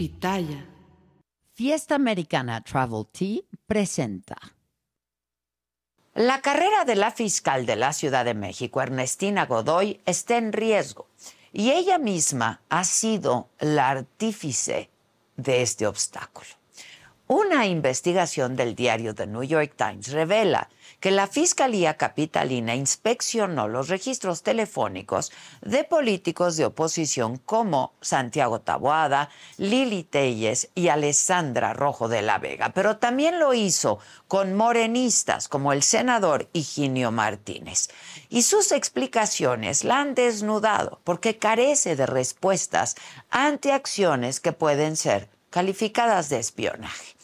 Pitaya. Fiesta Americana Travel Tea presenta. La carrera de la fiscal de la Ciudad de México, Ernestina Godoy, está en riesgo y ella misma ha sido la artífice de este obstáculo. Una investigación del diario The New York Times revela que la Fiscalía Capitalina inspeccionó los registros telefónicos de políticos de oposición como Santiago Taboada, Lili Telles y Alessandra Rojo de la Vega, pero también lo hizo con morenistas como el senador Higinio Martínez. Y sus explicaciones la han desnudado porque carece de respuestas ante acciones que pueden ser calificadas de espionaje.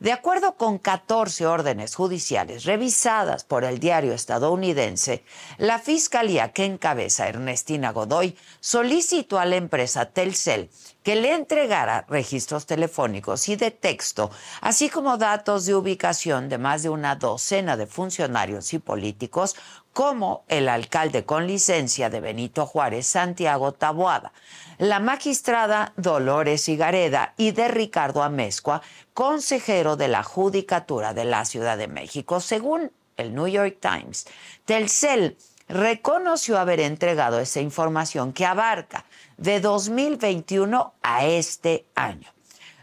De acuerdo con 14 órdenes judiciales revisadas por el diario estadounidense, la fiscalía que encabeza Ernestina Godoy solicitó a la empresa Telcel que le entregara registros telefónicos y de texto, así como datos de ubicación de más de una docena de funcionarios y políticos, como el alcalde con licencia de Benito Juárez, Santiago Taboada, la magistrada Dolores Higareda y de Ricardo Amezcua, consejero de la Judicatura de la Ciudad de México. Según el New York Times, Telcel reconoció haber entregado esa información que abarca de 2021 a este año.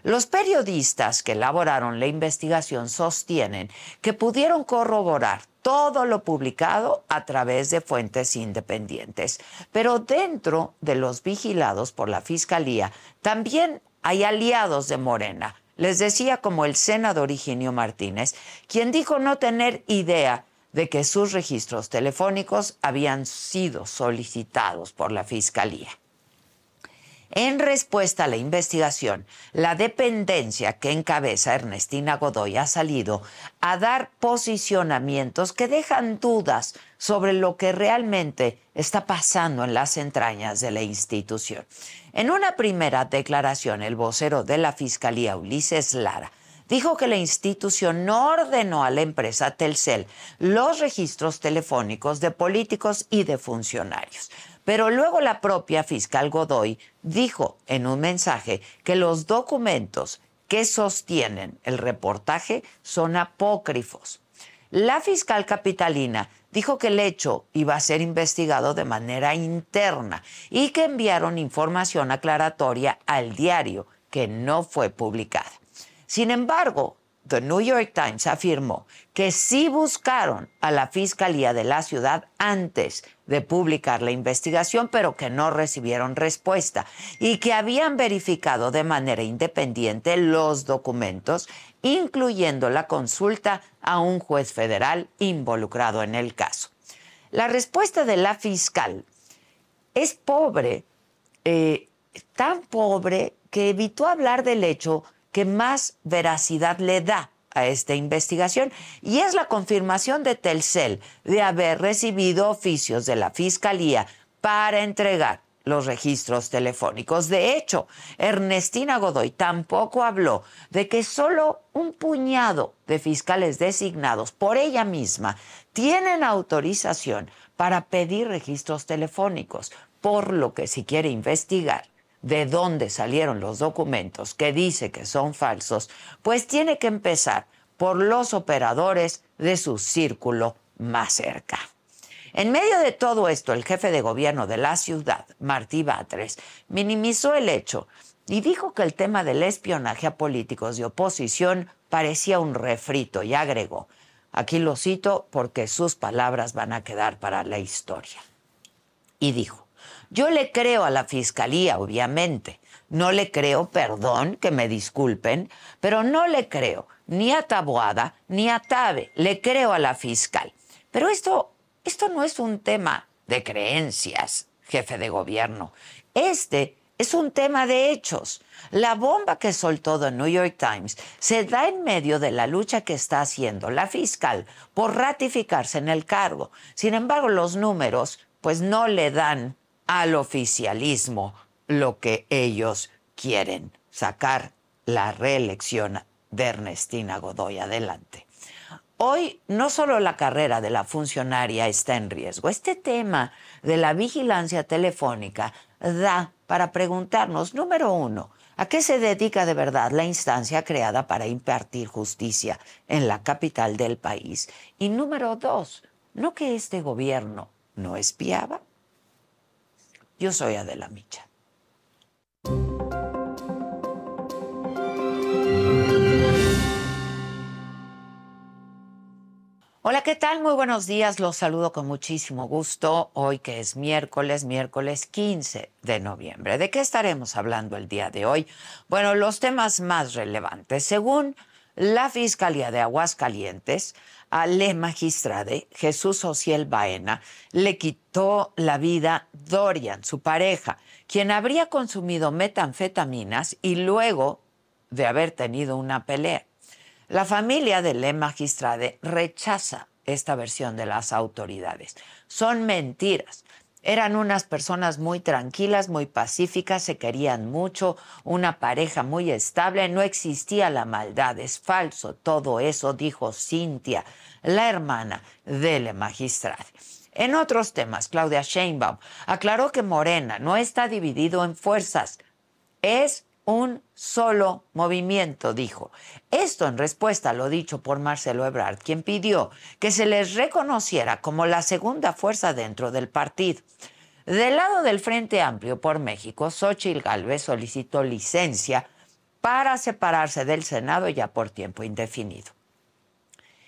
Los periodistas que elaboraron la investigación sostienen que pudieron corroborar todo lo publicado a través de fuentes independientes. Pero dentro de los vigilados por la Fiscalía también hay aliados de Morena. Les decía como el senador Higinio Martínez, quien dijo no tener idea de que sus registros telefónicos habían sido solicitados por la Fiscalía. En respuesta a la investigación, la dependencia que encabeza Ernestina Godoy ha salido a dar posicionamientos que dejan dudas sobre lo que realmente está pasando en las entrañas de la institución. En una primera declaración, el vocero de la Fiscalía, Ulises Lara, dijo que la institución no ordenó a la empresa Telcel los registros telefónicos de políticos y de funcionarios. Pero luego la propia fiscal Godoy dijo en un mensaje que los documentos que sostienen el reportaje son apócrifos. La fiscal capitalina dijo que el hecho iba a ser investigado de manera interna y que enviaron información aclaratoria al diario que no fue publicada. Sin embargo, The New York Times afirmó que sí buscaron a la Fiscalía de la ciudad antes de publicar la investigación, pero que no recibieron respuesta y que habían verificado de manera independiente los documentos, incluyendo la consulta a un juez federal involucrado en el caso. La respuesta de la fiscal es pobre, eh, tan pobre que evitó hablar del hecho que más veracidad le da a esta investigación y es la confirmación de Telcel de haber recibido oficios de la Fiscalía para entregar los registros telefónicos. De hecho, Ernestina Godoy tampoco habló de que solo un puñado de fiscales designados por ella misma tienen autorización para pedir registros telefónicos, por lo que si quiere investigar de dónde salieron los documentos que dice que son falsos, pues tiene que empezar por los operadores de su círculo más cerca. En medio de todo esto, el jefe de gobierno de la ciudad, Martí Batres, minimizó el hecho y dijo que el tema del espionaje a políticos de oposición parecía un refrito y agregó, aquí lo cito porque sus palabras van a quedar para la historia. Y dijo, yo le creo a la fiscalía, obviamente, no le creo, perdón, que me disculpen, pero no le creo ni a Taboada ni a Tabe, le creo a la fiscal. Pero esto, esto no es un tema de creencias, jefe de gobierno. Este es un tema de hechos. La bomba que soltó The New York Times se da en medio de la lucha que está haciendo la fiscal por ratificarse en el cargo. Sin embargo, los números pues no le dan al oficialismo lo que ellos quieren, sacar la reelección de Ernestina Godoy adelante. Hoy no solo la carrera de la funcionaria está en riesgo, este tema de la vigilancia telefónica da para preguntarnos, número uno, ¿a qué se dedica de verdad la instancia creada para impartir justicia en la capital del país? Y número dos, ¿no que este gobierno no espiaba? Yo soy Adela Micha. Hola, ¿qué tal? Muy buenos días. Los saludo con muchísimo gusto. Hoy que es miércoles, miércoles 15 de noviembre. ¿De qué estaremos hablando el día de hoy? Bueno, los temas más relevantes. Según la Fiscalía de Aguascalientes, a Le Magistrade, Jesús Ociel Baena, le quitó la vida Dorian, su pareja, quien habría consumido metanfetaminas y luego de haber tenido una pelea. La familia de Le Magistrade rechaza esta versión de las autoridades. Son mentiras. Eran unas personas muy tranquilas, muy pacíficas, se querían mucho, una pareja muy estable, no existía la maldad, es falso todo eso, dijo Cintia, la hermana de Le Magistrade. En otros temas, Claudia Sheinbaum aclaró que Morena no está dividido en fuerzas, es un solo movimiento, dijo. Esto en respuesta a lo dicho por Marcelo Ebrard, quien pidió que se les reconociera como la segunda fuerza dentro del partido. Del lado del Frente Amplio por México, Xochitl Gálvez solicitó licencia para separarse del Senado ya por tiempo indefinido.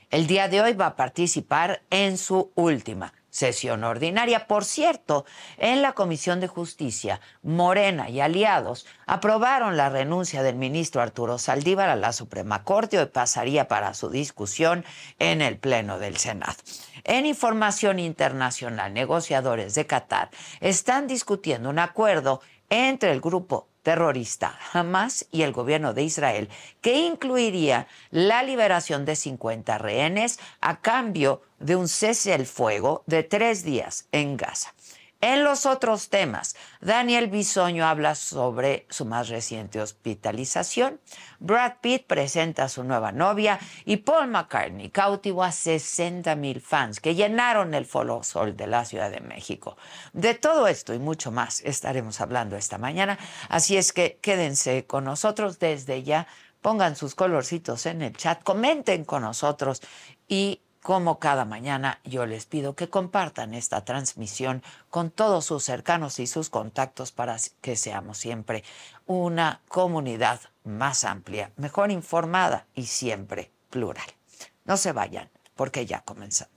El día de hoy va a participar en su última sesión ordinaria. Por cierto, en la Comisión de Justicia, Morena y aliados aprobaron la renuncia del ministro Arturo Saldívar a la Suprema Corte. Hoy pasaría para su discusión en el Pleno del Senado. En información internacional, negociadores de Qatar están discutiendo un acuerdo entre el grupo terrorista Hamas y el gobierno de Israel, que incluiría la liberación de 50 rehenes a cambio de un cese al fuego de tres días en Gaza. En los otros temas, Daniel Bisoño habla sobre su más reciente hospitalización, Brad Pitt presenta a su nueva novia y Paul McCartney cautivó a 60 mil fans que llenaron el Foro Sol de la Ciudad de México. De todo esto y mucho más estaremos hablando esta mañana, así es que quédense con nosotros desde ya, pongan sus colorcitos en el chat, comenten con nosotros y como cada mañana, yo les pido que compartan esta transmisión con todos sus cercanos y sus contactos para que seamos siempre una comunidad más amplia, mejor informada y siempre plural. No se vayan, porque ya comenzamos.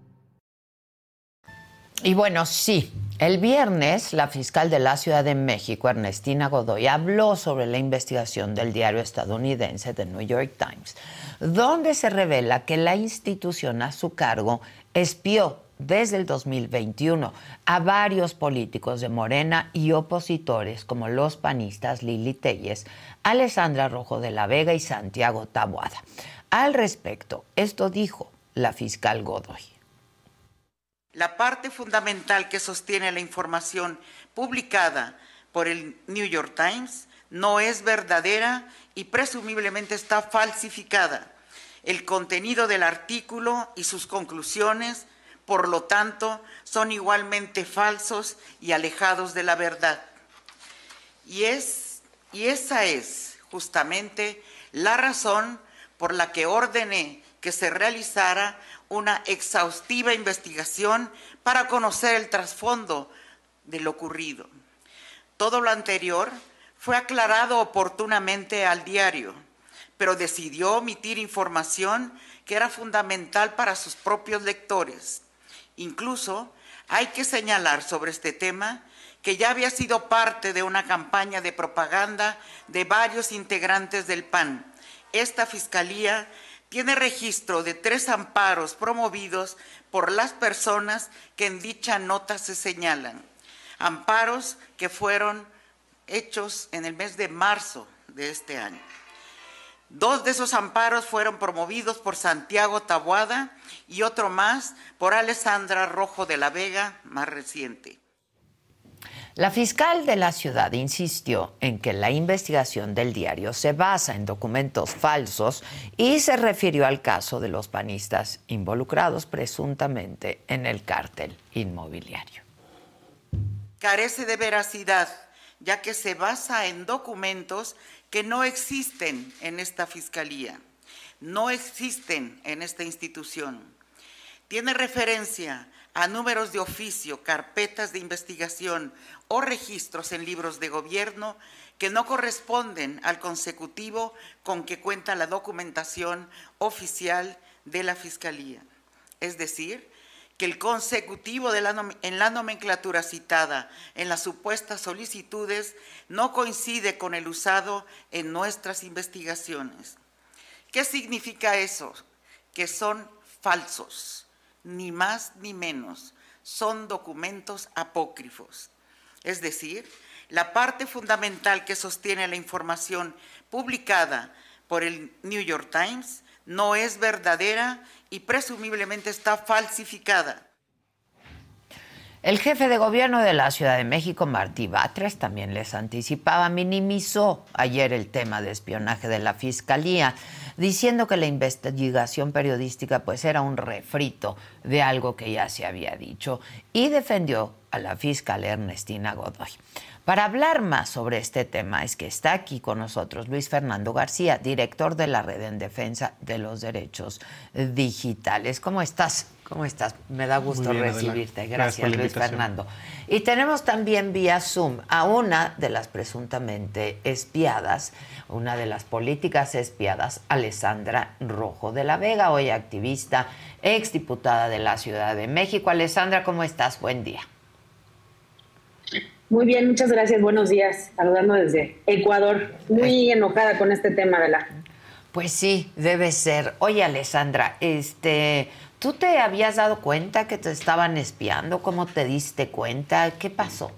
Y bueno, sí, el viernes la fiscal de la Ciudad de México, Ernestina Godoy, habló sobre la investigación del diario estadounidense The New York Times, donde se revela que la institución a su cargo espió desde el 2021 a varios políticos de Morena y opositores como los panistas Lili Telles, Alessandra Rojo de la Vega y Santiago Taboada. Al respecto, esto dijo la fiscal Godoy. La parte fundamental que sostiene la información publicada por el New York Times no es verdadera y presumiblemente está falsificada. El contenido del artículo y sus conclusiones, por lo tanto, son igualmente falsos y alejados de la verdad. Y, es, y esa es justamente la razón por la que ordené que se realizara una exhaustiva investigación para conocer el trasfondo de lo ocurrido. Todo lo anterior fue aclarado oportunamente al diario, pero decidió omitir información que era fundamental para sus propios lectores. Incluso hay que señalar sobre este tema que ya había sido parte de una campaña de propaganda de varios integrantes del PAN. Esta fiscalía tiene registro de tres amparos promovidos por las personas que en dicha nota se señalan. Amparos que fueron hechos en el mes de marzo de este año. Dos de esos amparos fueron promovidos por Santiago Tabuada y otro más por Alessandra Rojo de la Vega, más reciente. La fiscal de la ciudad insistió en que la investigación del diario se basa en documentos falsos y se refirió al caso de los panistas involucrados presuntamente en el cártel inmobiliario. Carece de veracidad, ya que se basa en documentos que no existen en esta fiscalía, no existen en esta institución. Tiene referencia a números de oficio, carpetas de investigación o registros en libros de gobierno que no corresponden al consecutivo con que cuenta la documentación oficial de la Fiscalía. Es decir, que el consecutivo en la nomenclatura citada en las supuestas solicitudes no coincide con el usado en nuestras investigaciones. ¿Qué significa eso? Que son falsos ni más ni menos, son documentos apócrifos. Es decir, la parte fundamental que sostiene la información publicada por el New York Times no es verdadera y presumiblemente está falsificada. El jefe de gobierno de la Ciudad de México, Martí Batres, también les anticipaba, minimizó ayer el tema de espionaje de la Fiscalía, diciendo que la investigación periodística pues era un refrito de algo que ya se había dicho y defendió a la fiscal Ernestina Godoy. Para hablar más sobre este tema es que está aquí con nosotros Luis Fernando García, director de la Red en Defensa de los Derechos Digitales. ¿Cómo estás? ¿Cómo estás? Me da gusto recibirte. Gracias, Luis Fernando. Y tenemos también vía Zoom a una de las presuntamente espiadas, una de las políticas espiadas, Alessandra Rojo de la Vega, hoy activista, exdiputada de la Ciudad de México. Alessandra, ¿cómo estás? Buen día. Muy bien, muchas gracias. Buenos días. Saludando desde Ecuador. Muy enojada con este tema, ¿verdad? Pues sí, debe ser. Oye, Alessandra, este, ¿Tú te habías dado cuenta que te estaban espiando? ¿Cómo te diste cuenta? ¿Qué pasó?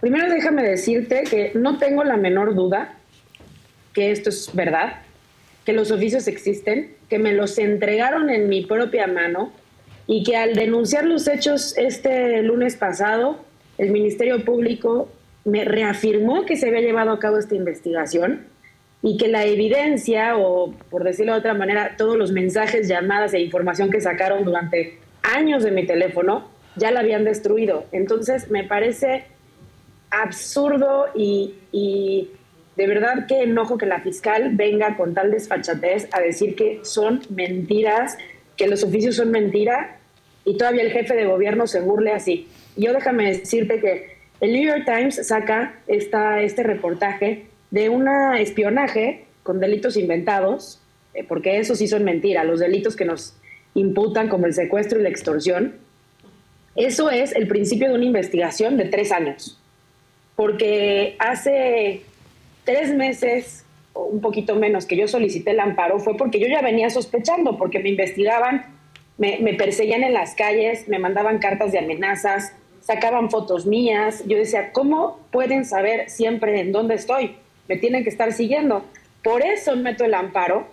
Primero déjame decirte que no tengo la menor duda que esto es verdad, que los oficios existen, que me los entregaron en mi propia mano y que al denunciar los hechos este lunes pasado, el Ministerio Público me reafirmó que se había llevado a cabo esta investigación y que la evidencia, o por decirlo de otra manera, todos los mensajes, llamadas e información que sacaron durante años de mi teléfono, ya la habían destruido. Entonces me parece absurdo y, de verdad que enojo que la fiscal venga con tal desfachatez a decir que son mentiras, que los oficios son mentira y todavía el jefe de gobierno se burle así. Yo déjame decirte que el New York Times saca esta, este reportaje de un espionaje con delitos inventados, eh, porque eso sí son mentiras, los delitos que nos imputan como el secuestro y la extorsión. Eso es el principio de una investigación de tres años, porque hace tres meses o un poquito menos que yo solicité el amparo fue porque yo ya venía sospechando, porque me investigaban, me, me perseguían en las calles, me mandaban cartas de amenazas, sacaban fotos mías. Yo decía, ¿cómo pueden saber siempre en dónde estoy? Me tienen que estar siguiendo. Por eso meto el amparo,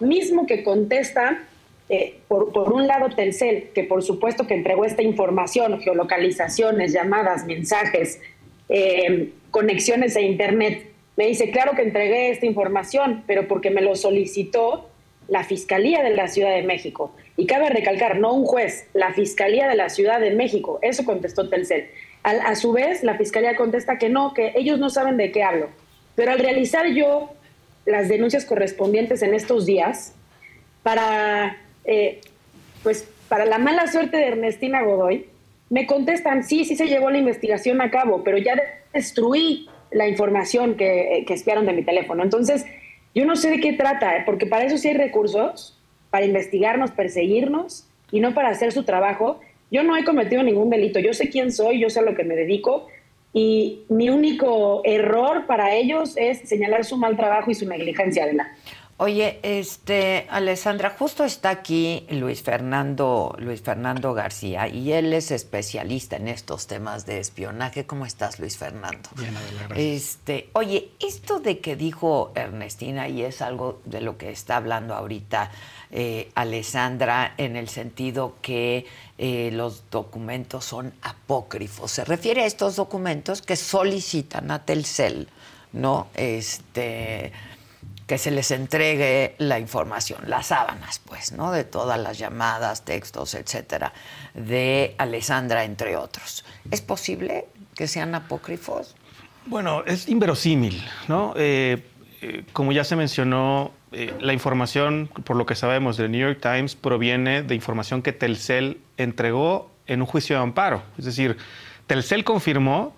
mismo que contesta, eh, por, por, un lado Telcel, que por supuesto que entregó esta información, geolocalizaciones, llamadas, mensajes, eh, conexiones a Internet, me dice, claro que entregué esta información, pero porque me lo solicitó la Fiscalía de la Ciudad de México. Y cabe recalcar, no un juez, la Fiscalía de la Ciudad de México. Eso contestó Telcel. a su vez, la Fiscalía contesta que no, que ellos no saben de qué hablo. Pero al realizar yo las denuncias correspondientes en estos días, para, eh, pues, para la mala suerte de Ernestina Godoy, me contestan, sí, sí se llevó la investigación a cabo, pero ya destruí la información que, que espiaron de mi teléfono. Entonces, yo no sé de qué trata, ¿eh? porque para eso sí hay recursos, para investigarnos, perseguirnos y no para hacer su trabajo. Yo no he cometido ningún delito, yo sé quién soy, yo sé a lo que me dedico y mi único error para ellos es señalar su mal trabajo y su negligencia, de la Oye, este, Alessandra, justo está aquí Luis Fernando, Luis Fernando García, y él es especialista en estos temas de espionaje. ¿Cómo estás, Luis Fernando? Bien, gracias. Este, oye, esto de que dijo Ernestina, y es algo de lo que está hablando ahorita eh, Alessandra, en el sentido que eh, los documentos son apócrifos. Se refiere a estos documentos que solicitan a Telcel, ¿no? Este que se les entregue la información, las sábanas, pues, ¿no? De todas las llamadas, textos, etcétera, de Alessandra, entre otros. ¿Es posible que sean apócrifos? Bueno, es inverosímil, ¿no? Eh, eh, como ya se mencionó, eh, la información, por lo que sabemos del New York Times, proviene de información que Telcel entregó en un juicio de amparo. Es decir, Telcel confirmó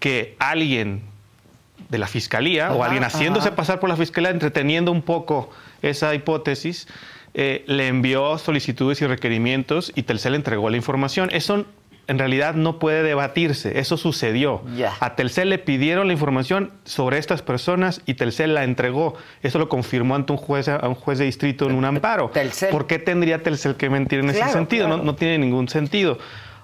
que alguien de la fiscalía o alguien haciéndose pasar por la fiscalía, entreteniendo un poco esa hipótesis, eh, le envió solicitudes y requerimientos y Telcel entregó la información. Eso en realidad no puede debatirse, eso sucedió. A Telcel le pidieron la información sobre estas personas y Telcel la entregó. Eso lo confirmó ante un juez, a un juez de distrito en un amparo. ¿Por qué tendría Telcel que mentir en ese sentido? No, no tiene ningún sentido.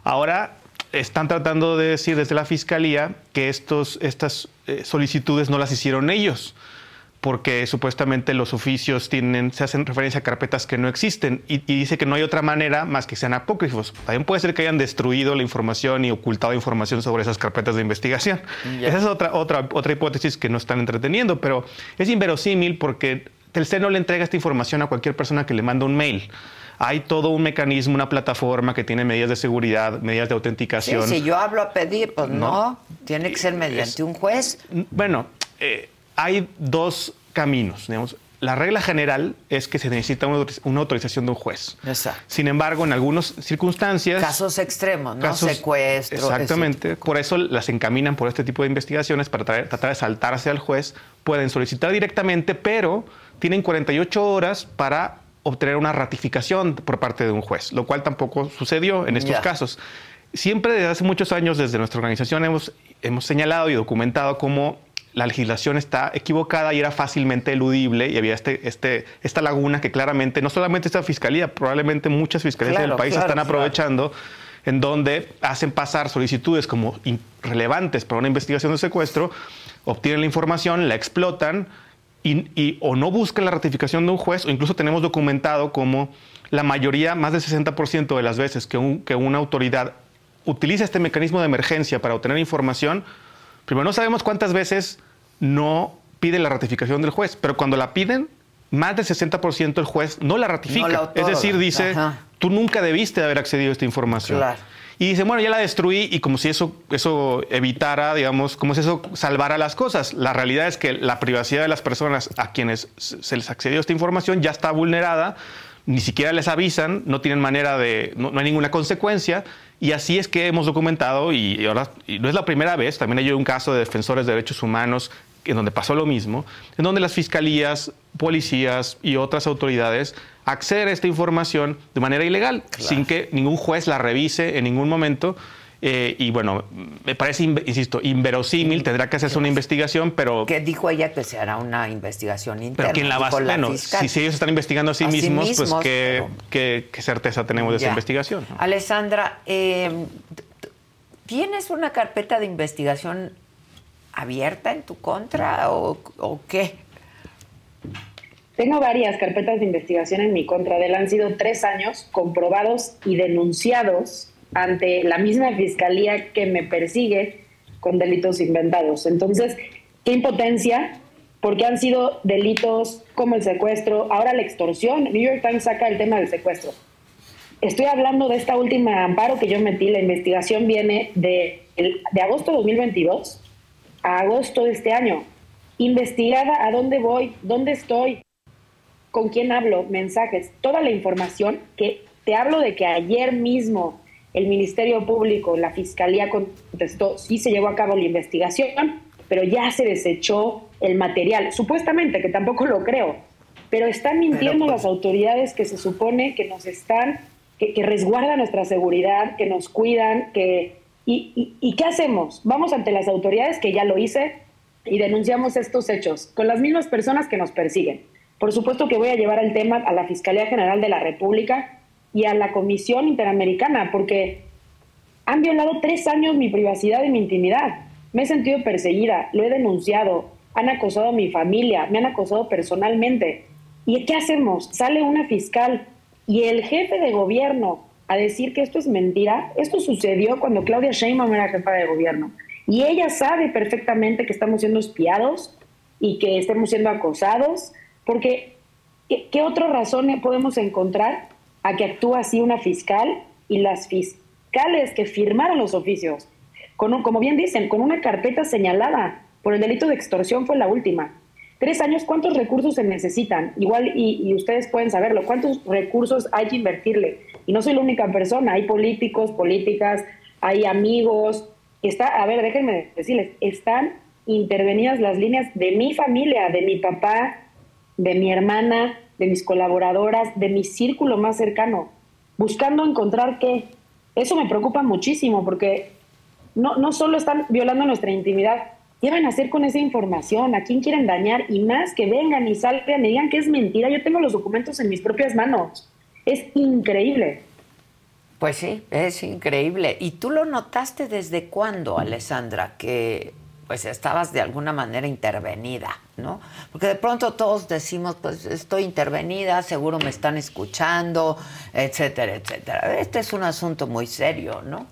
Ahora, están tratando de decir desde la fiscalía que estos, estas eh, solicitudes no las hicieron ellos, porque supuestamente los oficios tienen, se hacen referencia a carpetas que no existen y, dice que no hay otra manera más que sean apócrifos. También puede ser que hayan destruido la información y ocultado información sobre esas carpetas de investigación. Esa es otra, otra, otra hipótesis que no están entreteniendo, pero es inverosímil porque Telcel no le entrega esta información a cualquier persona que le manda un mail hay todo un mecanismo, una plataforma que tiene medidas de seguridad, medidas de autenticación. Sí, si yo hablo a pedir, pues no, tiene que ser mediante un juez. Bueno, eh, hay dos caminos, digamos. La regla general es que se necesita una autorización de un juez. Exacto. Sin embargo, en algunas circunstancias... Casos extremos, ¿no? Secuestro. Exactamente. Por eso las encaminan por este tipo de investigaciones para tratar de saltarse al juez. Pueden solicitar directamente, pero tienen 48 horas para obtener una ratificación por parte de un juez, lo cual tampoco sucedió en estos casos. Siempre desde hace muchos años desde nuestra organización hemos, hemos señalado y documentado cómo la legislación está equivocada y era fácilmente eludible y había este, este, esta laguna que claramente, no solamente esta fiscalía, probablemente muchas fiscalías del país están aprovechando, en donde hacen pasar solicitudes como irrelevantes para una investigación de secuestro, obtienen la información, la explotan y, o no buscan la ratificación de un juez, o incluso tenemos documentado como la mayoría, más del 60% de las veces que, que una autoridad utiliza este mecanismo de emergencia para obtener información, primero no sabemos cuántas veces no pide la ratificación del juez, pero cuando la piden, más del 60% el juez no la ratifica. es decir, dice, tú nunca debiste haber accedido a esta información. Y dice, bueno, ya la destruí y como si eso, eso evitara, digamos, como si eso salvara las cosas. La realidad es que la privacidad de las personas a quienes se les accedió esta información ya está vulnerada, ni siquiera les avisan, no tienen manera de, no, hay ninguna consecuencia. Y así es que hemos documentado, y, ahora y no es la primera vez, también hay un caso de defensores de derechos humanos en donde pasó lo mismo, en donde las fiscalías, policías y otras autoridades acceder a esta información de manera ilegal, sin que ningún juez la revise en ningún momento. Eh, y bueno, me parece, insisto, inverosímil, tendrá que hacerse una investigación, pero... ¿Qué dijo ella que se hará una investigación interna? Pero ¿quién la va a hacer? Bueno, si, ellos están investigando a sí, mismos, pues ¿qué, qué, certeza tenemos de esa investigación? Alessandra, eh, ¿tienes una carpeta de investigación abierta en tu contra o, qué? Tengo varias carpetas de investigación en mi contra. De él han sido tres años comprobados y denunciados ante la misma fiscalía que me persigue con delitos inventados. Entonces, qué impotencia, porque han sido delitos como el secuestro, ahora la extorsión. New York Times saca el tema del secuestro. Estoy hablando de esta última amparo que yo metí. La investigación viene de, de agosto de 2022 a agosto de este año. Investigada a dónde voy, dónde estoy, con quién hablo, mensajes, toda la información que te hablo de que ayer mismo el Ministerio Público, la Fiscalía contestó, sí se llevó a cabo la investigación, pero ya se desechó el material, supuestamente, que tampoco lo creo, pero están mintiendo pues las autoridades que se supone que nos están, que, resguardan nuestra seguridad, que nos cuidan, que... Y, qué hacemos? Vamos ante las autoridades, que ya lo hice, y denunciamos estos hechos con las mismas personas que nos persiguen. Por supuesto que voy a llevar el tema a la Fiscalía General de la República y a la Comisión Interamericana, porque han violado tres años mi privacidad y mi intimidad. Me he sentido perseguida, lo he denunciado, han acosado a mi familia, me han acosado personalmente. ¿Y qué hacemos? Sale una fiscal y el jefe de gobierno a decir que esto es mentira. Esto sucedió cuando Claudia Sheinbaum era jefa de gobierno. Y ella sabe perfectamente que estamos siendo espiados y que estamos siendo acosados porque, ¿qué, otra razón podemos encontrar a que actúe así una fiscal y las fiscales que firmaron los oficios? Con como bien dicen, con una carpeta señalada por el delito de extorsión fue la última. Tres años, ¿cuántos recursos se necesitan? Igual, y, ustedes pueden saberlo, ¿cuántos recursos hay que invertirle? Y no soy la única persona, hay políticos, políticas, hay amigos. Está, a ver, déjenme decirles, están intervenidas las líneas de mi familia, de mi papá, de mi hermana, de mis colaboradoras, de mi círculo más cercano, buscando encontrar qué. Eso me preocupa muchísimo porque no, no solo están violando nuestra intimidad, ¿qué van a hacer con esa información? ¿A quién quieren dañar? Y más que vengan y salgan y digan que es mentira. Yo tengo los documentos en mis propias manos. Es increíble. Pues sí, es increíble. ¿Y tú lo notaste desde cuándo, Alessandra, que pues estabas de alguna manera intervenida, ¿no? Porque de pronto todos decimos, pues estoy intervenida, seguro me están escuchando, etcétera, etcétera. Este es un asunto muy serio, ¿no?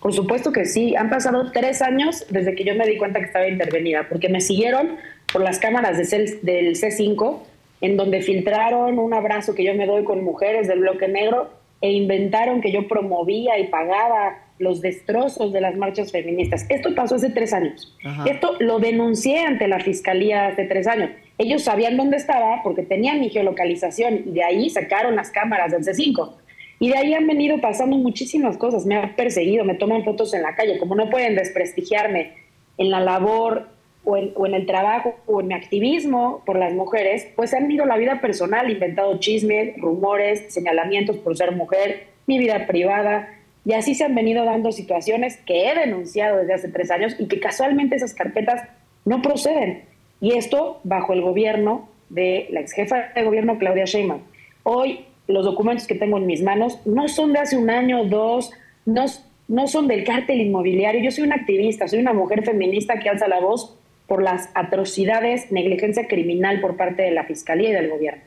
Por supuesto que sí. Han pasado tres años desde que yo me di cuenta que estaba intervenida, porque me siguieron por las cámaras del C5, en donde filtraron un abrazo que yo me doy con mujeres del bloque negro e inventaron que yo promovía y pagaba los destrozos de las marchas feministas. Esto pasó hace tres años. Esto lo denuncié ante la fiscalía hace tres años. Ellos sabían dónde estaba porque tenían mi geolocalización y de ahí sacaron las cámaras del C5. Y de ahí han venido pasando muchísimas cosas. Me han perseguido, me toman fotos en la calle. Como no pueden desprestigiarme en la labor o en, o en el trabajo o en mi activismo por las mujeres, pues han ido la vida personal, inventado chismes, rumores, señalamientos por ser mujer, mi vida privada y así se han venido dando situaciones que he denunciado desde hace tres años y que casualmente esas carpetas no proceden. Y esto bajo el gobierno de la ex jefa de gobierno Claudia Sheinbaum. Hoy los documentos que tengo en mis manos no son de hace un año, dos, no, no son del cártel inmobiliario. Yo soy una activista, soy una mujer feminista que alza la voz por las atrocidades, negligencia criminal por parte de la Fiscalía y del gobierno.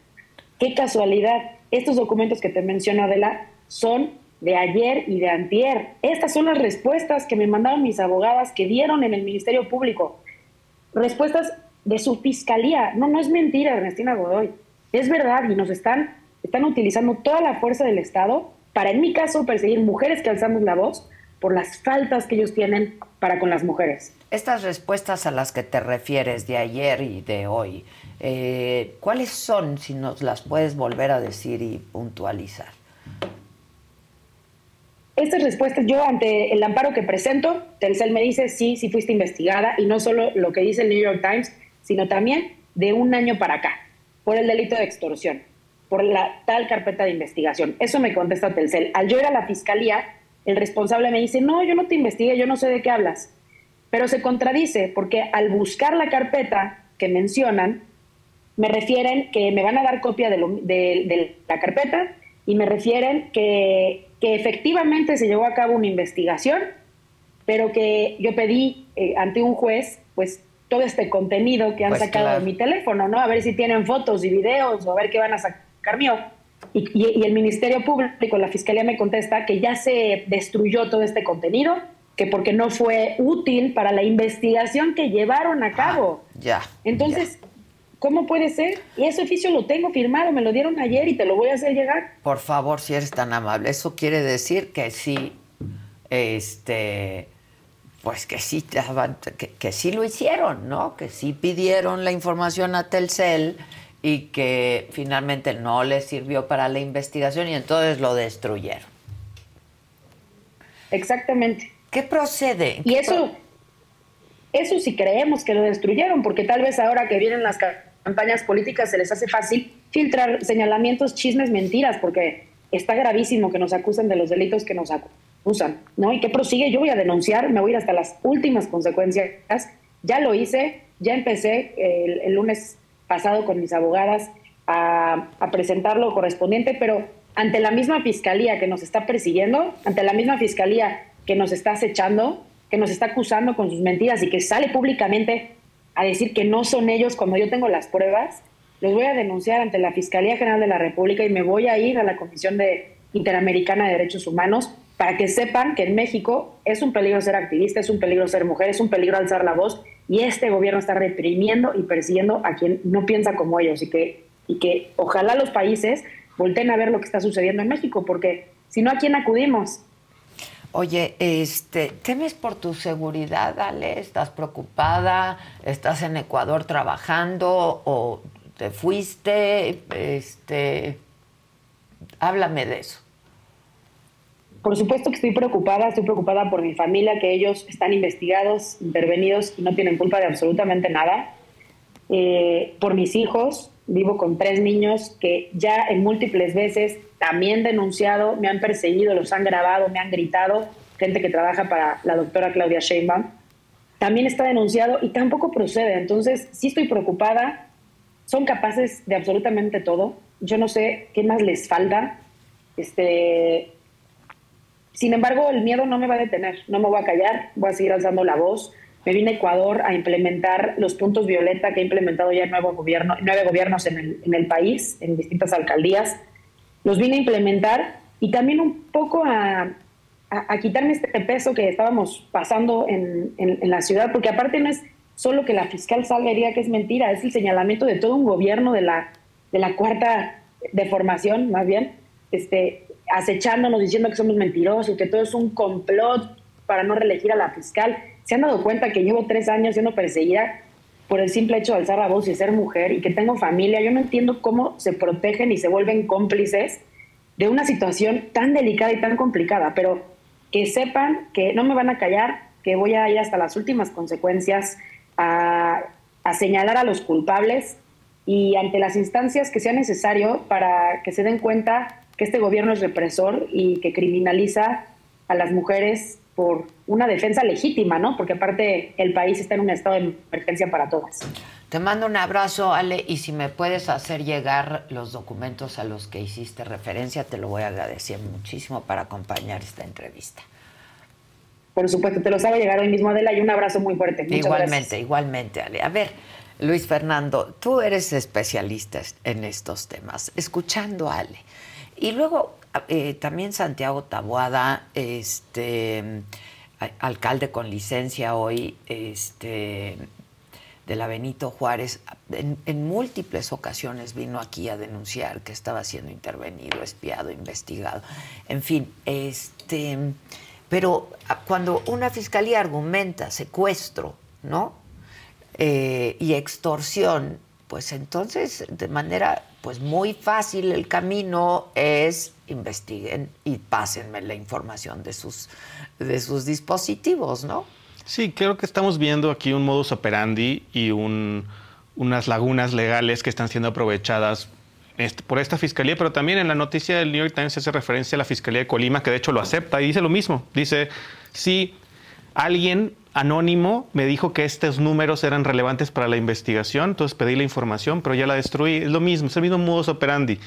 Qué casualidad, estos documentos que te menciono, Adela, son de ayer y de antier. Estas son las respuestas que me mandaron mis abogadas que dieron en el Ministerio Público. respuestas de su fiscalía. No, no es mentira, Ernestina Godoy. Es verdad y nos están, están utilizando toda la fuerza del Estado para, en mi caso, perseguir mujeres que alzamos la voz por las faltas que ellos tienen para con las mujeres. Estas respuestas a las que te refieres de ayer y de hoy, eh, ¿cuáles son, si nos las puedes volver a decir y puntualizar? Estas respuestas, yo ante el amparo que presento, Telcel me dice, sí, sí fuiste investigada, y no solo lo que dice el New York Times, sino también de un año para acá, por el delito de extorsión, por la tal carpeta de investigación. Eso me contesta Telcel. Al yo ir a la fiscalía, el responsable me dice, no, yo no te investigué, yo no sé de qué hablas. Pero se contradice porque al buscar la carpeta que mencionan, me refieren que me van a dar copia de, la carpeta y me refieren que, que, efectivamente se llevó a cabo una investigación, pero que yo pedí eh, ante un juez, pues todo este contenido que han pues sacado de mi teléfono, ¿no? A ver si tienen fotos y videos o a ver qué van a sacar mío. Y, y, el Ministerio Público, la Fiscalía me contesta que ya se destruyó todo este contenido, que porque no fue útil para la investigación que llevaron a cabo. Ah, ya. Entonces, ¿cómo puede ser? Y ese oficio lo tengo firmado, me lo dieron ayer y te lo voy a hacer llegar. Por favor, si eres tan amable. Eso quiere decir que sí, este, pues que sí, que, que sí lo hicieron, ¿no? Que sí pidieron la información a Telcel y que finalmente no les sirvió para la investigación y entonces lo destruyeron. Exactamente. ¿Qué procede? Y eso, eso sí creemos que lo destruyeron, porque tal vez ahora que vienen las campañas políticas se les hace fácil filtrar señalamientos, chismes, mentiras, porque está gravísimo que nos acusen de los delitos que nos acusan, ¿no? ¿Y qué prosigue? Yo voy a denunciar, me voy a ir hasta las últimas consecuencias. Ya lo hice, ya empecé el lunes pasado con mis abogadas a, presentar lo correspondiente, pero ante la misma fiscalía que nos está persiguiendo, ante la misma fiscalía que nos está acechando, que nos está acusando con sus mentiras y que sale públicamente a decir que no son ellos cuando yo tengo las pruebas, los voy a denunciar ante la Fiscalía General de la República y me voy a ir a la Comisión de Interamericana de Derechos Humanos para que sepan que en México es un peligro ser activista, es un peligro ser mujer, es un peligro alzar la voz y este gobierno está reprimiendo y persiguiendo a quien no piensa como ellos y que, y que ojalá los países volteen a ver lo que está sucediendo en México, porque si no, ¿a quién acudimos? Oye, este, ¿temes por tu seguridad, Ale? ¿Estás preocupada? ¿Estás en Ecuador trabajando o te fuiste? Este, háblame de eso. Por supuesto que estoy preocupada, estoy preocupada por mi familia, que ellos están investigados, intervenidos y no tienen culpa de absolutamente nada. Eh, por mis hijos, vivo con tres niños que ya en múltiples veces también denunciado, me han perseguido, los han grabado, me han gritado, gente que trabaja para la doctora Claudia Sheinbaum. También está denunciado y tampoco procede. Entonces, sí estoy preocupada. Son capaces de absolutamente todo. Yo no sé qué más les falta. Este, sin embargo, el miedo no me va a detener, no me voy a callar, voy a seguir alzando la voz. Me vine a Ecuador a implementar los puntos violeta que ha implementado ya nuevo gobierno, nueve gobiernos en el, en país, en distintas alcaldías. Los vine a implementar y también un poco a, a, quitarme este peso que estábamos pasando en, en, la ciudad, porque aparte no es solo que la fiscal salga y diga que es mentira, es el señalamiento de todo un gobierno de la, de la cuarta deformación, más bien, este, acechándonos, diciendo que somos mentirosos, que todo es un complot para no reelegir a la fiscal. ¿Se han dado cuenta que llevo tres años siendo perseguida por el simple hecho de alzar la voz y ser mujer y que tengo familia? Yo no entiendo cómo se protegen y se vuelven cómplices de una situación tan delicada y tan complicada, pero que sepan que no me van a callar, que voy a ir hasta las últimas consecuencias a, a señalar a los culpables y ante las instancias que sea necesario para que se den cuenta que este gobierno es represor y que criminaliza a las mujeres por una defensa legítima, ¿no? Porque aparte el país está en un estado de emergencia para todas. Te mando un abrazo, Ale, y si me puedes hacer llegar los documentos a los que hiciste referencia, te lo voy a agradecer muchísimo para acompañar esta entrevista. Por supuesto, te los hago llegar hoy mismo, Adela, y un abrazo muy fuerte. igualmente, igualmente, Ale. A ver, Luis Fernando, tú eres especialista en estos temas. Escuchando a Ale, y luego eh, también Santiago Taboada, este alcalde con licencia hoy, este de la Benito Juárez, en, múltiples ocasiones vino aquí a denunciar que estaba siendo intervenido, espiado, investigado. En fin, este, pero cuando una fiscalía argumenta secuestro, ¿no? Eh, y extorsión, pues entonces de manera pues muy fácil el camino es investiguen y pásenme la información de sus, de sus dispositivos, ¿no? Sí, creo que estamos viendo aquí un modus operandi y un, unas lagunas legales que están siendo aprovechadas por esta fiscalía, pero también en la noticia del New York Times se hace referencia a la fiscalía de Colima, que de hecho lo acepta y dice lo mismo. Dice, si alguien anónimo me dijo que estos números eran relevantes para la investigación, entonces pedí la información, pero ya la destruí. Es lo mismo, es el mismo modus operandi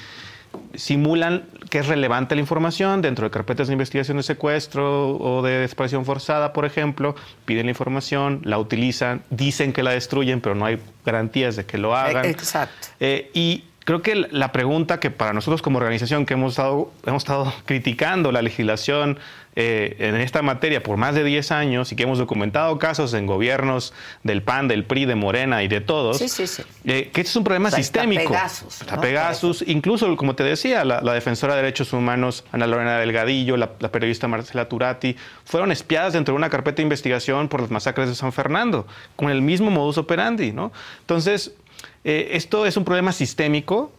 simulan que es relevante la información dentro de carpetas de investigación de secuestro o de desaparición forzada, por ejemplo, piden la información, la utilizan, dicen que la destruyen, pero no hay garantías de que lo hagan. Exacto. Eh, y creo que la pregunta que para nosotros como organización que hemos estado, hemos estado criticando la legislación eh, en esta materia por más de 10 años y que hemos documentado casos en gobiernos del PAN, del PRI, de Morena y de todos, sí, sí, sí. Eh, que este es un problema sistémico. Pegasus. ¿no? Pegasus, incluso, como te decía, la, defensora de derechos humanos, Ana Lorena Delgadillo, la, la, periodista Marcela Turati, fueron espiadas dentro de una carpeta de investigación por las masacres de San Fernando, con el mismo modus operandi. ¿no? Entonces, eh, esto es un problema sistémico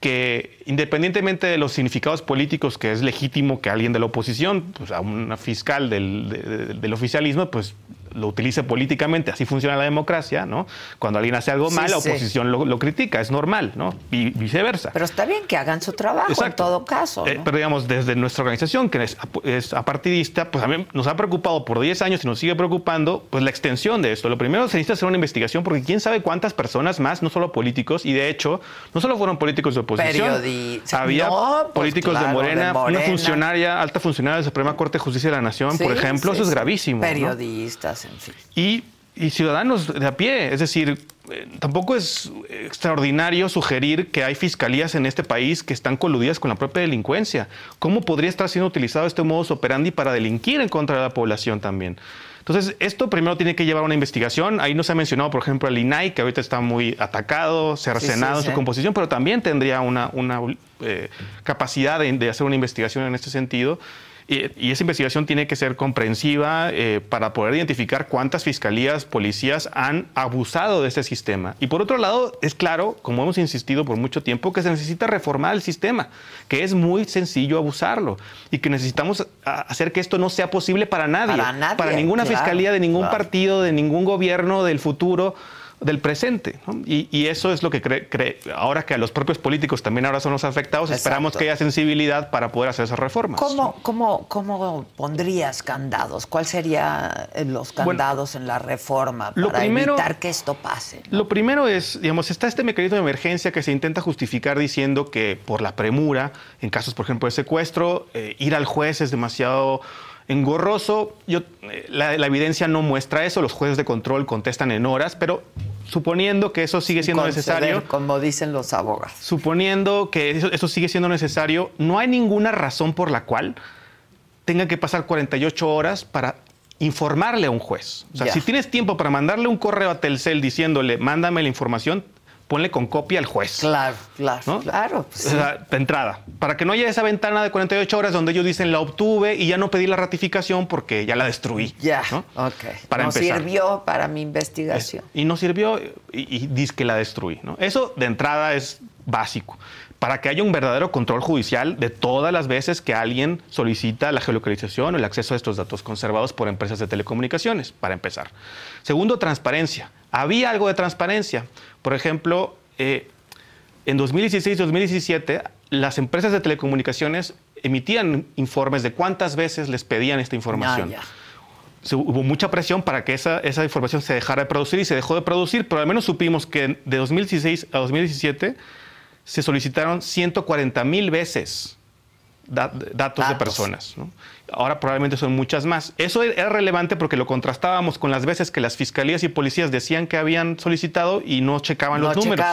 que independientemente de los significados políticos, que es legítimo que alguien de la oposición, pues a una fiscal del, de, del oficialismo, pues lo utilice políticamente, así funciona la democracia, ¿no? Cuando alguien hace algo Sí, mal, la sí. oposición lo, lo critica, es normal, ¿no? Y viceversa. Pero está bien que hagan su trabajo en todo caso. Eh, pero digamos, desde nuestra organización, que es, es apartidista, pues a mí nos ha preocupado por 10 años y nos sigue preocupando pues la extensión de esto. Lo primero se necesita hacer una investigación porque quién sabe cuántas personas más, no solo políticos, y de hecho, no solo fueron políticos de oposición, había No, pues políticos claro, de, Morena, de una funcionaria, alta funcionaria de la Suprema Corte de Justicia de la Nación, por ejemplo, sí, eso es gravísimo. Periodistas, en fin. y, y ciudadanos de a pie. Es decir, eh, tampoco es extraordinario sugerir que hay fiscalías en este país que están coludidas con la propia delincuencia. ¿Cómo podría estar siendo utilizado este modus operandi para delinquir en contra de la población también? Entonces, esto primero tiene que llevar a una investigación. Ahí no se ha mencionado, por ejemplo, el INAI, que ahorita está muy atacado, Sí, cercenado sí, en su sí. composición, pero también tendría una, una, eh, capacidad de, de hacer una investigación en este sentido. Y, y esa investigación tiene que ser comprensiva eh, para poder identificar cuántas fiscalías, policías han abusado de este sistema. Y por otro lado, es claro, como hemos insistido por mucho tiempo, que se necesita reformar el sistema, que es muy sencillo abusarlo y que necesitamos hacer que esto no sea posible para nadie, Para nadie, ninguna claro, fiscalía de ningún claro. partido, de ningún gobierno del futuro del presente. ¿no? Y, y eso es lo que cree, cree- ahora que a los propios políticos también ahora son los afectados, esperamos que haya sensibilidad para poder hacer esas reformas. ¿Cómo, cómo, ¿Cómo pondrías candados? ¿Cuáles serían los candados en la reforma lo para primero- evitar que esto pase? ¿no? Lo primero es, digamos, está este mecanismo de emergencia que se intenta justificar diciendo que por la premura, en casos, por ejemplo, de secuestro, eh, ir al juez es demasiado engorroso. Yo, eh, la, la evidencia no muestra eso, los jueces de control contestan en horas, pero suponiendo que eso sigue siendo Conceder, necesario, Como dicen los abogados. suponiendo que eso, eso sigue siendo necesario, no hay ninguna razón por la cual tenga que pasar 48 horas para informarle a un juez. O sea, si tienes tiempo para mandarle un correo a Telcel diciéndole, mándame la información, ponle con copia al juez. Claro, claro, ¿no? claro. pues O sea, de entrada, para que no haya esa ventana de 48 horas donde ellos dicen la obtuve y ya no pedí la ratificación porque ya la destruí. Ya, ¿no? ok. Para no empezar. sirvió para mi investigación. Y no sirvió y, y dice que la destruí. ¿no? Eso de entrada es básico. Para que haya un verdadero control judicial de todas las veces que alguien solicita la geolocalización o el acceso a estos datos conservados por empresas de telecomunicaciones, para empezar. Segundo, transparencia. Había algo de transparencia. Por ejemplo, eh, en 2016-2017, las empresas de telecomunicaciones emitían informes de cuántas veces les pedían esta información Ah, hubo mucha presión para que esa, esa información se dejara de producir y se dejó de producir, pero al menos supimos que de 2016 a 2017 se solicitaron 140 mil veces da- datos, de personas. ¿no? Ahora probablemente son muchas más. Eso era relevante porque lo contrastábamos con las veces que las fiscalías y policías decían que habían solicitado y no checaban No los números.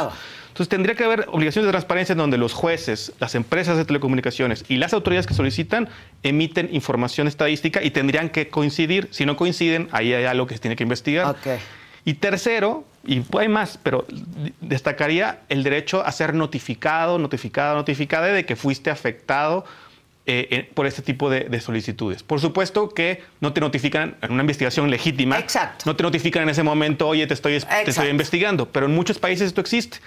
Entonces tendría que haber obligaciones de transparencia en donde los jueces, las empresas de telecomunicaciones y las autoridades que solicitan emiten información estadística y tendrían que coincidir. Si no coinciden, ahí hay algo que se tiene que investigar. Ok. Y tercero, y hay más, pero destacaría el derecho a ser notificado, notificado, notificada de que fuiste afectado eh, eh, por este tipo de, solicitudes. Por supuesto que no te notifican en una investigación legítima. Exacto. No te notifican en ese momento, oye, te estoy, te estoy investigando. Pero en muchos países esto existe.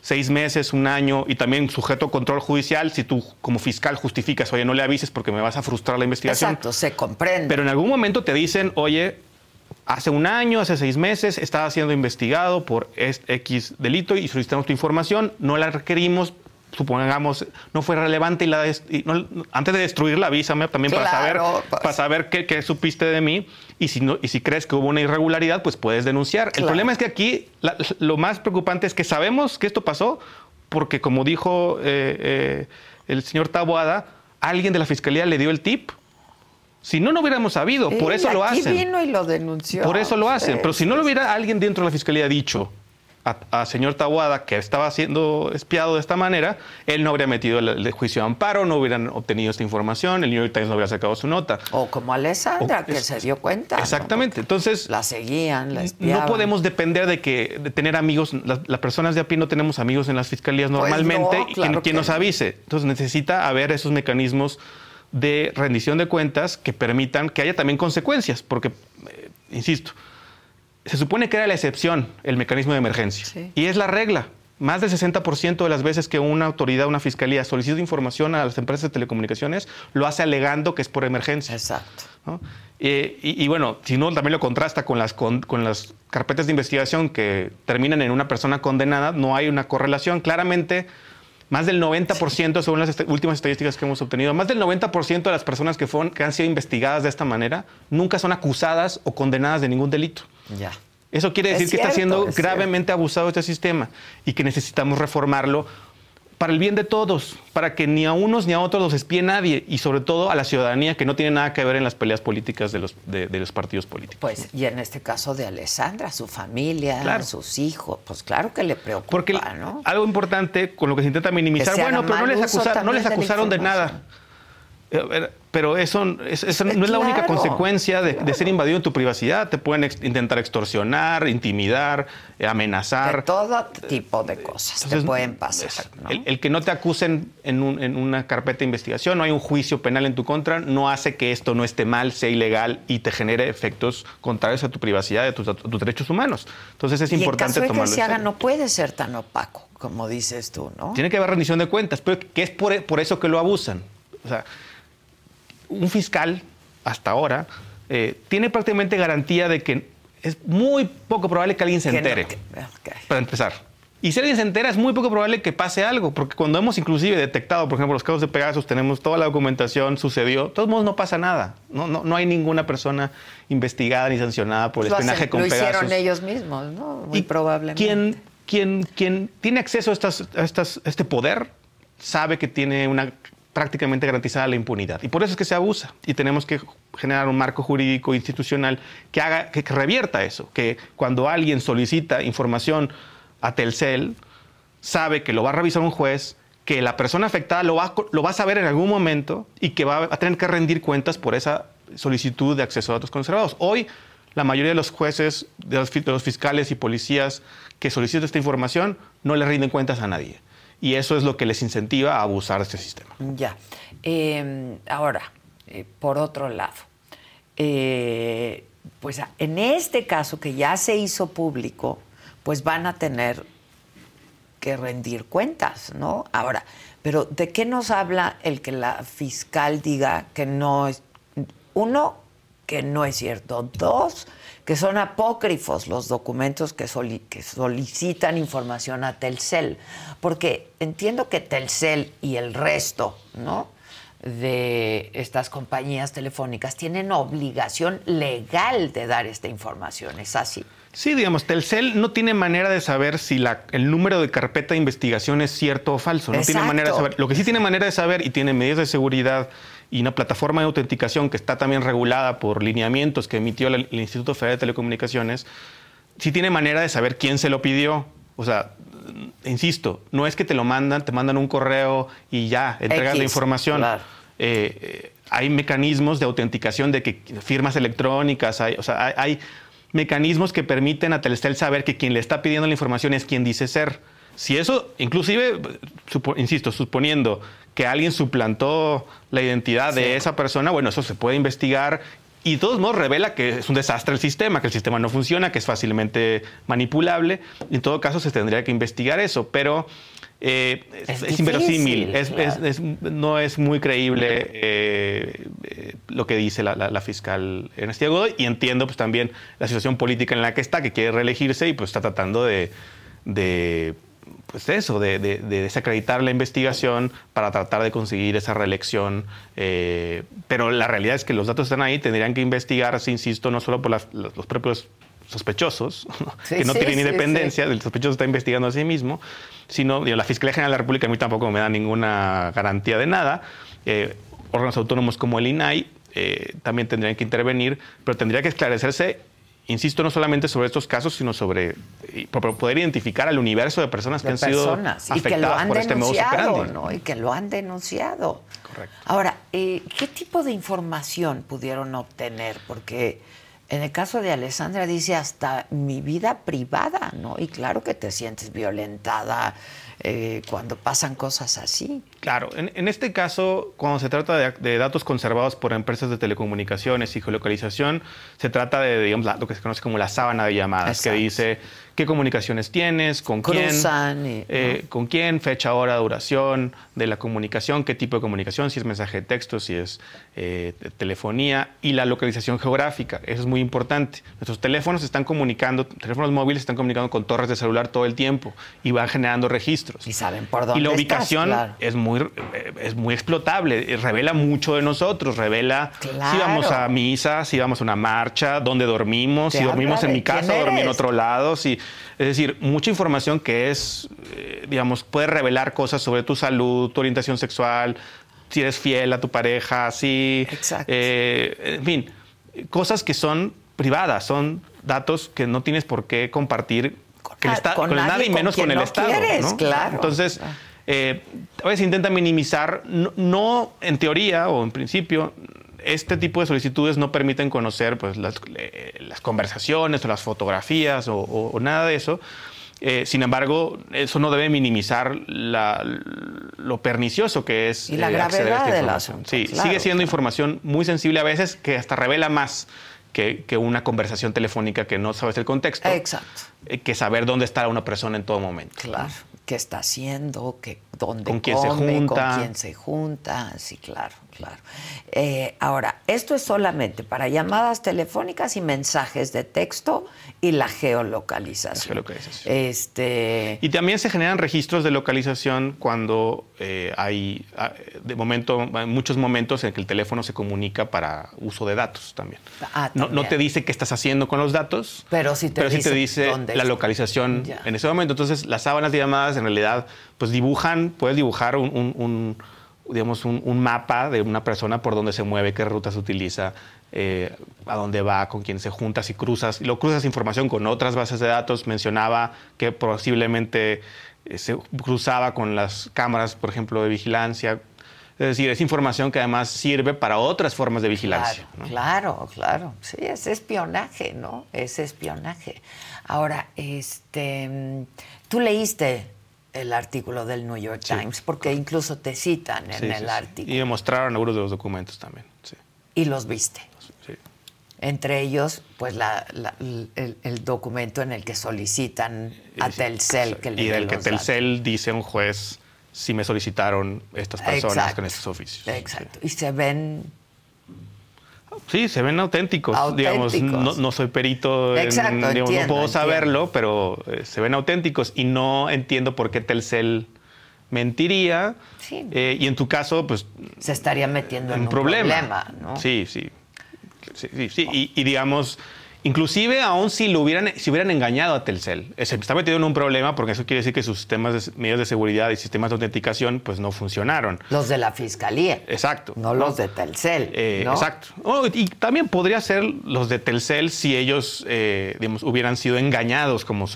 Seis meses, un año y también sujeto a control judicial. Si tú como fiscal justificas, oye, no le avises porque me vas a frustrar la investigación. Exacto, se comprende. Pero en algún momento te dicen, oye, hace un año, hace seis meses, estaba siendo investigado por X delito y solicitamos tu información, no la requerimos, supongamos, no fue relevante y, la antes de destruirla avísame también para saber, pues. para saber qué, supiste de mí y si, no, y si crees que hubo una irregularidad, pues puedes denunciar. El problema es que aquí lo más preocupante es que sabemos que esto pasó porque como dijo eh, eh, el señor Taboada, alguien de la fiscalía le dio el tip. Si no, no hubiéramos sabido. por eso lo hacen. vino y lo denunció. Por eso lo hacen. Pero si no lo hubiera alguien dentro de la fiscalía dicho, a, señor Tawada que estaba siendo espiado de esta manera, él no habría metido el, juicio de amparo, no hubieran obtenido esta información, el New York Times no habría sacado su nota. O como Alessandra, que se dio cuenta. Exactamente. Entonces. La seguían, la espiaban. No podemos depender de que de tener amigos. Las, personas de a pie no tenemos amigos en las fiscalías pues normalmente quien, nos avise. Entonces necesita haber esos mecanismos de rendición de cuentas que permitan que haya también consecuencias, porque, eh, insisto, se supone que era la excepción el mecanismo de emergencia. Y es la regla. Más del 60% de las veces que una autoridad, una fiscalía solicita información a las empresas de telecomunicaciones, lo hace alegando que es por emergencia. Exacto. Eh, y, bueno, si no, también lo contrasta con las, con, las carpetas de investigación que terminan en una persona condenada, no hay una correlación. Claramente, más del 90%, según las últimas estadísticas que hemos obtenido, más del 90% de las personas que, fueron, que han sido investigadas de esta manera nunca son acusadas o condenadas de ningún delito. Ya. Eso quiere decir que está siendo gravemente abusado este sistema y que necesitamos reformarlo para el bien de todos, para que ni a unos ni a otros los espíe nadie y sobre todo a la ciudadanía que no tiene nada que ver en las peleas políticas de los, de, los partidos políticos. Pues, y en este caso de Alessandra, su familia, sus hijos, pues claro que le preocupa, Porque algo importante con lo que se intenta minimizar, bueno, pero no les, no les acusaron de nada. Eh, pero eso, no es la única consecuencia de, ser invadido en tu privacidad. Te pueden intentar extorsionar, intimidar, eh, amenazar. De todo tipo de cosas te pueden pasar. El, que no te acusen en, una carpeta de investigación, no hay un juicio penal en tu contra, no hace que esto no esté mal, sea ilegal y te genere efectos contrarios a tu privacidad y a tus, derechos humanos. Entonces es importante en caso de que se haga, no puede ser tan opaco, como dices tú, ¿no? Tiene que haber rendición de cuentas, pero que es por, por eso que lo abusan. O sea, un fiscal, hasta ahora, eh, tiene prácticamente garantía de que es muy poco probable que alguien se entere. Para empezar. Y si alguien se entera, es muy poco probable que pase algo, porque cuando hemos inclusive detectado, por ejemplo, los casos de Pegasus, tenemos toda la documentación, sucedió, de todos modos no pasa nada. No, no, no hay ninguna persona investigada ni sancionada por el espionaje con Pegasus. Lo hicieron ellos mismos, ¿no? Muy probablemente. Quien, quien, quien tiene acceso a, estas, a, estas, a este poder sabe que tiene una prácticamente garantizada la impunidad. Y por eso es que se abusa. Y tenemos que generar un marco jurídico institucional que haga, que, revierta eso. Que cuando alguien solicita información a Telcel, sabe que lo va a revisar un juez, que la persona afectada lo va, lo va a saber en algún momento y que va a tener que rendir cuentas por esa solicitud de acceso a datos conservados. Hoy, la mayoría de los jueces, de los, de los fiscales y policías que solicitan esta información no le rinden cuentas a nadie y eso es lo que les incentiva a abusar de este sistema. Ya. Em, ahora, eh, por otro lado, eh, pues en este caso que ya se hizo público, pues van a tener que rendir cuentas, ¿no? Ahora, pero ¿de qué nos habla el que la fiscal diga que no es, uno, que no es cierto, dos, que son apócrifos los documentos que, que, solicitan información a Telcel, porque entiendo que Telcel y el resto, ¿no? de estas compañías telefónicas tienen obligación legal de dar esta información, ¿es así? Sí, digamos, Telcel no tiene manera de saber si la, el número de carpeta de investigación es cierto o falso. No tiene manera de saber. Lo que sí tiene manera de saber y tiene medidas de seguridad y una plataforma de autenticación que está también regulada por lineamientos que emitió el, Instituto Federal de Telecomunicaciones, sí tiene manera de saber quién se lo pidió. O sea, insisto, no es que te lo mandan, te mandan un correo y ya, entregas la información. Eh, eh, hay mecanismos de autenticación de que firmas electrónicas, hay, o sea, hay, mecanismos que permiten a Telcel saber que quien le está pidiendo la información es quien dice ser. Si eso, inclusive, insisto, suponiendo que alguien suplantó la identidad de esa persona, bueno, eso se puede investigar y de todos modos revela que es un desastre el sistema, que el sistema no funciona, que es fácilmente manipulable. En todo caso, se tendría que investigar eso, pero eh, es, inverosímil, no es muy creíble eh, eh, lo que dice la, fiscal Ernestina Godoy y entiendo pues también la situación política en la que está, que quiere reelegirse y pues está tratando de, pues eso, de, desacreditar la investigación para tratar de conseguir esa reelección. pero la realidad es que los datos están ahí, tendrían que investigarse, insisto, no solo por los propios sospechosos, que no tienen independencia, el sospechoso está investigando a sí mismo, sino la Fiscalía General de la República a mí tampoco me da ninguna garantía de nada. Eh, órganos autónomos como el INAI eh, también tendrían que intervenir, pero tendría que esclarecerse, insisto, no solamente sobre estos casos, sino sobre poder identificar al universo de personas que han sido afectadas por este modus operandi. ¿no? Y que lo han denunciado. Correcto. Ahora, eh, ¿qué tipo de información pudieron obtener? Porque en el caso de Alessandra dice hasta mi vida privada, ¿no? Y claro que te sientes violentada eh, cuando pasan cosas así. Claro, en, este caso, cuando se trata de, datos conservados por empresas de telecomunicaciones y geolocalización, se trata de, digamos, lo que se conoce como la sábana de llamadas, que dice qué comunicaciones tienes, con quién, eh, con quién, fecha, hora, duración de la comunicación, qué tipo de comunicación, si es mensaje de texto, si es eh, telefonía y la localización geográfica. Eso es muy importante. Nuestros teléfonos están comunicando, teléfonos móviles están comunicando con torres de celular todo el tiempo y van generando registros. Y saben por dónde Y la ubicación es muy eh, es muy explotable, revela mucho de nosotros, revela si vamos a misa, si vamos a una marcha, dónde dormimos, si dormimos en mi casa, dormí en otro lado, si es decir, mucha información que es, eh, digamos, puede revelar cosas sobre tu salud, tu orientación sexual, si eres fiel a tu pareja, si... Eh, en fin, cosas que son privadas, son datos que no tienes por qué compartir con, nadie, y menos con, el Estado. claro. Entonces, eh, a veces intenta minimizar, no, en teoría o en principio, este tipo de solicitudes no permiten conocer pues, las, conversaciones o las fotografías o, nada de eso. Eh, sin embargo, eso no debe minimizar lo pernicioso que es y la gravedad de la Sí, sigue siendo información muy sensible a veces que hasta revela más que, una conversación telefónica que no sabes el contexto. Exacto. Eh, que saber dónde está una persona en todo momento. Claro. ¿Qué está haciendo? ¿Qué, ¿Dónde ¿Con quién se junta? ¿Con quién se junta? Sí, claro claro. Eh, ahora, esto es solamente para llamadas telefónicas y mensajes de texto y la geolocalización. Este... Y también se generan registros de localización cuando eh, hay, ah, de momento, en muchos momentos en que el teléfono se comunica para uso de datos también. Ah, no, te dice qué estás haciendo con los datos, pero sí te, dice, la localización en ese momento. Entonces, las sábanas de llamadas en realidad pues dibujan, puedes dibujar un digamos, un, mapa de una persona por dónde se mueve, qué rutas utiliza, eh, a dónde va, con quién se junta, si cruzas, y lo cruzas información con otras bases de datos. Mencionaba que posiblemente eh, se cruzaba con las cámaras, por ejemplo, de vigilancia. Es decir, es información que además sirve para otras formas de vigilancia. Claro, claro, Sí, es espionaje, ¿no? Es espionaje. Ahora, este, tú leíste el artículo del New York Times, porque incluso te citan en el artículo. Y me mostraron algunos de los documentos también. Y los viste. Entre ellos, pues el, documento en el que solicitan a Telcel que le Y del que Telcel dice un juez si me solicitaron estas personas con estos oficios. Exacto. Y se ven Sí, se ven auténticos. Digamos, no, soy perito, no puedo saberlo, pero eh, se ven auténticos y no entiendo por qué Telcel mentiría. Eh, y en tu caso, pues... Se estaría metiendo en, un problema. Sí, sí. sí, sí. y, digamos, Inclusive, aún si lo hubieran, si hubieran engañado a Telcel, eh, se está metido en un problema porque eso quiere decir que sus sistemas de, medios de seguridad y sistemas de autenticación pues no funcionaron. Los de la fiscalía. Exacto. No, los de Telcel. Eh, exacto. Oh, y también podría ser los de Telcel si ellos, eh, digamos, hubieran sido engañados, como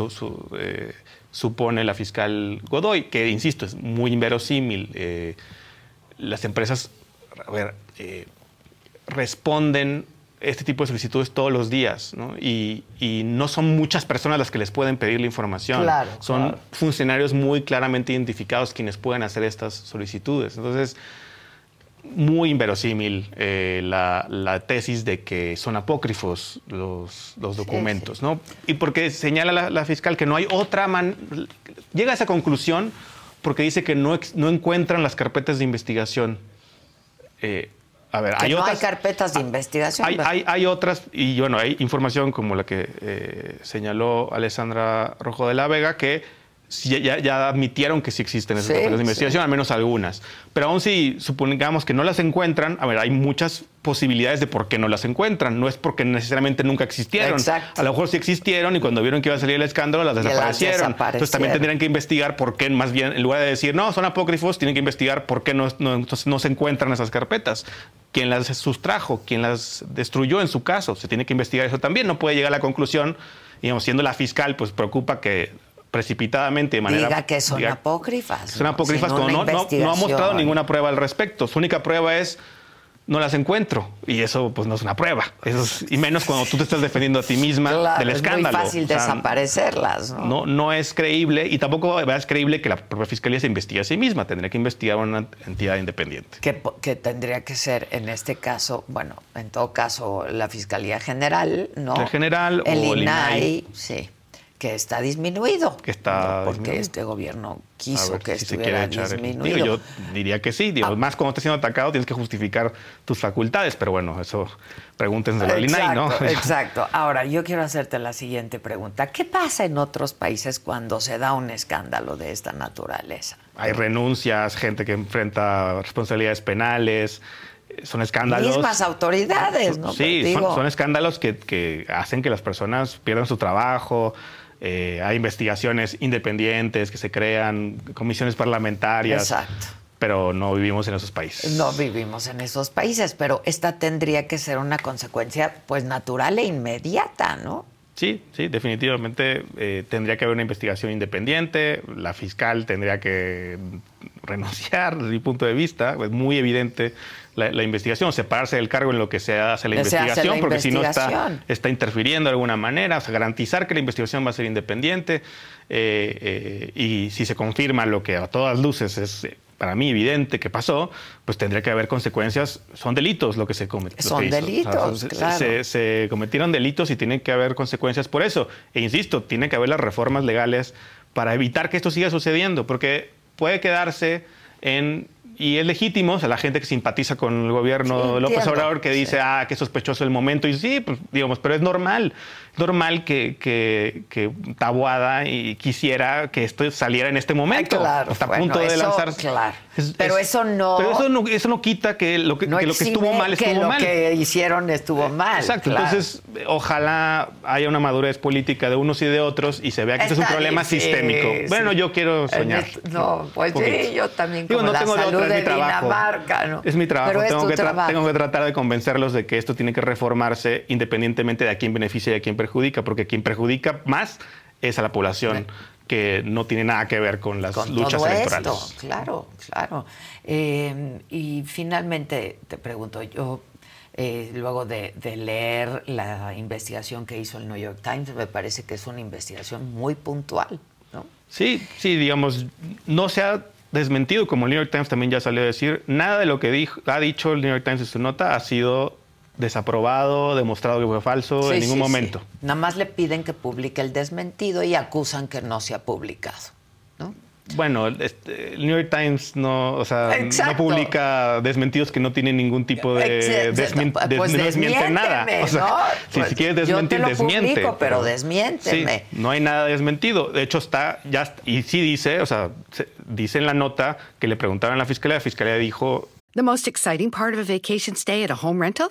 supone la fiscal Godoy, que insisto es muy inverosímil. las empresas, a ver, responden este tipo de solicitudes todos los días, ¿no? Y, y no son muchas personas las que les pueden pedir la información. Claro, son claro. funcionarios muy claramente identificados quienes pueden hacer estas solicitudes. Entonces, muy inverosímil eh, la, la tesis de que son apócrifos los, los documentos, ¿no? Y porque señala la, la fiscal que no hay otra man... Llega a esa conclusión porque dice que no encuentran las carpetas de investigación. Eh, a ver, Que hay no otras... hay carpetas de investigación. Hay, hay- hay otras, y bueno, hay información como la que eh, señaló Alessandra Rojo de la Vega, que ya, ya admitieron que sí existen esas Sí, carpetas de sí. investigación, al menos algunas. Pero aún si supongamos que no las encuentran, a ver, hay muchas posibilidades de por qué no las encuentran. No es porque necesariamente nunca existieron. Exacto. A lo mejor sí existieron y cuando vieron que iba a salir el escándalo las las desaparecieron. Entonces también desaparecieron. tendrían que investigar por qué, más bien, en lugar de decir, no, son apócrifos, tienen que investigar por qué no, no se encuentran esas carpetas. ¿Quién las sustrajo? ¿Quién las destruyó en su caso? Se tiene que investigar eso también. No puede llegar a la conclusión, digamos, siendo la fiscal, pues preocupa que precipitadamente, de manera... Diga que son diga- apócrifas. son ¿no? apócrifas una no, no- no ha mostrado ninguna prueba al respecto. Su única prueba es no las encuentro. Y eso pues no es una prueba. Eso es- y menos cuando tú te estás defendiendo a ti misma Claro, del es muy escándalo. fácil O sea, desaparecerlas, ¿no? no, no es creíble y tampoco es creíble que la propia fiscalía se investigue a sí misma. Tendría que investigar una entidad independiente. Que, tendría que ser, en este caso, bueno, en todo caso, la Fiscalía General, ¿no? La General el o el INAI, INAI. sí, que está disminuido. Que está ¿no? Porque disminuido. este gobierno quiso ver que si estuviera disminuido. Digo, yo diría que sí. Digo, Ah. Más cuando estás siendo atacado tienes que justificar tus facultades. Pero bueno, eso pregúntenselo al INAI, ¿no? Exacto. Ahora, yo quiero hacerte la siguiente pregunta. ¿Qué pasa en otros países cuando se da un escándalo de esta naturaleza? Hay renuncias, gente que enfrenta responsabilidades penales, son escándalos. Mismas autoridades, ¿no? Sí, son, son escándalos que, que hacen que las personas pierdan su trabajo. Eh, hay investigaciones independientes que se crean, comisiones parlamentarias. Exacto. Pero no vivimos en esos países. No vivimos en esos países, pero esta tendría que ser una consecuencia pues natural e inmediata, ¿no? Sí, sí, definitivamente eh, tendría que haber una investigación independiente, la fiscal tendría que renunciar desde mi punto de vista, es muy evidente la, la investigación, separarse del cargo en lo que se hace la Se hace investigación, la porque si no está, está interfiriendo de alguna manera, o sea, garantizar que la investigación va a ser independiente eh, eh, y si se confirma lo que a todas luces es... eh, para mí evidente que pasó, pues tendría que haber consecuencias. Son delitos lo que se cometió. Son hizo. delitos, se- claro. se- se cometieron delitos y tienen que haber consecuencias por eso. E insisto, tiene que haber las reformas legales para evitar que esto siga sucediendo, porque puede quedarse en... Y es legítimo, o sea, la gente que simpatiza con el gobierno Sí, de López Obrador que dice, sí. ah, qué sospechoso el momento. Y sí, pues digamos, pero es normal. Normal que, que, que Taboada y quisiera que esto saliera en este momento. Ay, claro, Está a bueno, punto de eso, lanzarse. claro. Pero eso no- Pero eso no, eso no quita que lo que, No que lo estuvo mal que estuvo lo mal. que hicieron estuvo mal. Exacto, claro. entonces ojalá haya una madurez política de unos y de otros y se vea que esto es un problema sistémico. Bueno, yo quiero soñar. este- no, pues sí, yo también Digo, como no la tengo de salud otra, es de mi trabajo. Dinamarca, ¿no? Es mi trabajo, Pero es tengo, tu que tra- trabajo. tengo que tratar de convencerlos de que esto tiene que reformarse independientemente de a quién beneficia y a quién perjudica, porque quien perjudica más es a la población que no tiene nada que ver con las con luchas todo electorales. esto, claro, claro. Eh, y finalmente te pregunto, yo eh, luego de, de leer la investigación que hizo el New York Times, me parece que es una investigación muy puntual, ¿no? Sí, sí, digamos, no se ha desmentido, como el New York Times también ya salió a decir, nada de lo que dijo, ha dicho el New York Times en su nota ha sido desaprobado, demostrado que fue falso Sí, en ningún sí, momento. sí. Nada más le piden que publique el desmentido y acusan que no se ha publicado, ¿no? Bueno, este, el New York Times no, o sea, Exacto. no publica desmentidos que no tienen ningún tipo de Ex- desmin- pues no desmiente nada. O sea, ¿no? si, Pues si quieres yo te desmentir, lo desmiente. publico, pero desmiénteme. Sí, no hay nada desmentido. De hecho, está ya y sí dice, o sea, se- dice en la nota que le preguntaron a la fiscalía, la fiscalía dijo, The most exciting part of a vacation stay at a home rental?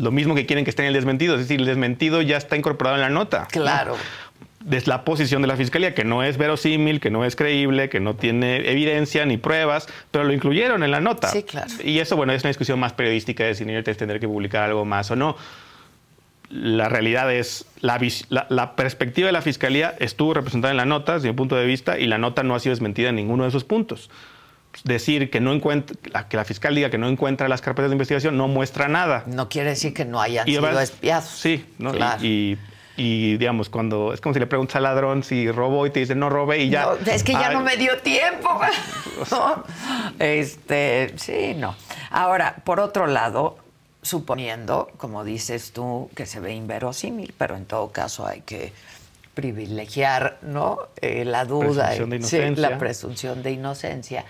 lo mismo que quieren que esté en el desmentido, es decir, el desmentido ya está incorporado en la nota. Claro. Es la posición de la fiscalía, que no es verosímil, que no es creíble, que no tiene evidencia ni pruebas, pero lo incluyeron en la nota. Sí, claro. Y eso, bueno, es una discusión más periodística de si New tendrá que publicar algo más o no. La realidad es, la, la, perspectiva de la fiscalía estuvo representada en la nota, desde mi punto de vista, y la nota no ha sido desmentida en ninguno de esos puntos decir que no encuentra, que la fiscal diga que no encuentra las carpetas de investigación no muestra nada. No quiere decir que no hayan sido espiados. Sí, ¿no? y, digamos, cuando es como si le preguntas al ladrón si robó y te dice no robé y ya. es que ya no me dio tiempo. Este, sí, no. Ahora, por otro lado, suponiendo, como dices tú, que se ve inverosímil, pero en todo caso hay que privilegiar, ¿no? Eh, la duda, de la presunción de inocencia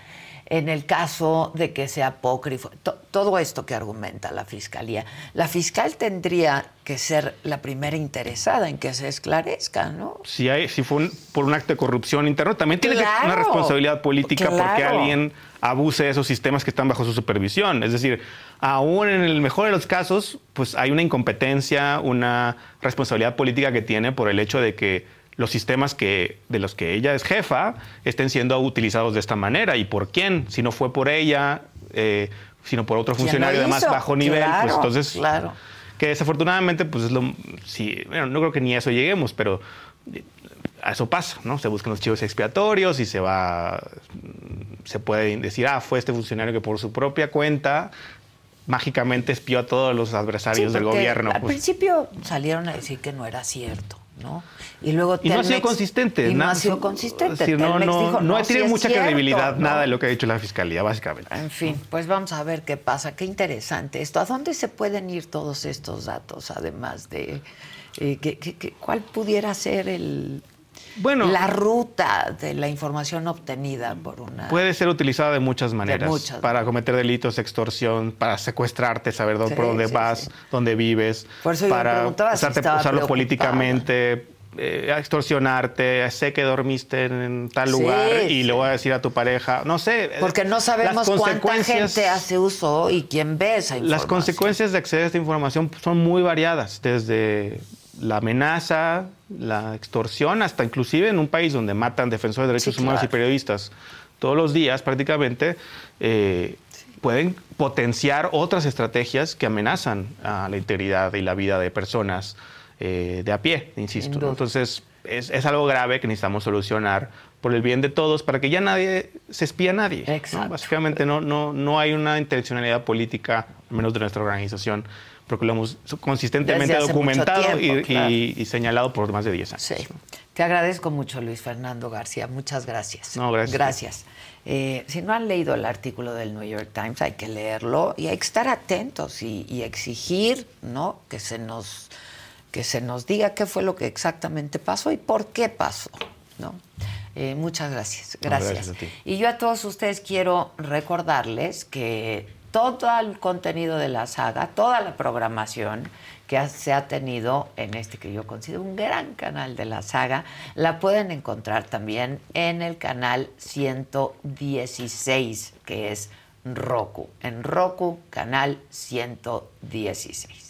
en el caso de que sea apócrifo, todo esto que argumenta la Fiscalía, la fiscal tendría que ser la primera interesada en que se esclarezca, ¿no? Si, hay, si fue por un acto de corrupción interno, también tiene que una responsabilidad política porque alguien abuse de esos sistemas que están bajo su supervisión. Es decir, aún en el mejor de los casos, pues hay una incompetencia, una responsabilidad política que tiene por el hecho de que los sistemas que, de los que ella es jefa estén siendo utilizados de esta manera. ¿Y por quién? Si no fue por ella, eh, sino por otro funcionario de más bajo nivel, pues entonces... Claro. Que desafortunadamente, pues es lo... Bueno, no creo que ni a eso lleguemos, pero a eso pasa, ¿no? Se buscan los chivos expiatorios y se va... Se puede decir, ah, fue este funcionario que por su propia cuenta mágicamente espió a todos los adversarios del gobierno. Al pues. principio salieron a decir que no era cierto. ¿no? Y luego no ha sido consistente. no ha sido consistente. no, no, no, tiene mucha credibilidad nada de lo que ha dicho la fiscalía, básicamente. En fin, pues vamos a ver qué pasa. Qué interesante esto. ¿A dónde se pueden ir todos estos datos, además de eh, cuál pudiera ser el bueno, la ruta de la información obtenida por una... Puede ser utilizada de muchas maneras. para cometer delitos, extorsión, para secuestrarte, saber dónde, por dónde vas, dónde vives. para usarlo políticamente, eh, extorsionarte, sé que dormiste en, tal lugar y le voy a decir a tu pareja, no sé. Porque no sabemos cuánta gente hace uso y quién ve esa información. Las consecuencias de acceder a esta información son muy variadas, desde la amenaza, la extorsión, hasta inclusive en un país donde matan defensores de derechos humanos y periodistas todos los días prácticamente, eh, pueden potenciar otras estrategias que amenazan a la integridad y la vida de personas eh, de a pie, insisto. Entonces, es, algo grave que necesitamos solucionar por el bien de todos para que ya nadie se espía a nadie. Básicamente no, no, no hay una intencionalidad política, al menos de nuestra organización, porque lo hemos consistentemente documentado y, señalado por más de 10 años. Sí. Te agradezco mucho, Luis Fernando García. Muchas gracias. No, gracias. Gracias. Eh, si no han leído el artículo del New York Times, hay que leerlo y hay que estar atentos y, exigir ¿no? que, se nos, que se nos diga qué fue lo que exactamente pasó y por qué pasó. ¿no? Eh, muchas gracias. Gracias. Y yo a todos ustedes quiero recordarles que todo el contenido de la saga, toda la programación que se ha tenido en este que yo considero un gran canal de la saga, la pueden encontrar también en el canal 116, que es Roku. En Roku, canal 116.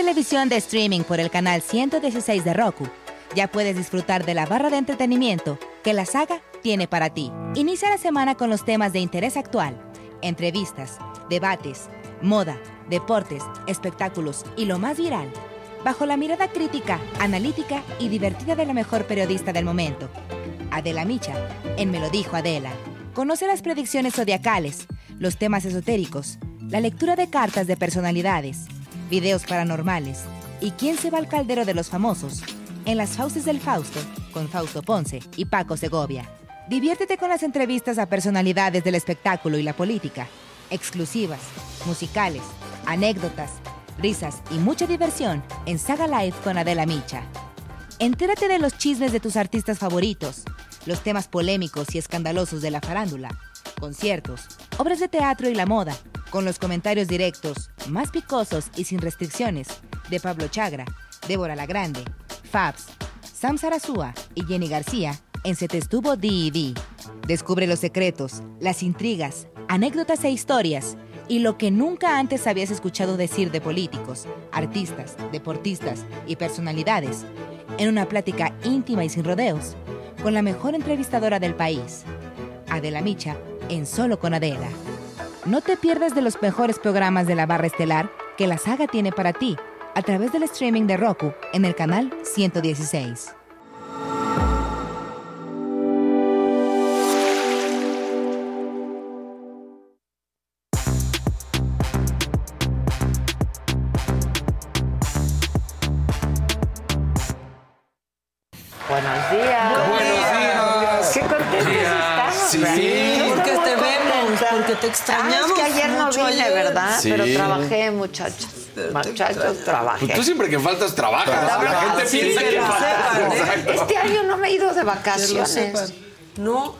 Televisión de streaming por el canal 116 de Roku ya puedes disfrutar de la barra de entretenimiento que la saga tiene para ti. Inicia la semana con los temas de interés actual, entrevistas, debates, moda, deportes, espectáculos y lo más viral, bajo la mirada crítica, analítica y divertida de la mejor periodista del momento, Adela Micha, en Me lo dijo Adela. Conoce las predicciones zodiacales, los temas esotéricos, la lectura de cartas de personalidades, videos paranormales y quién se va al caldero de los famosos en las fauces del Fausto con Fausto Ponce y Paco Segovia. Diviértete con las entrevistas a personalidades del espectáculo y la política, exclusivas, musicales, anécdotas, risas y mucha diversión en Saga Live con Adela Micha. Entérate de los chismes de tus artistas favoritos, los temas polémicos y escandalosos de la farándula, conciertos, obras de teatro y la moda, con los comentarios directos, más picosos y sin restricciones, de Pablo Chagra, Débora La Grande, Fabs, Sam Sarasúa y Jenny García en Se Te Estuvo D&D. Descubre los secretos, las intrigas, anécdotas e historias y lo que nunca antes habías escuchado decir de políticos, artistas, deportistas y personalidades en una plática íntima y sin rodeos con la mejor entrevistadora del país, Adela Micha, en Solo con Adela. No te pierdas de los mejores programas de la barra estelar que la saga tiene para ti a través del streaming de Roku en el canal 116. Extrañamos Ah, es que ayer no vine, ayer. ¿verdad? Sí. Pero trabajé, muchachos. Muchachos, trabajé. Pues tú siempre que faltas trabajas. La gente sí, piensa que que faltas. ¿eh? Este año no me he ido de Que lo vacaciones. sepan. No,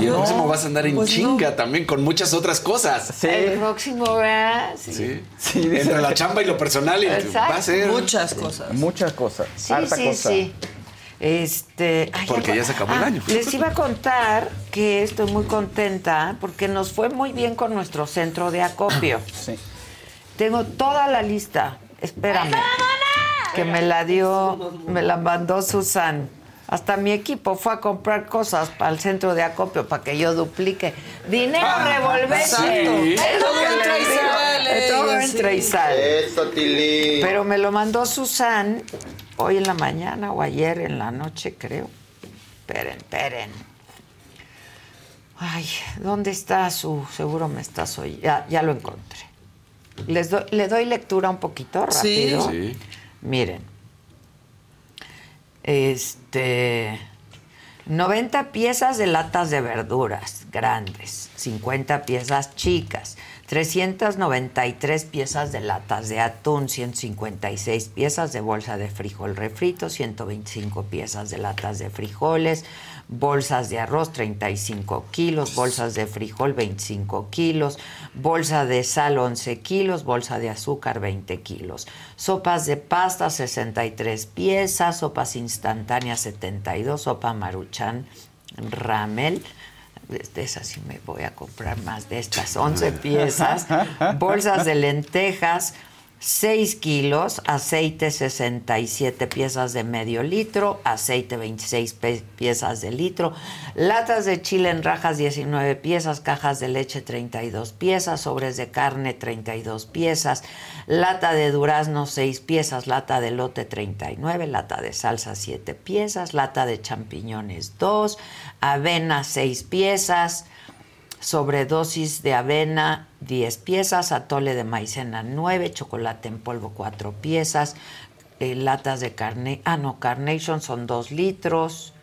Y el próximo vas a andar en pues no. chinga también con muchas otras cosas. El próximo, ¿verdad? Sí. Entre la chamba y lo personal y Exacto. va a ser. muchas cosas. Muchas cosas. Sí, harta sí, cosa. sí. Este, ay, Porque ya se acabó el ah, año. Les iba a contar que estoy muy contenta porque nos fue muy bien con nuestro centro de acopio. Sí. Tengo toda la lista. Espérame. Que me la dio, me la mandó Susan. Hasta mi equipo fue a comprar cosas para el centro de acopio para que yo duplique. Dinero revolvente. exacto. Es lo Todo entra y sale, Todo y entra y así. sale. Eso, Tili. Pero me lo mandó Susan hoy en la mañana o ayer en la noche, creo. Esperen, esperen. Ay, ¿dónde está su? Seguro me estás hoy. Ya, ya lo encontré. Les doy, le doy lectura un poquito Sí. rápido. Sí. Miren. Este. 90 piezas de latas de verduras grandes, 50 piezas chicas, 393 piezas de latas de atún, 156 piezas de bolsa de frijol refrito, 125 piezas de latas de frijoles, bolsas de arroz 35 kilos, bolsas de frijol 25 kilos, bolsa de sal 11 kilos, bolsa de azúcar 20 kilos, sopas de pasta 63 piezas, sopas instantáneas 72, sopa maruchan ramel. De esas sí me voy a comprar más de estas 11 piezas, bolsas de lentejas, 6 kilos, aceite 67 piezas de medio litro, aceite 26 pe- piezas de litro, latas de chile en rajas 19 piezas, cajas de leche 32 piezas, sobres de carne 32 piezas, lata de durazno 6 piezas, lata de lote 39, lata de salsa 7 piezas, lata de champiñones 2, avena 6 piezas, sobredosis de avena 10 piezas, atole de maicena 9, chocolate en polvo 4 piezas, eh, latas de carne, ah no, carnation son 2 litros,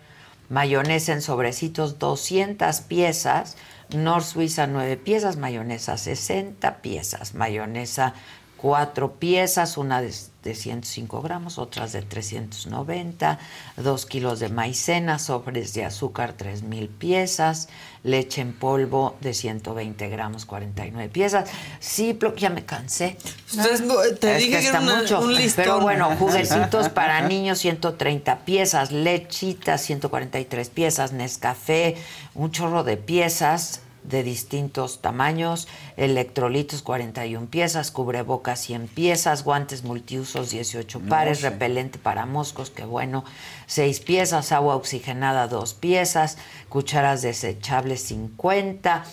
mayonesa en sobrecitos 200 piezas, Nor Suiza 9 piezas, mayonesa 60 piezas, mayonesa 4 piezas, una de, de 105 gramos, otras de 390, 2 kilos de maicena, sobres de azúcar 3000 piezas, leche en polvo de 120 gramos, 49 piezas. Sí, pero ya me cansé. Entonces, te Es dije que que, está una- mucho. un. Pero bueno, juguetitos para niños 130 piezas, lechitas 143 piezas, Nescafé, un chorro de piezas de distintos tamaños, electrolitos 41 piezas, cubrebocas 100 piezas, guantes multiusos 18 pares, repelente para moscos, que bueno, 6 piezas, agua oxigenada 2 piezas, cucharas desechables 50,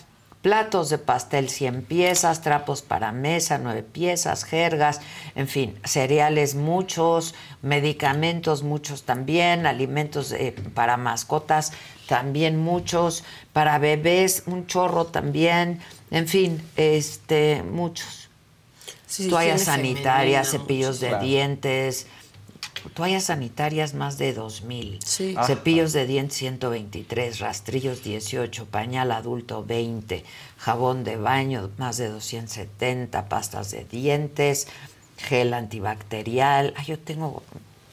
Platos de pastel 100 piezas, trapos para mesa 9 piezas, jergas, en fin, cereales muchos, medicamentos muchos también, alimentos eh, para mascotas también muchos, para bebés un chorro también, en fin, este muchos. Sí, Toallas sanitarias, cepillos de Claro. dientes, toallas sanitarias más de 2000. Sí. Ah. Cepillos de dientes 123, rastrillos 18, pañal adulto 20, jabón de baño más de 270, pastas de dientes, gel antibacterial. Ah, yo tengo,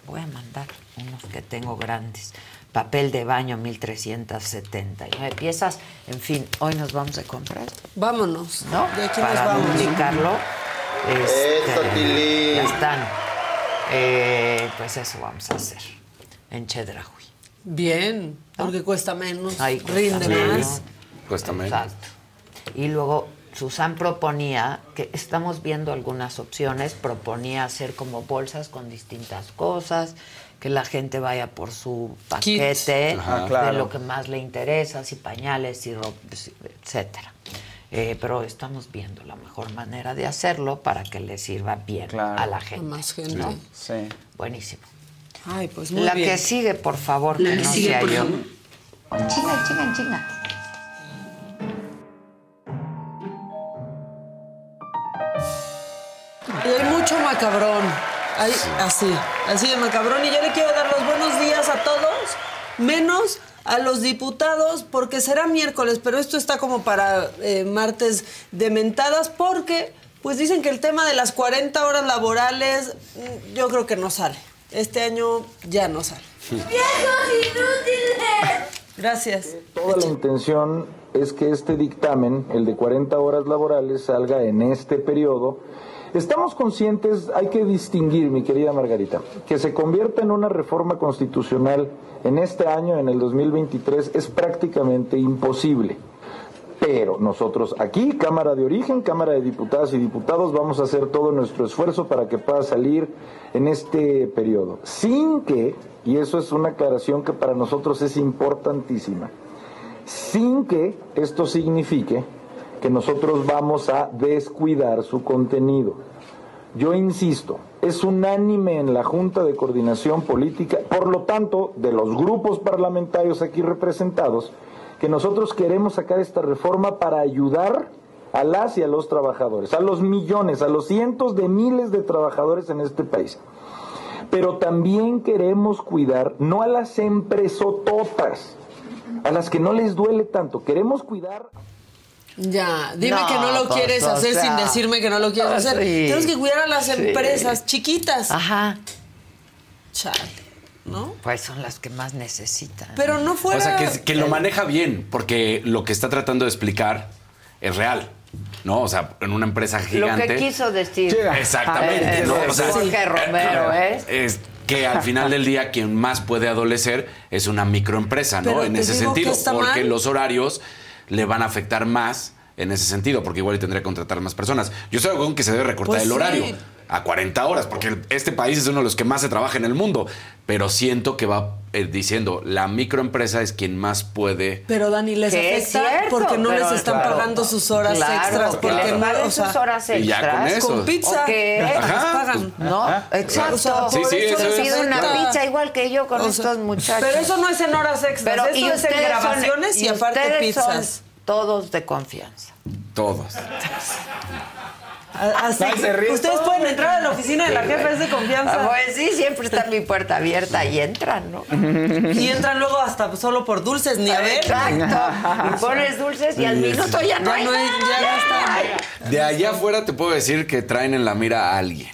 voy a mandar unos que tengo grandes. Papel de baño 1379 piezas. En fin, hoy nos vamos a comprar, Vámonos. ¿no? De aquí Para nos vamos. publicarlo. Este, ya están. Eh, pues eso vamos a hacer en Chedraui. Bien, porque cuesta menos. Ahí cuesta rinde menos. más. Cuesta menos. Exacto. Y luego Susan proponía, que estamos viendo algunas opciones, proponía hacer como bolsas con distintas cosas, que la gente vaya por su paquete Ajá. de Claro. lo que más le interesa, si pañales, si ropa, etcétera. Eh, pero estamos viendo la mejor manera de hacerlo para que le sirva bien Claro. a la A gente. más gente. ¿no? Sí. Buenísimo. Ay, pues muy la bien. que sigue, por favor, La que que no sigue, sea por yo. favor. Chinga, chinga, chinga. Y hay mucho macabrón. Hay, Así, así de macabrón. Y yo le quiero dar los buenos días a todos, menos a los diputados, porque será miércoles, pero esto está como para eh, martes de mentadas, porque pues dicen que el tema de las 40 horas laborales, mm, yo creo que no sale. Este año ya no sale. Gracias. Toda la intención es que este dictamen, el de 40 horas laborales, salga en este periodo. Estamos conscientes, hay que distinguir, mi querida Margarita, que se convierta en una reforma constitucional en este año, en el 2023, es prácticamente imposible. Pero nosotros aquí, Cámara de Origen, Cámara de Diputadas y Diputados, vamos a hacer todo nuestro esfuerzo para que pueda salir en este periodo. Sin que, y eso es una aclaración que para nosotros es importantísima, sin que esto signifique que nosotros vamos a descuidar su contenido. Yo insisto, es unánime en la Junta de Coordinación Política, por lo tanto, de los grupos parlamentarios aquí representados, que nosotros queremos sacar esta reforma para ayudar a las y a los trabajadores, a los millones, a los cientos de miles de trabajadores en este país. Pero también queremos cuidar no a las empresototas, a las que no les duele tanto, queremos cuidar Ya, dime No, que no lo pues, quieres o hacer sea, sin decirme que no lo quieres hacer. sí, Tenemos que cuidar a las sí. empresas chiquitas. Ajá. Chale, ¿no? Pues son las que más necesitan. Pero no fuera... O sea, que, que lo maneja bien, porque lo que está tratando de explicar es real. ¿No? O sea, en una empresa Lo gigante. que quiso decir. Exactamente, Eh, ¿no? eh, O sea, Jorge Romero, ¿eh? Es que al final del día quien más puede adolecer es una microempresa, ¿no? Pero en ese sentido, porque mal. los horarios le van a afectar más en ese sentido, porque igual tendría que contratar más personas. Yo estoy en que se debe recortar Pues el sí. horario a 40 horas, porque este país es uno de los que más se trabaja en el mundo, pero siento que va eh, diciendo, la microempresa es quien más puede... Pero Dani, les afecta cierto, porque no pero- les están claro. pagando sus horas Claro, extras. que Porque les no, paguen o sea, sus horas Y ya extras. con eso. Con pizza. ¿O qué? les Ajá, pagan. No, exacto. O sea, Sí, por sí, eso es. Pido una pizza igual que yo con O sea, estos muchachos. Pero eso no es en horas extras, Pero, eso y es en ustedes son- grabaciones y, aparte son pizzas. Todos de confianza. Todos. Así ustedes todo. pueden entrar a la oficina de la jefa, es de confianza. Pues sí, siempre está mi puerta abierta y entran, ¿no? Y entran luego hasta solo por dulces, ni a ver. Exacto. Y pones dulces y al minuto ya no Ya hay. no hay- ya no está. De allá afuera te puedo decir que traen en la mira a alguien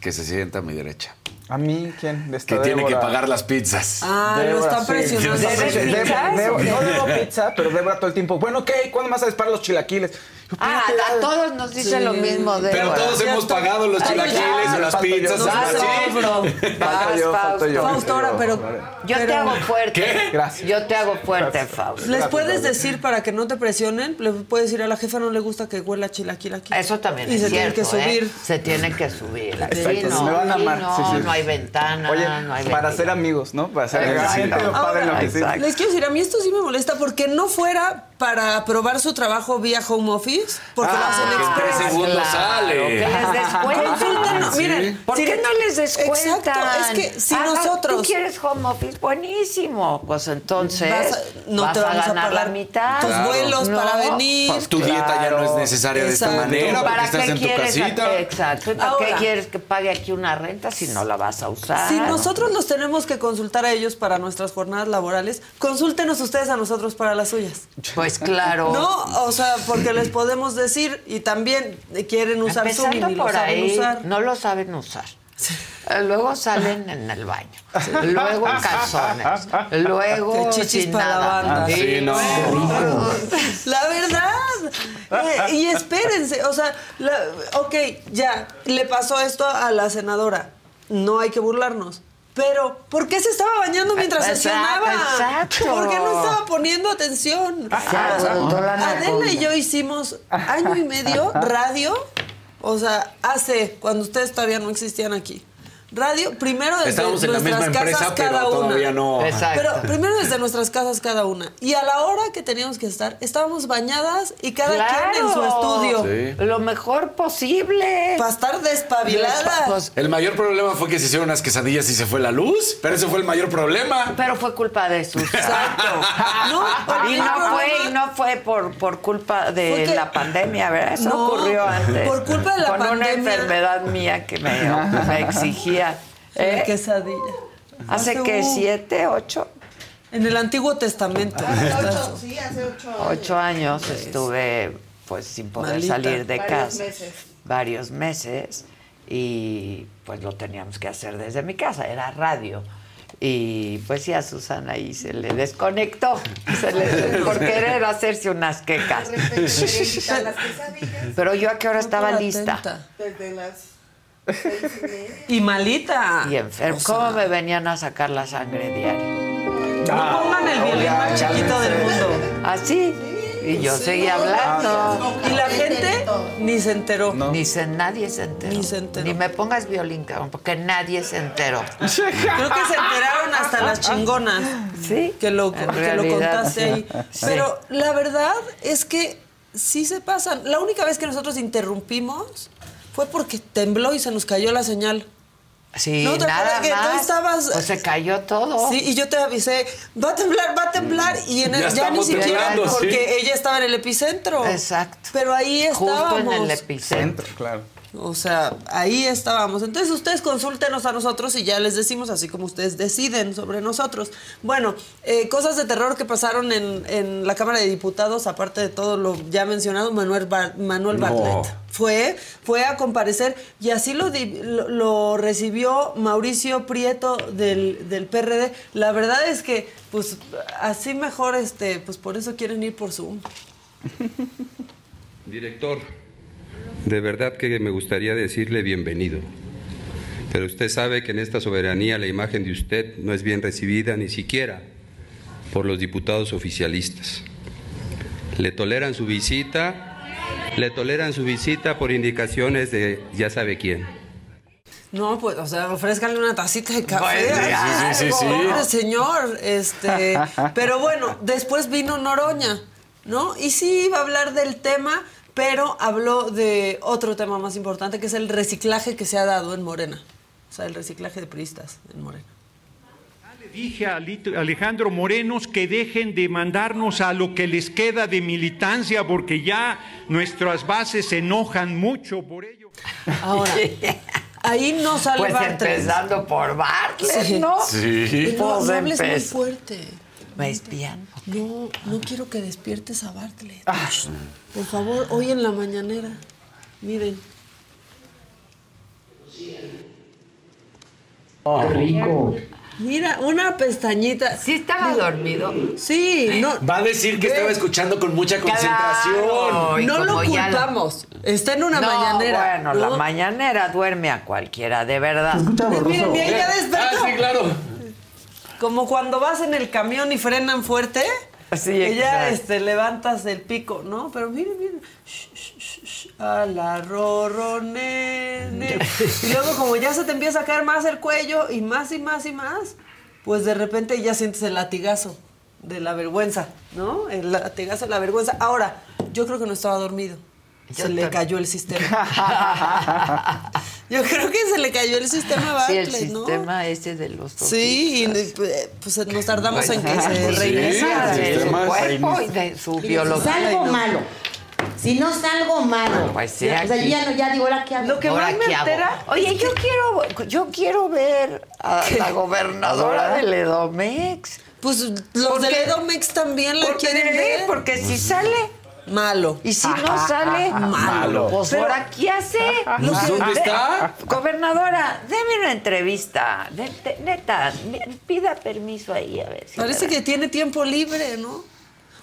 que se sienta a mi derecha, ¿A mí quién? De esta que tiene que pagar las pizzas. Ah, lo Débora, están sí. No debo pizza, pero Débora todo el tiempo. Bueno, ¿qué? ¿Cuándo vas a disparar los chilaquiles? Ah, a todos nos dicen Sí. lo mismo de Pero todos hemos pagado los Ay, chilaquiles ya. o las pizzas. No, o Vas, las- sí. bro. Falto Vas, yo, falto yo. Fausto, ahora, pero. Yo te hago fuerte. ¿Qué? Gracias. Yo te hago fuerte, Fausto. ¿Les puedes decir para que no te presionen? Le puedes decir a la jefa no le gusta que huela chilaquil aquí. Eso también y es se cierto, tiene que subir. ¿eh? Se tiene que subir. Sí, no, me van a sí, amar. No, sí, sí. no hay ventana, Oye, no hay para ser amigos, ¿no? Para ser. Exacto. Les quiero decir, a mí esto sí me molesta porque no fuera para probar su trabajo vía home office? Porque lo Ah, hacen porque en tres express. segundos sale. Que les. Consulten, Sí. miren, ¿Por si- qué no les descuentan? Exacto, es que si Ah, nosotros... ¿Tú quieres home office? Buenísimo. Pues entonces Vas a- no vas te vamos a ganar la pagar mitad. tus vuelos para venir. Pues tu dieta ya no es necesaria de esta Exacto. manera porque ¿Para estás en tu casita. Exacto. ¿Y ¿Para qué quieres que pague aquí una renta si no la vas a usar? Si nosotros los tenemos que consultar a ellos para nuestras jornadas laborales, consúltenos ustedes a nosotros para las suyas. Pues claro. No, o sea, porque les podemos decir y también quieren usar Zoom y Empezando ni lo por saben ahí, usar. no lo saben usar. Luego salen en el baño. Luego en calzones. Luego Que chichis sin para la nada. banda. Sí, no. La verdad. Eh, y espérense, o sea, la- ok, ya, le pasó esto a la senadora. No hay que burlarnos. Pero, ¿por qué se estaba bañando mientras Exacto, sesionaba? exacto. ¿Por qué no estaba poniendo atención? Exacto, O sea, doctora Ana Adela y yo hicimos año y medio radio, o sea, hace, cuando ustedes todavía no existían aquí. Radio, primero desde Estábamos en la nuestras misma empresa, casas pero cada una. todavía no. Exacto. Pero primero desde nuestras casas cada una. Y a la hora que teníamos que estar, estábamos bañadas y cada quien en su Claro. estudio. Sí. Lo mejor posible. Para estar despabilada. Pues, El mayor problema fue que se hicieron unas quesadillas y se fue la luz, pero ese fue el mayor problema. pero fue culpa de sus. Exacto. No, Y no fue, y no fue por, por culpa de la pandemia, ¿verdad? Eso No, ocurrió antes. por culpa de la Con una pandemia. enfermedad mía que me, me exigía. La ¿eh? quesadilla. ¿Hace que uh, siete, ocho? En el Antiguo Testamento. Sí, hace ocho. Ocho años estuve pues sin poder Malita. salir de Varios casa. meses. Varios meses. Y pues lo teníamos que hacer desde mi casa, era radio. Y pues sí, a Susana ahí se le desconectó se le- por querer hacerse unas quecas. De repente quería invitar las quesadillas Pero yo a qué hora estaba lista. desde las y malita. Y enfermo. O sea, ¿Cómo me venían a sacar la sangre diaria? No pongan el violín más chiquito del mundo. Así. Y yo seguía hablando. Y la gente ni se enteró. Ni se, nadie se enteró. Ni se enteró. Ni me pongas violín, cabrón, porque nadie se enteró. Creo que se enteraron hasta las chingonas. Sí. Que lo, que lo contaste ahí. sí. Pero la verdad es que sí se pasan. La única vez que nosotros interrumpimos fue porque tembló y se nos cayó la señal. Sí, ¿No te nada acuerdas que tú más. estabas- Pues se cayó todo. Sí, y yo te avisé, va a temblar, va a temblar. Y en el, Ya ya, ni siquiera, porque sí. ella estaba en el epicentro. Exacto. Pero ahí estábamos. Justo en el epicentro. Claro. O sea, ahí estábamos. Entonces ustedes consúltenos a nosotros y ya les decimos así como ustedes deciden sobre nosotros. Bueno, eh, cosas de terror que pasaron en, en la Cámara de Diputados, aparte de todo lo ya mencionado, Manuel, Bar- Manuel No. Bartlett fue, fue a comparecer y así lo, di- lo, lo recibió Mauricio Prieto del, del PRD. La verdad es que, pues, así mejor, este, pues por eso quieren ir por Zoom. Director, de verdad que me gustaría decirle bienvenido. Pero usted sabe que en esta soberanía la imagen de usted no es bien recibida ni siquiera por los diputados oficialistas. Le toleran su visita, le toleran su visita por indicaciones de ya sabe quién. No, pues, o sea, ofrézcanle una tacita de café. Sí, sí, sí, sí. Pobre señor, este, pero bueno, después vino Noroña, ¿no? Y sí iba a hablar del tema, pero habló de otro tema más importante, que es el reciclaje que se ha dado en Morena. O sea, el reciclaje de priistas en Morena. Le dije a Alejandro Morenos que dejen de mandarnos a lo que les queda de militancia porque ya nuestras bases se enojan mucho por ello. Ahora, ahí no sale Pues Bartlett. empezando por Bartlett, Sí. ¿no? Sí. No, Pues no hables muy empezó. fuerte. Me espían. No, no quiero que despiertes a Bartlett. Por favor, hoy en la mañanera. Miren. rico. Mira, una pestañita. Sí estaba dormido. Sí, no. Va a decir que estaba escuchando con mucha concentración. Claro, No lo ya la- culpamos. Está en una no, mañanera. Bueno, ¿no? la mañanera duerme a cualquiera, de verdad. Miren, y ella despertó. Ah, sí, claro. Como cuando vas en el camión y frenan fuerte. Sí, que ya este, levantas el pico, ¿no? Pero miren, miren. A la. Y luego como ya se te empieza a caer más el cuello y más y más y más, pues de repente ya sientes el latigazo. de la vergüenza, ¿no? El latigazo de la vergüenza. Ahora, yo creo que no estaba dormido. Yo se le cayó el sistema. yo creo que se le cayó el sistema a Sí, Barclay, el ¿no? sistema ese de los Sí, y, pues nos tardamos en que Pues se sí, reiniciara. de su sistema cuerpo y de su biología. Salgo malo. Si no salgo malo. Pues sí, o sea, yo ya no, ya digo, ¿ahora qué hago? Lo que Ahora, más me altera. Oye, yo quiero, yo quiero ver a la gobernadora del Edomex. Pues los ¿Por del? Edomex también la ¿Por quieren ver. Porque si sale Malo. y si no sale, Malo. Pues Pero- ahora, ¿qué hace? Pues, ¿dónde De- está? Gobernadora, deme una entrevista. De- de- neta, pida permiso ahí a ver. si Parece que tiene tiempo libre, ¿no?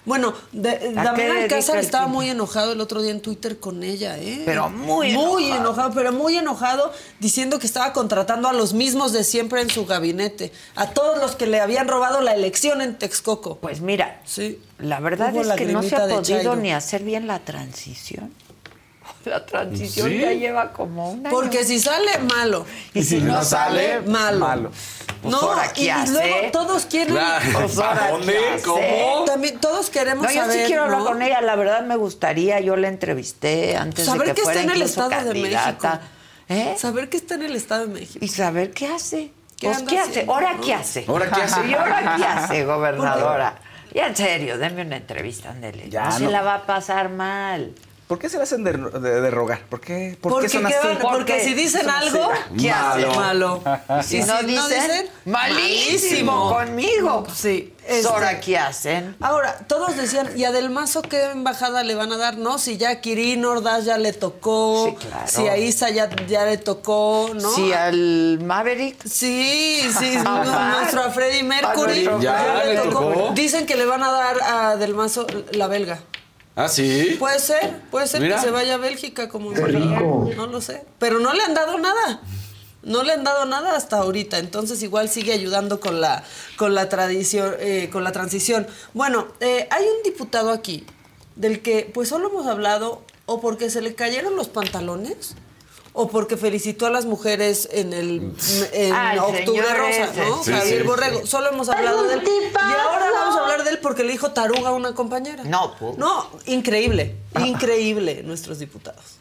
Bueno, de- ¿A qué Damián Alcázar estaba muy enojado el otro día en Twitter con ella, ¿eh? Pero muy Muy enojado. enojado, pero muy enojado, diciendo que estaba contratando a los mismos de siempre en su gabinete. A todos los que le habían robado la elección en Texcoco. Pues mira, Sí. La verdad es que no se ha podido ni hacer bien la transición. La transición Sí. ya lleva como un año. Porque si sale, malo. y si no sale, Malo. Pues no, ahora, ¿qué y hace? luego todos quieren... Claro. Pues ahora, ¿A dónde? ¿Cómo? También todos queremos No, yo saber, sí quiero hablar ¿no? con ella, la verdad me gustaría, yo la entrevisté antes Saber de que que fuera está en el Estado de. México. ¿Eh? Saber que está en el Estado de México. Y saber qué hace. ¿Qué Pues, ¿qué hace? ¿Ahora qué hace? ¿Ahora qué hace? ¿Y ahora qué hace, gobernadora? Ya en serio, denme una entrevista, ándele. Ya, no, se no. la va a pasar mal. ¿Por qué se le hacen de, de- de rogar? ¿Por qué, por Porque, qué son ¿qué así? porque si dicen algo, ¿Qué hace? malo. Si no dicen, malísimo conmigo. Sí. Este, ¿Ahora qué hacen? Ahora, todos decían, ¿y a Del Mazo qué embajada le van a dar? No, si ya a Kirin Ordaz ya le tocó, Sí, claro. si a Isa ya, ya le tocó, ¿no? Si al Maverick. Sí, sí, nuestro a Freddie Mercury nuestro Ya le tocó. Dicen que le van a dar a Del Mazo la belga. ¿Ah, sí? Puede ser, puede ser Mira. que se vaya a Bélgica como No lo sé. Pero no le han dado nada. No le han dado nada hasta ahorita. Entonces igual sigue ayudando con la, con la tradición, eh, con la transición. Bueno, eh, hay un diputado aquí del que pues solo hemos hablado o porque se le cayeron los pantalones o porque felicitó a las mujeres en el en el octubre rosa, ese. ¿no? Sí, Javier sí, Borrego. sí. Solo hemos hablado de él. Y ahora vamos a hablar de él porque le dijo taruga a una compañera. No, pues. No, increíble, increíble nuestros diputados.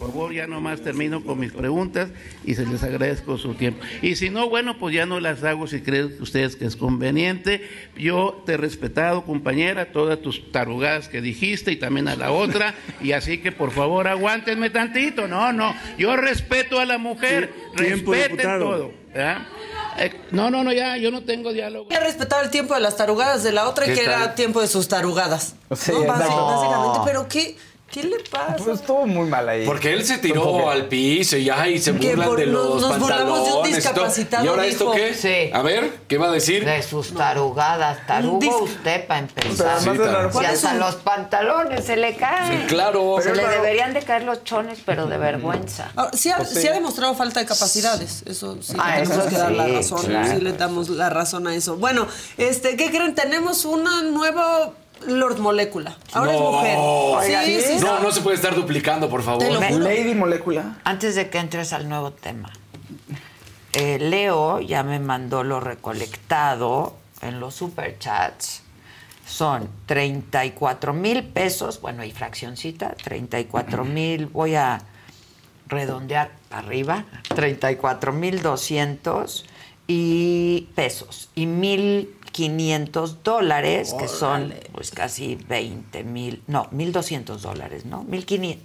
Por favor, ya nomás termino con mis preguntas y se les agradezco su tiempo. Y si no, bueno, pues ya no las hago si creen ustedes que es conveniente. Yo te he respetado, compañera, todas tus tarugadas que dijiste y también a la otra. Y así que por favor aguántenme tantito. No, no, yo respeto a la mujer, tiempo, respeten diputado. todo. ¿verdad? Eh, no, no, no, ya, yo no tengo diálogo. Hay que respetar el tiempo de las tarugadas de la otra y ¿Qué que era tiempo de sus tarugadas. Sí, no, básicamente. Pero ¿qué, qué le pasa? Pues estuvo muy mal ahí. Porque él se tiró al piso y ay, se burlan por- de nos- los nos burlamos de un pantalones. y discapacitado, ¿Y ahora esto dijo. qué? Sí. A ver, ¿qué va a decir? De sus tarugadas. Tarugo Dis- usted para empezar. Sí, tal. la- Si hasta los pantalones se le caen. Sí, claro. Se Pero le claro. deberían de caer los chones, pero de vergüenza. Ahora, sí, ha, Pues sí. ha demostrado falta de capacidades. Eso sí, Ah, le tenemos eso que dar la sí, razón. claro. Sí le damos la razón a eso. Bueno, este, ¿qué creen? Tenemos una nueva Lord Molécula. Ahora es No. mujer. Oiga, sí, sí, No, sí. no se puede estar duplicando, por favor. Te lo juro. Lady Molécula. Antes de que entres al nuevo tema, eh, Leo ya me mandó lo recolectado en los superchats. Son 34 mil pesos, bueno, y fraccioncita, 34 mil, voy a redondear arriba, 34 mil 200 y pesos y 1.500 dólares, que son pues casi 20 mil, no, 1.200 dólares, ¿no? 1.500.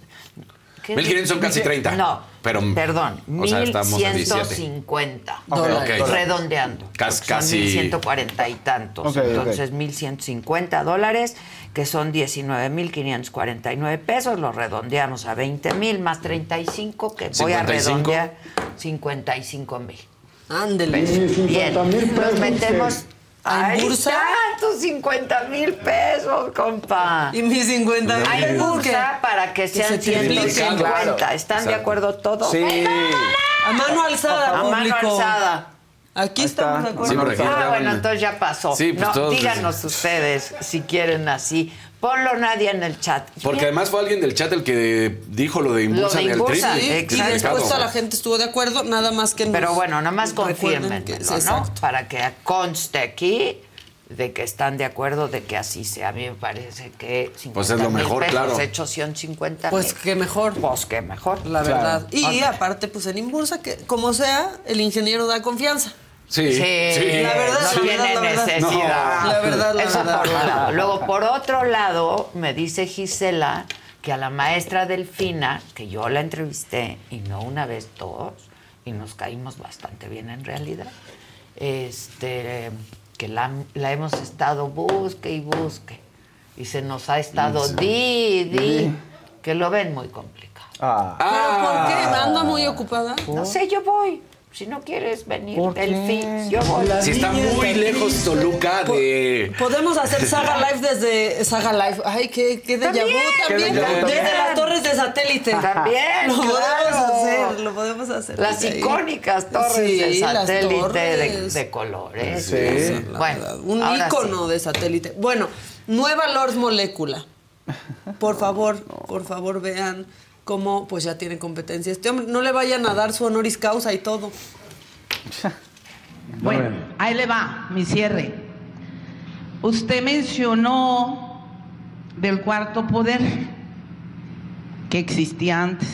¿qué? 1.500 son casi 30. No, Pero, perdón, o sea, estamos a 17. 1.150 Ok, dólares, ok. redondeando. Cas- Son casi- 1.140 y tantos. Ok, ok. Entonces, 1.150 dólares, que son 19.549 pesos, los redondeamos a 20.000 más 35, que voy a 55. redondear 55 mil. Ándele. Bien, nos metemos. ¿Hay Ahí bursa? están tus 50 mil pesos, compa. Y mis 50 mil Hay bursa para que sean se tripliquen. 150. Claro. ¿Están de Exacto. acuerdo todos? Sí. A mano alzada, A mano público. alzada. Aquí estamos está. de acuerdo. Sí. Ah, bueno, entonces ya pasó. Sí, pues no, todos- díganos ustedes si quieren así. Ponlo nadie en el chat. Porque además fue alguien del chat el que dijo lo de Impulsa Lo de de Impulsa, Altrip. Sí, y Exacto. después toda la gente estuvo de acuerdo, nada más que Pero bueno, nada más que- exacto. Para que conste aquí de que están de acuerdo de que así sea. A mí me parece que 50 Pues es lo mejor, pesos claro. hechos 150 Pues qué mejor. Pues qué mejor. La Claro. verdad. Y aparte, pues en Imbursa, que como sea, el ingeniero da confianza. Sí, Sí, La verdad, no la tiene verdad, la verdad. necesidad. No. La verdad, la Eso verdad. por un lado. Luego, por otro lado, me dice Gisela que a la maestra Delfina, que yo la entrevisté, y no una vez, dos, y nos caímos bastante bien en realidad, este, que la, la hemos estado busque y busque, y se nos ha estado Sí. di, di, que lo ven muy complicado. Ah. ¿Pero por qué? ¿Anda muy ocupada? No sé, yo voy. Si no quieres venir, ¿Por Delfín, yo voy. Si está muy lejos Toluca de. Podemos hacer Saga Live desde Saga Live. Ay, qué, qué de También, también. Desde las torres de satélite. También, Lo podemos hacer, lo podemos hacer. Las icónicas torres Sí, de satélite de, torres. de colores. Bueno, un ícono de satélite. Bueno, nueva Lord Molécula. Por favor, por favor, vean cómo pues ya tiene competencia. Este hombre, no le vayan a dar su honoris causa y todo. Bueno, ahí le va mi cierre. Usted mencionó del cuarto poder que existía antes.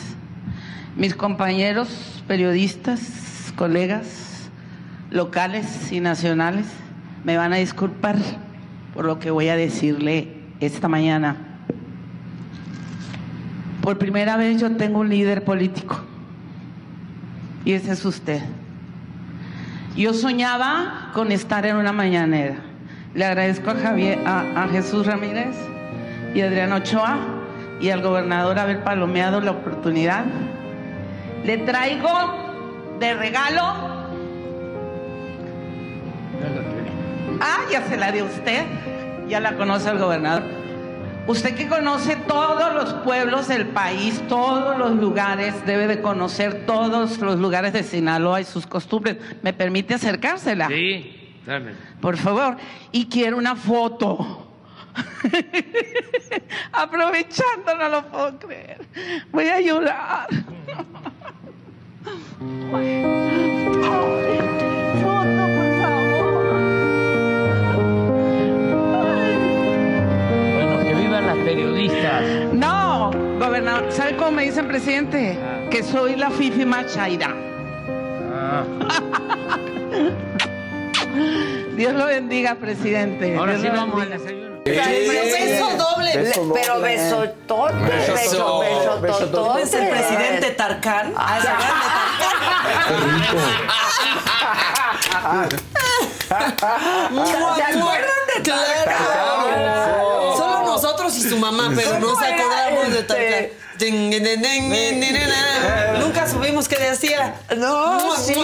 Mis compañeros periodistas, colegas locales y nacionales, me van a disculpar por lo que voy a decirle esta mañana. Por primera vez yo tengo un líder político y ese es usted. Yo soñaba con estar en una mañanera. Le agradezco a, Javier, a, Jesús Ramírez y a Adrián Ochoa y al gobernador haber palomeado la oportunidad. Le traigo de regalo. Ah, ya se la dio usted. Ya la conoce el gobernador. Usted que conoce todos los pueblos del país, todos los lugares, debe de conocer todos los lugares de Sinaloa y sus costumbres. ¿Me permite acercársela? Sí, dame. Por favor. Y quiero una foto. Aprovechando, no lo puedo creer. Voy a llorar. No, gobernador, ¿sabe cómo me dicen, presidente? Que soy la Fifi Machaira. Ah, Dios lo bendiga, presidente. ahora Dios sí vamos al desayuno. beso doble. Beso Le- pero doble. besotote, Beso. beso, beso, Beso doble. ¿Es el presidente Tarkan? Ah, ¿se acuerdan de Tarkan? ¿Se acuerdan de Claro. Y su mamá, pero no ¿Cómo se acordamos de este? Tarkan. Ding, Nunca supimos qué decía. No, sí,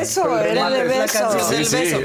eso, era de beso. sí. beso.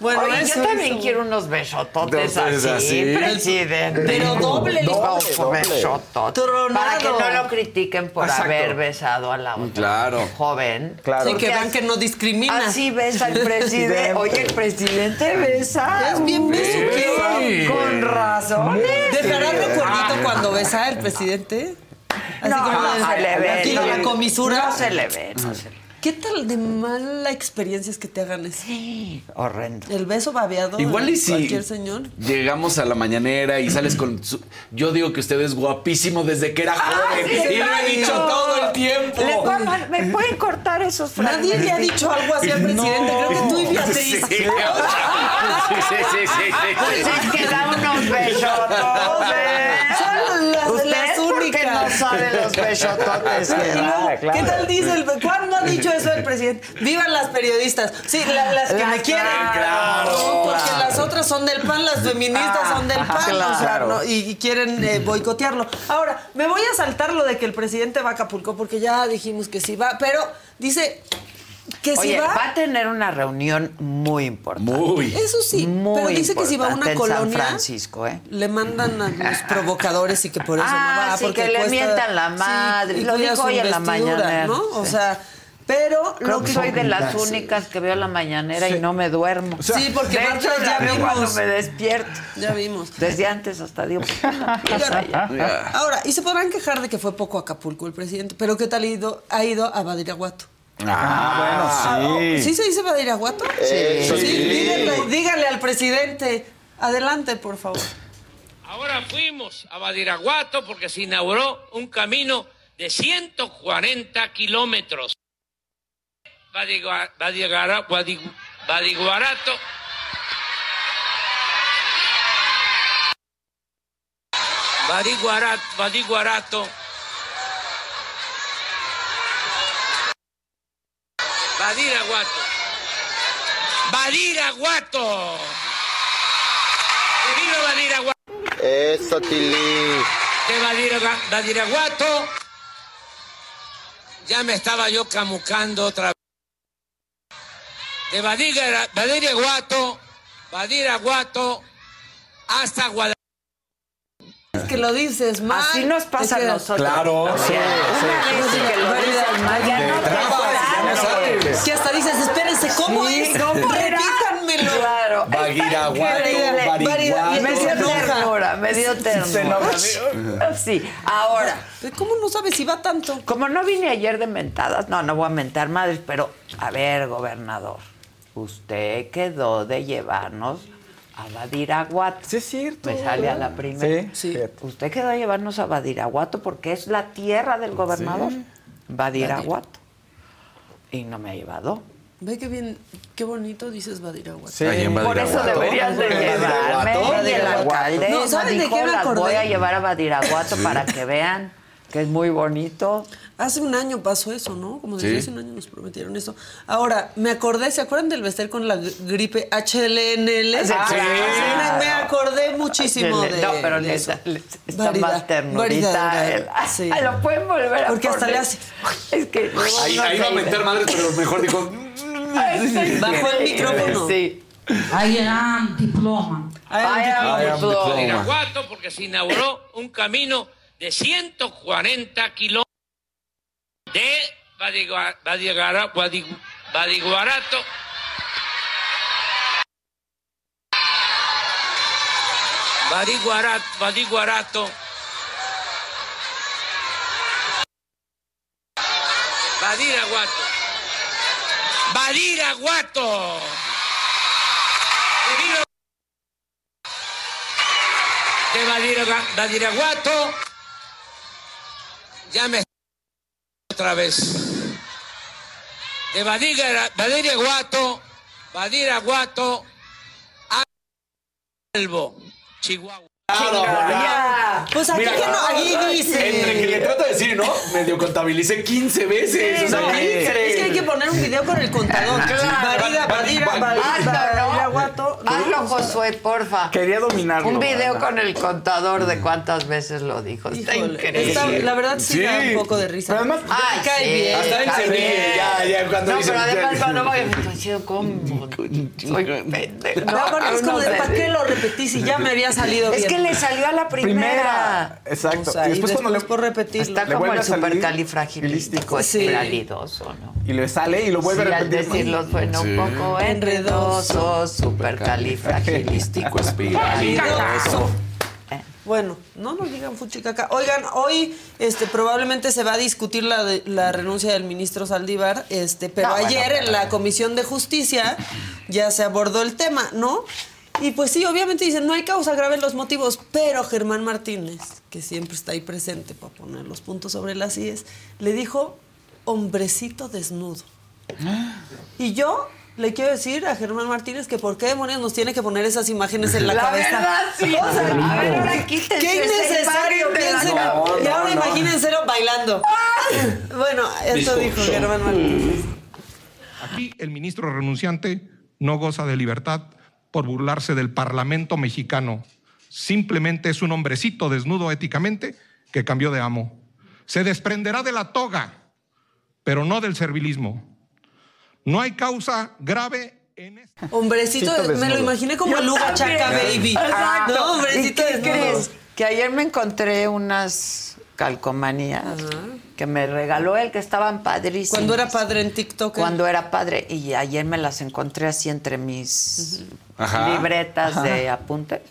Bueno, yo también quiero unos besototes así, presidente. Pero doble, No, doble, doble. besotote. Tronado. Para que no lo critiquen por haber besado a la otra joven. Claro. Sí, que vean que no discrimina. Así besa el presidente. Oye, el presidente besa. Es bien besuquero. Con razones. ¿Dejará recuerdito cuando besa el presidente? Así No, como no se le ve. aquí no. la comisura. No se le ve, no se le ve. ¿Qué tal de mala experiencia es que te hagan eso? Sí, horrendo. El beso babeado Igual de y si cualquier señor. llegamos a la mañanera y sales con su- Yo digo que usted es guapísimo desde que era joven. sí, y lo he dicho todo el tiempo. ¿Me pueden cortar esos fragmentos? Nadie le ha dicho algo así al presidente. Creo que tú y Beatriz. Sí, sí, sí, sí, sí, sí, Pues es que da unos besototes. Son las- Usted las porque únicas. no sabe los que da. claro. ¿Qué tal dice el ¿Cuándo ha dicho eso el presidente? ¡Vivan las periodistas! Sí, la- las que me quieren. claro, No, porque claro. las otras son del PAN, las feministas son del PAN. o sea, no, y, y quieren eh, boicotearlo. Ahora, me voy a saltar lo de que el presidente va a Acapulco, porque ya dijimos que sí va, pero dice que si Oye, va. va a tener una reunión muy importante. Muy. Eso sí, Muy pero dice que si va a una en colonia. San Francisco, ¿eh? Le mandan a los provocadores y que por eso Ah, no va. sí, porque que le cuesta- mientan la Sí, madre. y Lo dijo hoy en la mañanera. ¿no? O Sí. sea, pero Creo lo que soy de las únicas que veo la mañanera y no me duermo. Sí, porque de hecho, ya vimos. cuando me despierto. Ya vimos. Desde antes hasta digo, ¿por qué no empieza ya? Ahora, y se podrán quejar de que fue poco Acapulco el presidente, pero ¿qué tal ha ido, ha ido a Badiraguato? Ah, bueno, sí. ¿Sí se dice Badiraguato? Sí. Sí, Sí. díganle, díganle al presidente. Adelante, por favor. Ahora fuimos a Badiraguato porque se inauguró un camino de 140 kilómetros. Badigua- Badigara- Badig- Badiguarato. Badiguarato, Badiguarato. Badiraguato. Badiraguato. ¡Que viva Badiraguato! Eso, Tili. de Badiraguato. Ya me estaba yo camucando otra vez. De Badira- Badiraguato, Badiraguato, hasta Guadalajara. Es que lo dices mal. Así nos pasa a nosotros. Claro, sí, Una sí, vez que lo dices mal, ya no te sale. Que hasta dices, espérense, ¿cómo Sí, es? ¿cómo era? Repítanmelo. Claro. Bariguato. Me dio ternura, me dio ternura. Sí, ahora. ¿Cómo no sabes si va tanto? Como no vine ayer de mentadas, no, no voy a mentar madres, pero a ver, gobernador, usted quedó de llevarnos a Badiraguato. Sí, es cierto. Me sale a la primera. Sí, sí. Usted quedó a llevarnos a Badiraguato porque es la tierra del gobernador. Badiraguato. Y no me ha llevado. Ve qué bien, qué bonito dices Badiraguato. Sí. Por eso deberías de llevarme. Badiraguato. Y el alcalde No, ¿saben de qué me acordé? voy a llevar a Badiraguato para que vean que es muy bonito. Hace un año pasó eso, ¿no? Como desde Sí. hace un año nos prometieron eso. Ahora, me acordé, ¿se acuerdan del Bester con la gr- gripe HLNL? Sí, Ah. Me acordé muchísimo de No, pero de eso. está Variedad, más ternurita. él. sí. Ay, lo pueden volver a Porque hasta le hace... Es que Ahí, no ahí va a meter madres, pero mejor dijo. Ay, Bajó el micrófono. Sí. I am diploma. I am diploma. Badiraguato porque se inauguró un camino de 140 kilómetros de Badiguarato. Badiguarato, Badiguarato. Badiraguato. Badiraguato. De Badiraguato. Ya me otra vez. De Badira- Badiraguato, Badiraguato, Albo, Chihuahua. Ya. Pues aquí Mira, que no, ahí dice. Entre que le trato de decir, ¿no? Medio contabilicé 15 veces. o sea, No, ¿qué es que hay que poner un video con el contador. Badira, Badira, Badira, Badiraguato. Hazlo, Josué, porfa. Quería dominarlo. Un video con el contador de cuántas veces lo dijo. Está Híjole, increíble. está- la verdad sí, Sí. da un poco de risa. Pero además, Ay, cae sí, bien. Hasta él se ríe, ya, ya, cuando no, pero además cuando como... Soy pendejo. No, bueno, es como de, no. ¿para qué lo repetí si ya me había salido Es bien? que le salió a la primera. Primera. Exacto. O sea, y después, cuando le, por repetirlo. Está Le como el a supercalifragilístico Sí. expialidoso, ¿no? y le sale y lo vuelve Sí, a al repetir. decirlo suena un poco enredoso, supercalifragilístico expialidoso. Bueno, no nos digan fuchicaca. Oigan, hoy este probablemente se va a discutir la, de- la renuncia del ministro Saldívar, este, pero No, ayer en la Comisión de Justicia ya se abordó el tema, ¿no? Y pues sí, obviamente dicen, no hay causa grave en los motivos, pero Germán Martínez, que siempre está ahí presente para poner los puntos sobre las IES, le dijo hombrecito desnudo. Y yo le quiero decir a Germán Martínez que por qué demonios nos tiene que poner esas imágenes en la, La cabeza. verdad, sí. O sea, A ver, ahora quítense Qué esa innecesario, piensen. y ahora No, imagínenselo bailando. bueno, esto dijo. Germán Martínez. Aquí el ministro renunciante no goza de libertad por burlarse del Parlamento mexicano. Simplemente es un hombrecito desnudo éticamente que cambió de amo. Se desprenderá de la toga, pero no del servilismo. No hay causa grave en este. Hombrecito, Cito me lo imaginé como Yo Luga también. Chaca Baby. Exacto. No, ¿Y hombrecito qué desnudo. crees? Que ayer me encontré unas calcomanías que me regaló él, que estaban padrísimas. Cuando era padre en TikTok. Cuando era padre. Y ayer me las encontré así entre mis Ajá. libretas de apunte.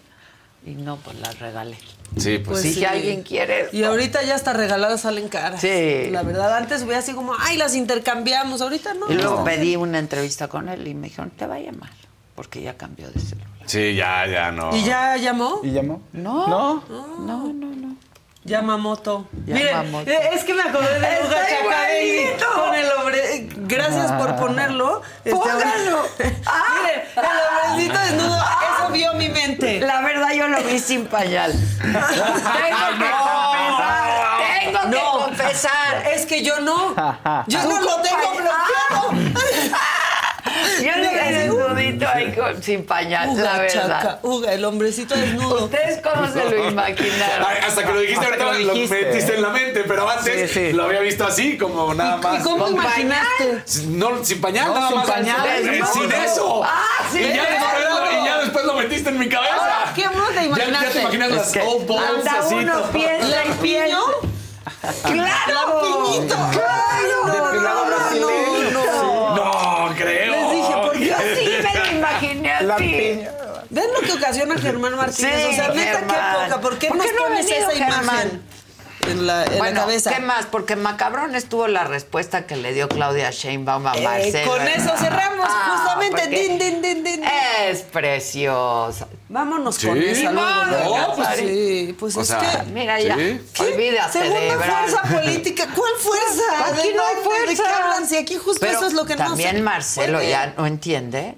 Y no, pues las regalé. Sí, pues, si sí. alguien quiere. Y ahorita ya hasta regaladas salen caras. Sí. La verdad, antes voy así como, ay, las intercambiamos. Ahorita no. Y luego no. pedí una entrevista con él y me dijeron, te va a llamar, porque ya cambió de celular. Sí, ya, ya no. ¿Y ya llamó? ¿Y llamó? No. No. No, no, no. Yamamoto. Yamamoto. Miren, eh, es que me acordé de Uga igualito. con el hombre. eh, Gracias por ponerlo. Este, ¡Póngalo! Miren, el hombrecito desnudo, eso vio mi mente. La verdad, yo lo vi sin pañal. Tengo que confesar. Tengo que confesar. Es que yo no. Yo no lo tengo bloqueado. Yo desnudito ahí con- sin pañal, la Uga verdad. Chaca, Uga, el hombrecito desnudo. ¿Ustedes cómo se lo imaginaron? Ay, hasta que lo dijiste Hasta ahorita lo lo, metiste en la mente, pero antes Sí, sí. lo había visto así, como nada ¿Y más. cómo ¿Con imaginaste? No, sin pañal, No, nada sin más. pañal. Eh. Sin eso. Ah, sí, y, ya claro. después, y ya después lo metiste en mi cabeza. Ahora, ¿qué más te Ya- Ya, imaginaste? te imaginas las que- old balls Hasta así. uno piensa y piensa. ¡Claro! Piñito, claro. Depilado La piña. ¿Ven lo que ocasiona Germán Martínez? Sí, o sea, neta, Germán. qué poca. ¿Por qué ¿Por nos qué no pones venido esa Germán? imagen en la, en bueno, la cabeza? ¿qué más? Porque Macabrón estuvo la respuesta que le dio Claudia Sheinbaum a Eh, Marcelo. con eso cerramos, Ah, justamente. Din, din, din, din. Es preciosa. Vámonos Sí. con esa. No, pues, sí, pues o es sea, que... Mira ya. ¿Sí? Olvídate de Segunda Ebrard. fuerza política. ¿Cuál fuerza? Aquí ¿De no hay dónde? ¿De fuerza. qué hablan? Si aquí justo Pero eso es lo que no también Marcelo ya no entiende.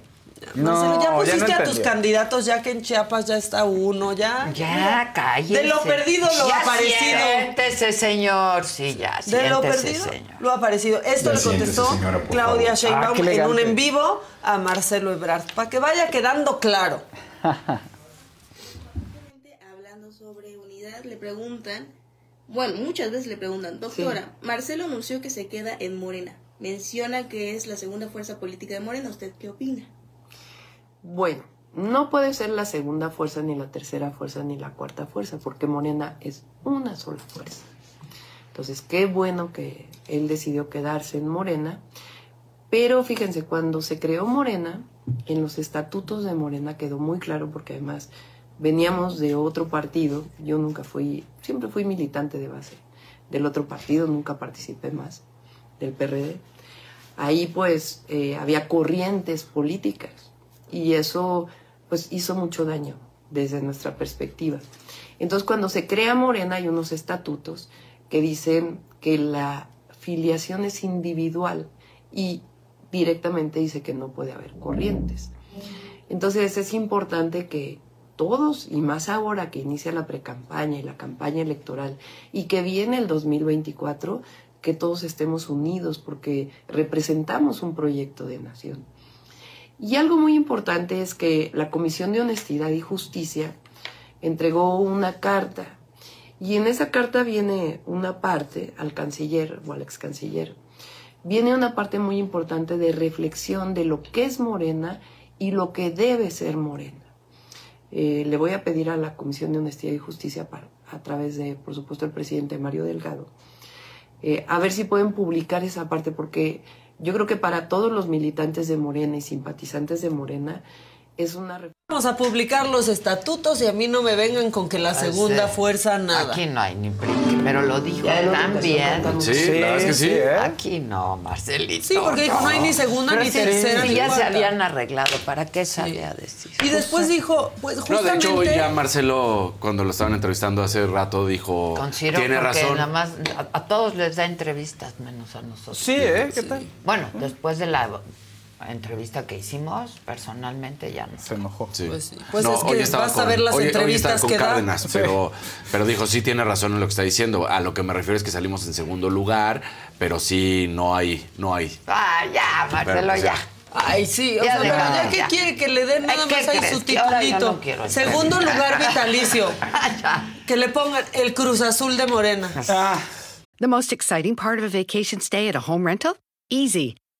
Marcelo, ya No, pusiste no a tus candidatos, ya que en Chiapas ya está uno, ya. Ya, cállese. De lo perdido lo ya aparecido. Siéntese, señor. Sí, ya, De lo perdido, señor. lo ha aparecido. Esto Ya le contestó Claudia. Sheinbaum Ah, en un en vivo a Marcelo Ebrard, para que vaya quedando claro. hablando sobre unidad, le preguntan, bueno, muchas veces le preguntan, doctora, Marcelo anunció que se queda en Morena. Menciona que es la segunda fuerza política de Morena. ¿Usted qué opina? Bueno, no puede ser la segunda fuerza, ni la tercera fuerza, ni la cuarta fuerza, porque Morena es una sola fuerza. Entonces, qué bueno que él decidió quedarse en Morena. Pero fíjense, cuando se creó Morena, en los estatutos de Morena quedó muy claro, porque además veníamos de otro partido. Yo nunca fui, siempre fui militante de base del otro partido, nunca participé más del PRD. Ahí pues eh, había corrientes políticas y eso pues hizo mucho daño desde nuestra perspectiva. Entonces cuando se crea Morena hay unos estatutos que dicen que la filiación es individual y directamente dice que no puede haber corrientes. Entonces es importante que todos, y más ahora que inicia la precampaña y la campaña electoral, y que viene el 2024, que todos estemos unidos porque representamos un proyecto de nación. Y algo muy importante es que la Comisión de Honestidad y Justicia entregó una carta, y en esa carta viene una parte al canciller o al ex canciller, viene una parte muy importante de reflexión de lo que es Morena y lo que debe ser Morena. Eh, le voy a pedir a la Comisión de Honestidad y Justicia, a través de, por supuesto, el presidente Mario Delgado, eh, a ver si pueden publicar esa parte, porque yo creo que para todos los militantes de Morena y simpatizantes de Morena es una... Vamos a publicar los estatutos y a mí no me vengan con que la segunda sí. fuerza nada. Aquí no hay ni pero lo dijo trata mucho. Sí, la verdad es que sí, ¿eh? Aquí no, Marcelito. Sí, porque dijo, no hay ni segunda Pero ni sí, tercera sí, ni ya se habían arreglado. ¿Para qué salía a decir? Y después dijo, pues No, justamente... de hecho, hoy ya Marcelo, cuando lo estaban entrevistando hace rato, dijo: Con Ciro, Tiene razón. nada más a, a todos les da entrevistas, menos a nosotros. Sí, ¿eh? ¿Qué tal? Bueno, después de la entrevista que hicimos, personalmente ya no. Se enojó. Sí. Pues. Pues No, es hoy que vas a ver las hoy- hoy entrevistas con que da. Cárdenas, Sí. pero, pero dijo, sí tiene razón en lo que está diciendo. A lo que me refiero es que salimos en segundo lugar, pero sí no hay, no hay. Ah, ya, Marcelo, Pero, pues, ya. Ay, sí, o Ya sea, pero ya que quiere que le den nada ¿qué más ahí crees? su titulito. no quiero Segundo lugar vitalicio. que le pongan el Cruz Azul de Morena. The most exciting part of a vacation stay at a home rental? Easy.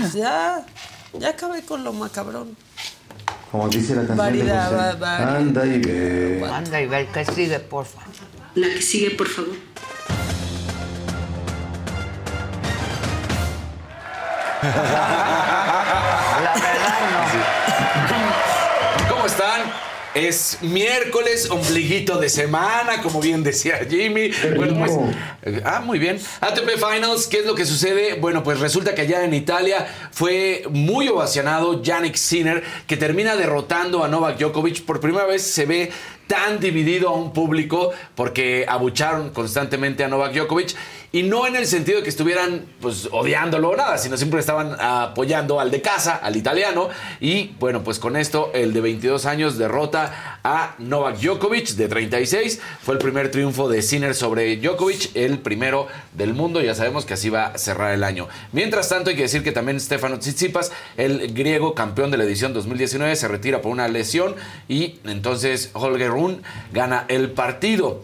Ya, ya acabé con lo macabrón. Como dice la canción de va- José. va- Anda y ve. Anda y ve el que sigue, porfa. La que sigue, por favor. La verdad ¿Cómo están? Es miércoles, ombliguito de semana, como bien decía Jimmy. Bueno, pues, ah, muy bien. ATP Finals, ¿qué es lo que sucede? Bueno, pues resulta que allá en Italia fue muy ovacionado Yannick Sinner, que termina derrotando a Novak Djokovic. Por primera vez se ve tan dividido a un público porque abucharon constantemente a Novak Djokovic y no en el sentido de que estuvieran pues odiándolo o nada, sino siempre estaban apoyando al de casa, al italiano y bueno, pues con esto el de 22 años derrota a Novak Djokovic de 36, fue el primer triunfo de Sinner sobre Djokovic, el primero del mundo, ya sabemos que así va a cerrar el año. Mientras tanto hay que decir que también Stefano Tsitsipas, el griego campeón de la edición 2019, se retira por una lesión y entonces Holger Rune gana el partido.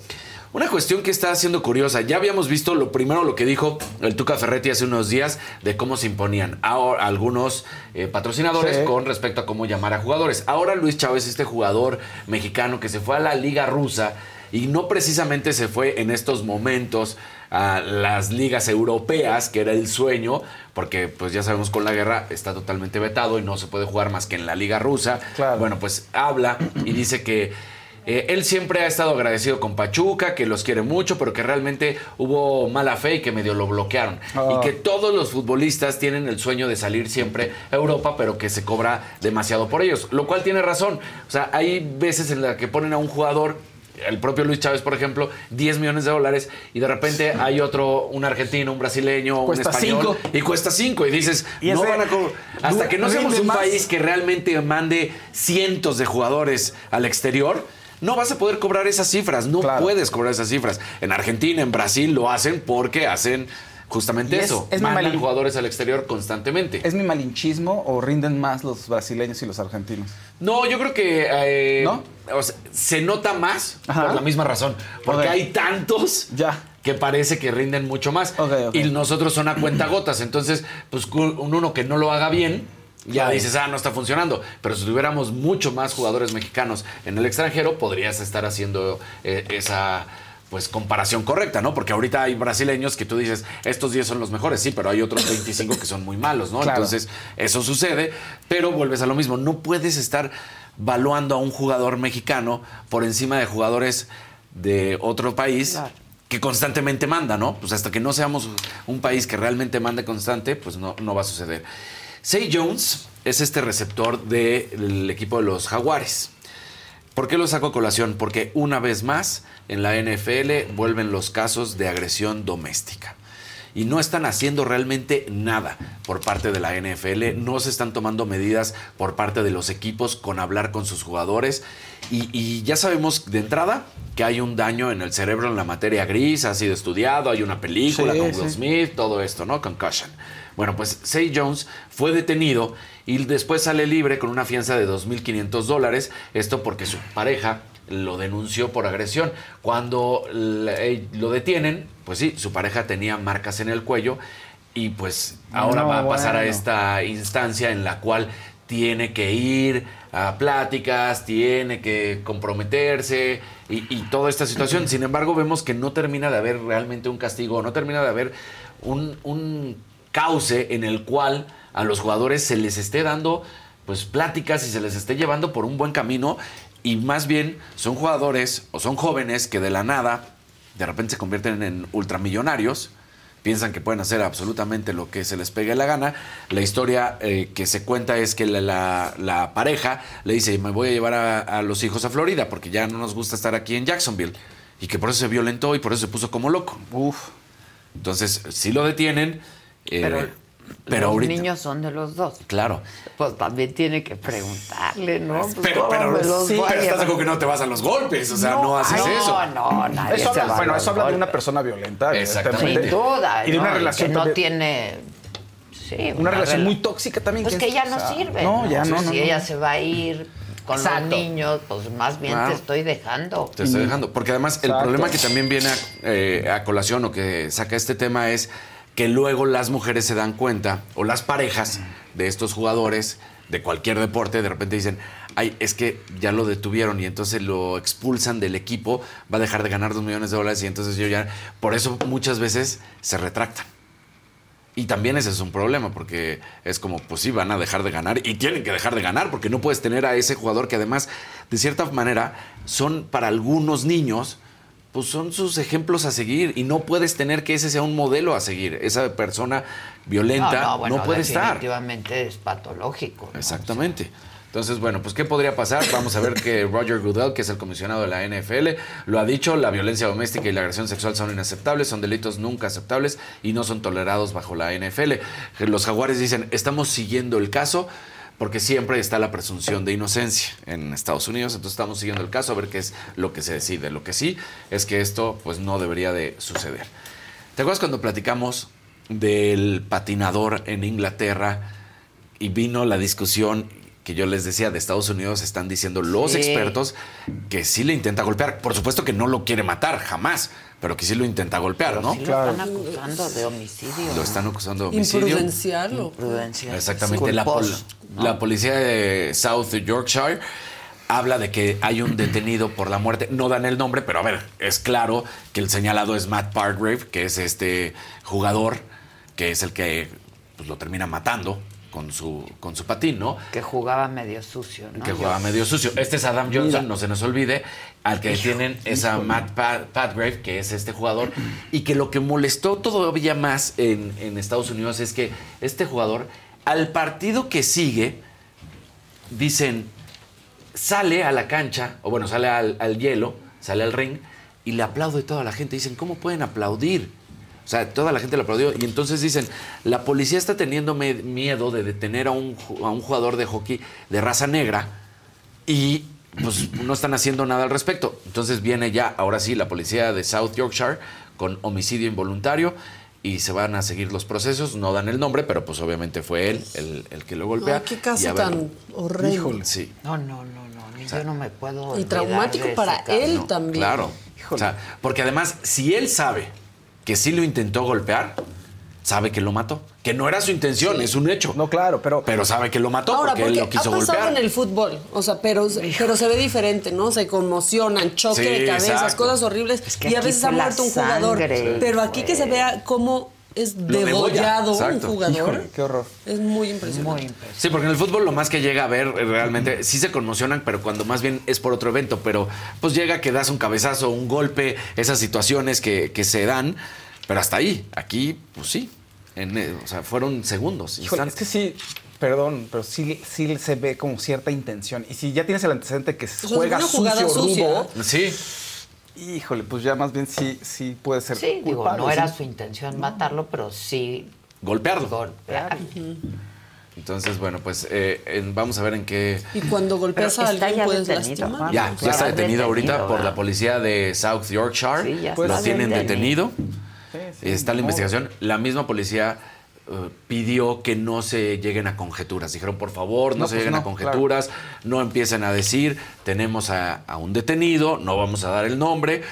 Una cuestión que está siendo curiosa, ya habíamos visto lo primero lo que dijo el Tuca Ferretti hace unos días de cómo se imponían a algunos eh, patrocinadores Sí. con respecto a cómo llamar a jugadores. Ahora Luis Chávez, este jugador mexicano que se fue a la liga rusa y no precisamente se fue en estos momentos a las ligas europeas, que era el sueño, porque pues ya sabemos con la guerra está totalmente vetado y no se puede jugar más que en la liga rusa. Bueno, pues habla y dice que eh, él siempre ha estado agradecido con Pachuca, que los quiere mucho, pero que realmente hubo mala fe y que medio lo bloquearon. Ah. Y que todos los futbolistas tienen el sueño de salir siempre a Europa, pero que se cobra demasiado por ellos. Lo cual tiene razón. O sea, hay veces en las que ponen a un jugador el propio Luis Chávez, por ejemplo, 10 millones de dólares y de repente hay otro, un argentino, un brasileño, Cuesta un español cinco. y cuesta 5 y dices, Y no van a hasta que no seamos un más. país que realmente mande cientos de jugadores al exterior, no vas a poder cobrar esas cifras, no puedes cobrar esas cifras. En Argentina, en Brasil lo hacen porque hacen justamente Y es- eso, es mi mandan malin- jugadores al exterior constantemente. ¿Es mi malinchismo o rinden más los brasileños y los argentinos? No, yo creo que eh, o sea, se nota más por la misma razón. Porque hay tantos que parece que rinden mucho más. Y nosotros son a cuentagotas. Entonces, pues un uno que no lo haga bien, ya Claro. dices, ah, no está funcionando. Pero si tuviéramos mucho más jugadores mexicanos en el extranjero, podrías estar haciendo eh, esa pues comparación correcta, ¿no? Porque ahorita hay brasileños que tú dices, estos 10 son los mejores, sí, pero hay otros 25 que son muy malos, ¿no? Claro. Entonces, eso sucede, pero vuelves a lo mismo. No puedes estar valuando a un jugador mexicano por encima de jugadores de otro país que constantemente manda, ¿no? Pues hasta que no seamos un país que realmente mande constante, pues no, no va a suceder. Say Jones es este receptor del equipo de los Jaguares. ¿Por qué lo saco a colación? Porque una vez más en la NFL vuelven los casos de agresión doméstica. Y no están haciendo realmente nada por parte de la NFL, no se están tomando medidas por parte de los equipos con hablar con sus jugadores. Y, y ya sabemos de entrada que hay un daño en el cerebro, en la materia gris, ha sido estudiado, hay una película Sí, con sí. Will Smith, todo esto, ¿no? Concussion. Bueno, pues Say Jones fue detenido y después sale libre con una fianza de 2.500 dólares. Esto porque su pareja lo denunció por agresión. Cuando eh, lo detienen, pues sí, su pareja tenía marcas en el cuello y pues ahora No, va a pasar a esta instancia en la cual tiene que ir a pláticas, tiene que comprometerse y, y toda esta situación. Sin embargo, vemos que no termina de haber realmente un castigo, no termina de haber un, un cauce en el cual a los jugadores se les esté dando pues pláticas y se les esté llevando por un buen camino y más bien son jugadores o son jóvenes que de la nada de repente se convierten en ultramillonarios piensan que pueden hacer absolutamente lo que se les pegue la gana. La historia eh, que se cuenta es que la, la- la pareja le dice, me voy a llevar a, a los hijos a Florida porque ya no nos gusta estar aquí en Jacksonville. Y que por eso se violentó y por eso se puso como loco. Uf. Entonces, sí lo detienen. Eh, Pero, pero los ahorita... niños son de los dos. Claro. Pues también tiene que preguntarle, ¿no? Pues, Pero, ¿cómo pero, los sí, pero estás seguro que no te vas a los golpes, o sea, no, haces no, eso. No, nadie Eso se habla- va a bueno, los eso habla de una persona violenta. Exactamente. Sin duda. Y de una ¿no? relación que no tiene. Sí, Una relación rela- muy tóxica también. Pues que es- ya o no sea, sirve. No, ya no, no. Si no. ella se va a ir con Exacto. los niños, pues más bien Claro. te estoy dejando. Te estoy dejando. Porque además el problema que también viene a, eh, a colación o que saca este tema es que luego las mujeres se dan cuenta, o las parejas de estos jugadores de cualquier deporte, de repente dicen, ay, es que ya lo detuvieron y entonces lo expulsan del equipo, va a dejar de ganar dos millones de dólares y entonces yo ya, por eso muchas veces se retractan. Y también ese es un problema, porque es como, pues sí, van a dejar de ganar y tienen que dejar de ganar, porque no puedes tener a ese jugador que además, de cierta manera, son para algunos niños, pues son sus ejemplos a seguir y no puedes tener que ese sea un modelo a seguir. Esa persona violenta no, bueno, puede estar. Definitivamente es patológico. ¿no? Exactamente. Entonces, bueno, pues ¿qué podría pasar? Vamos a ver que Roger Goodell, que es el comisionado de la NFL, lo ha dicho, la violencia doméstica y la agresión sexual son inaceptables, son delitos nunca aceptables y no son tolerados bajo la NFL. Los jaguares dicen, estamos siguiendo el caso porque siempre está la presunción de inocencia en Estados Unidos, entonces estamos siguiendo el caso a ver qué es lo que se decide. Lo que sí es que esto pues no debería de suceder. ¿Te acuerdas cuando platicamos del patinador en Inglaterra y vino la discusión que yo les decía de Estados Unidos? Están diciendo los Sí. expertos que sí le intenta golpear. Por supuesto que no lo quiere matar, jamás, pero que sí lo intenta golpear, ¿no? Sí lo están acusando de homicidio. Lo están acusando de homicidio. Imprudenciarlo. Imprudencia. Exactamente. La, pol- Culposo, ¿no? la policía de South Yorkshire habla de que hay un detenido por la muerte. No dan el nombre, pero a ver, es claro que el señalado es Matt Pargrave, que es este jugador que es el que pues, lo termina matando con su, con su patín, ¿no? Que jugaba medio sucio, ¿no? que jugaba medio sucio. Este es Adam Johnson, Mira. no se nos olvide. Al que tienen es a Matt Pa- Patgrave, que es este jugador. Y que lo que molestó todavía más en, en Estados Unidos es que este jugador, al partido que sigue, dicen, sale a la cancha, o bueno, sale al, al hielo, sale al ring, y le aplaude toda la gente. Dicen, ¿cómo pueden aplaudir? O sea, toda la gente le aplaudió. Y entonces dicen, la policía está teniendo miedo de detener a un, a un jugador de hockey de raza negra y pues no están haciendo nada al respecto. Entonces viene ya, ahora sí, la policía de South Yorkshire con homicidio involuntario y se van a seguir los procesos. No dan el nombre, pero pues obviamente fue él el, el que lo golpea. Ay, qué caso tan horrible. Híjole, sí. No, no, no, no. Ni yo no me puedo. Y traumático para caso. él No, también. Claro. O sea, porque además, si él sabe que sí lo intentó golpear, sabe que lo mató. Que no era su intención, es un hecho. No, claro, pero. Pero sabe que lo mató Ahora, porque, porque él lo quiso ha pasado golpear. en el fútbol, o sea, pero, pero se ve diferente, ¿no? Se conmocionan, choque Sí, de cabezas, exacto. cosas horribles. que y a veces ha muerto un jugador. sangre, Pero aquí que se vea cómo es degolla, degollado un jugador. Híjole, qué horror. Es muy impresionante. Muy impresionante. Sí, porque en el fútbol lo más que llega a ver eh, realmente sí se conmocionan, pero cuando más bien es por otro evento, pero pues llega que das un cabezazo, un golpe, esas situaciones que, que se dan, pero hasta ahí, aquí, pues sí, en, eh, o sea, fueron segundos, Híjole, es que sí, perdón, pero sí, sí se ve como cierta intención. Y si ya tienes el antecedente que sea, juega una jugada sucio, sucia. rudo, Sí, híjole, pues ya más bien sí, sí puede ser Sí, digo, no era su intención matarlo, pero sí golpearlo. golpear. Entonces, bueno, pues eh, en- vamos a ver en qué... Y cuando golpeas a está alguien ya puedes detenido, lastimar. Ya, ya está detenido ahorita por la policía de South Yorkshire. Sí, ya lo está tienen detenido. detenido. sí, está la no. investigación. La misma policía pidió que no se lleguen a conjeturas. Dijeron, por favor, no, No, se pues lleguen no, a conjeturas, no empiecen a decir, tenemos a, a un detenido, no vamos a dar el nombre,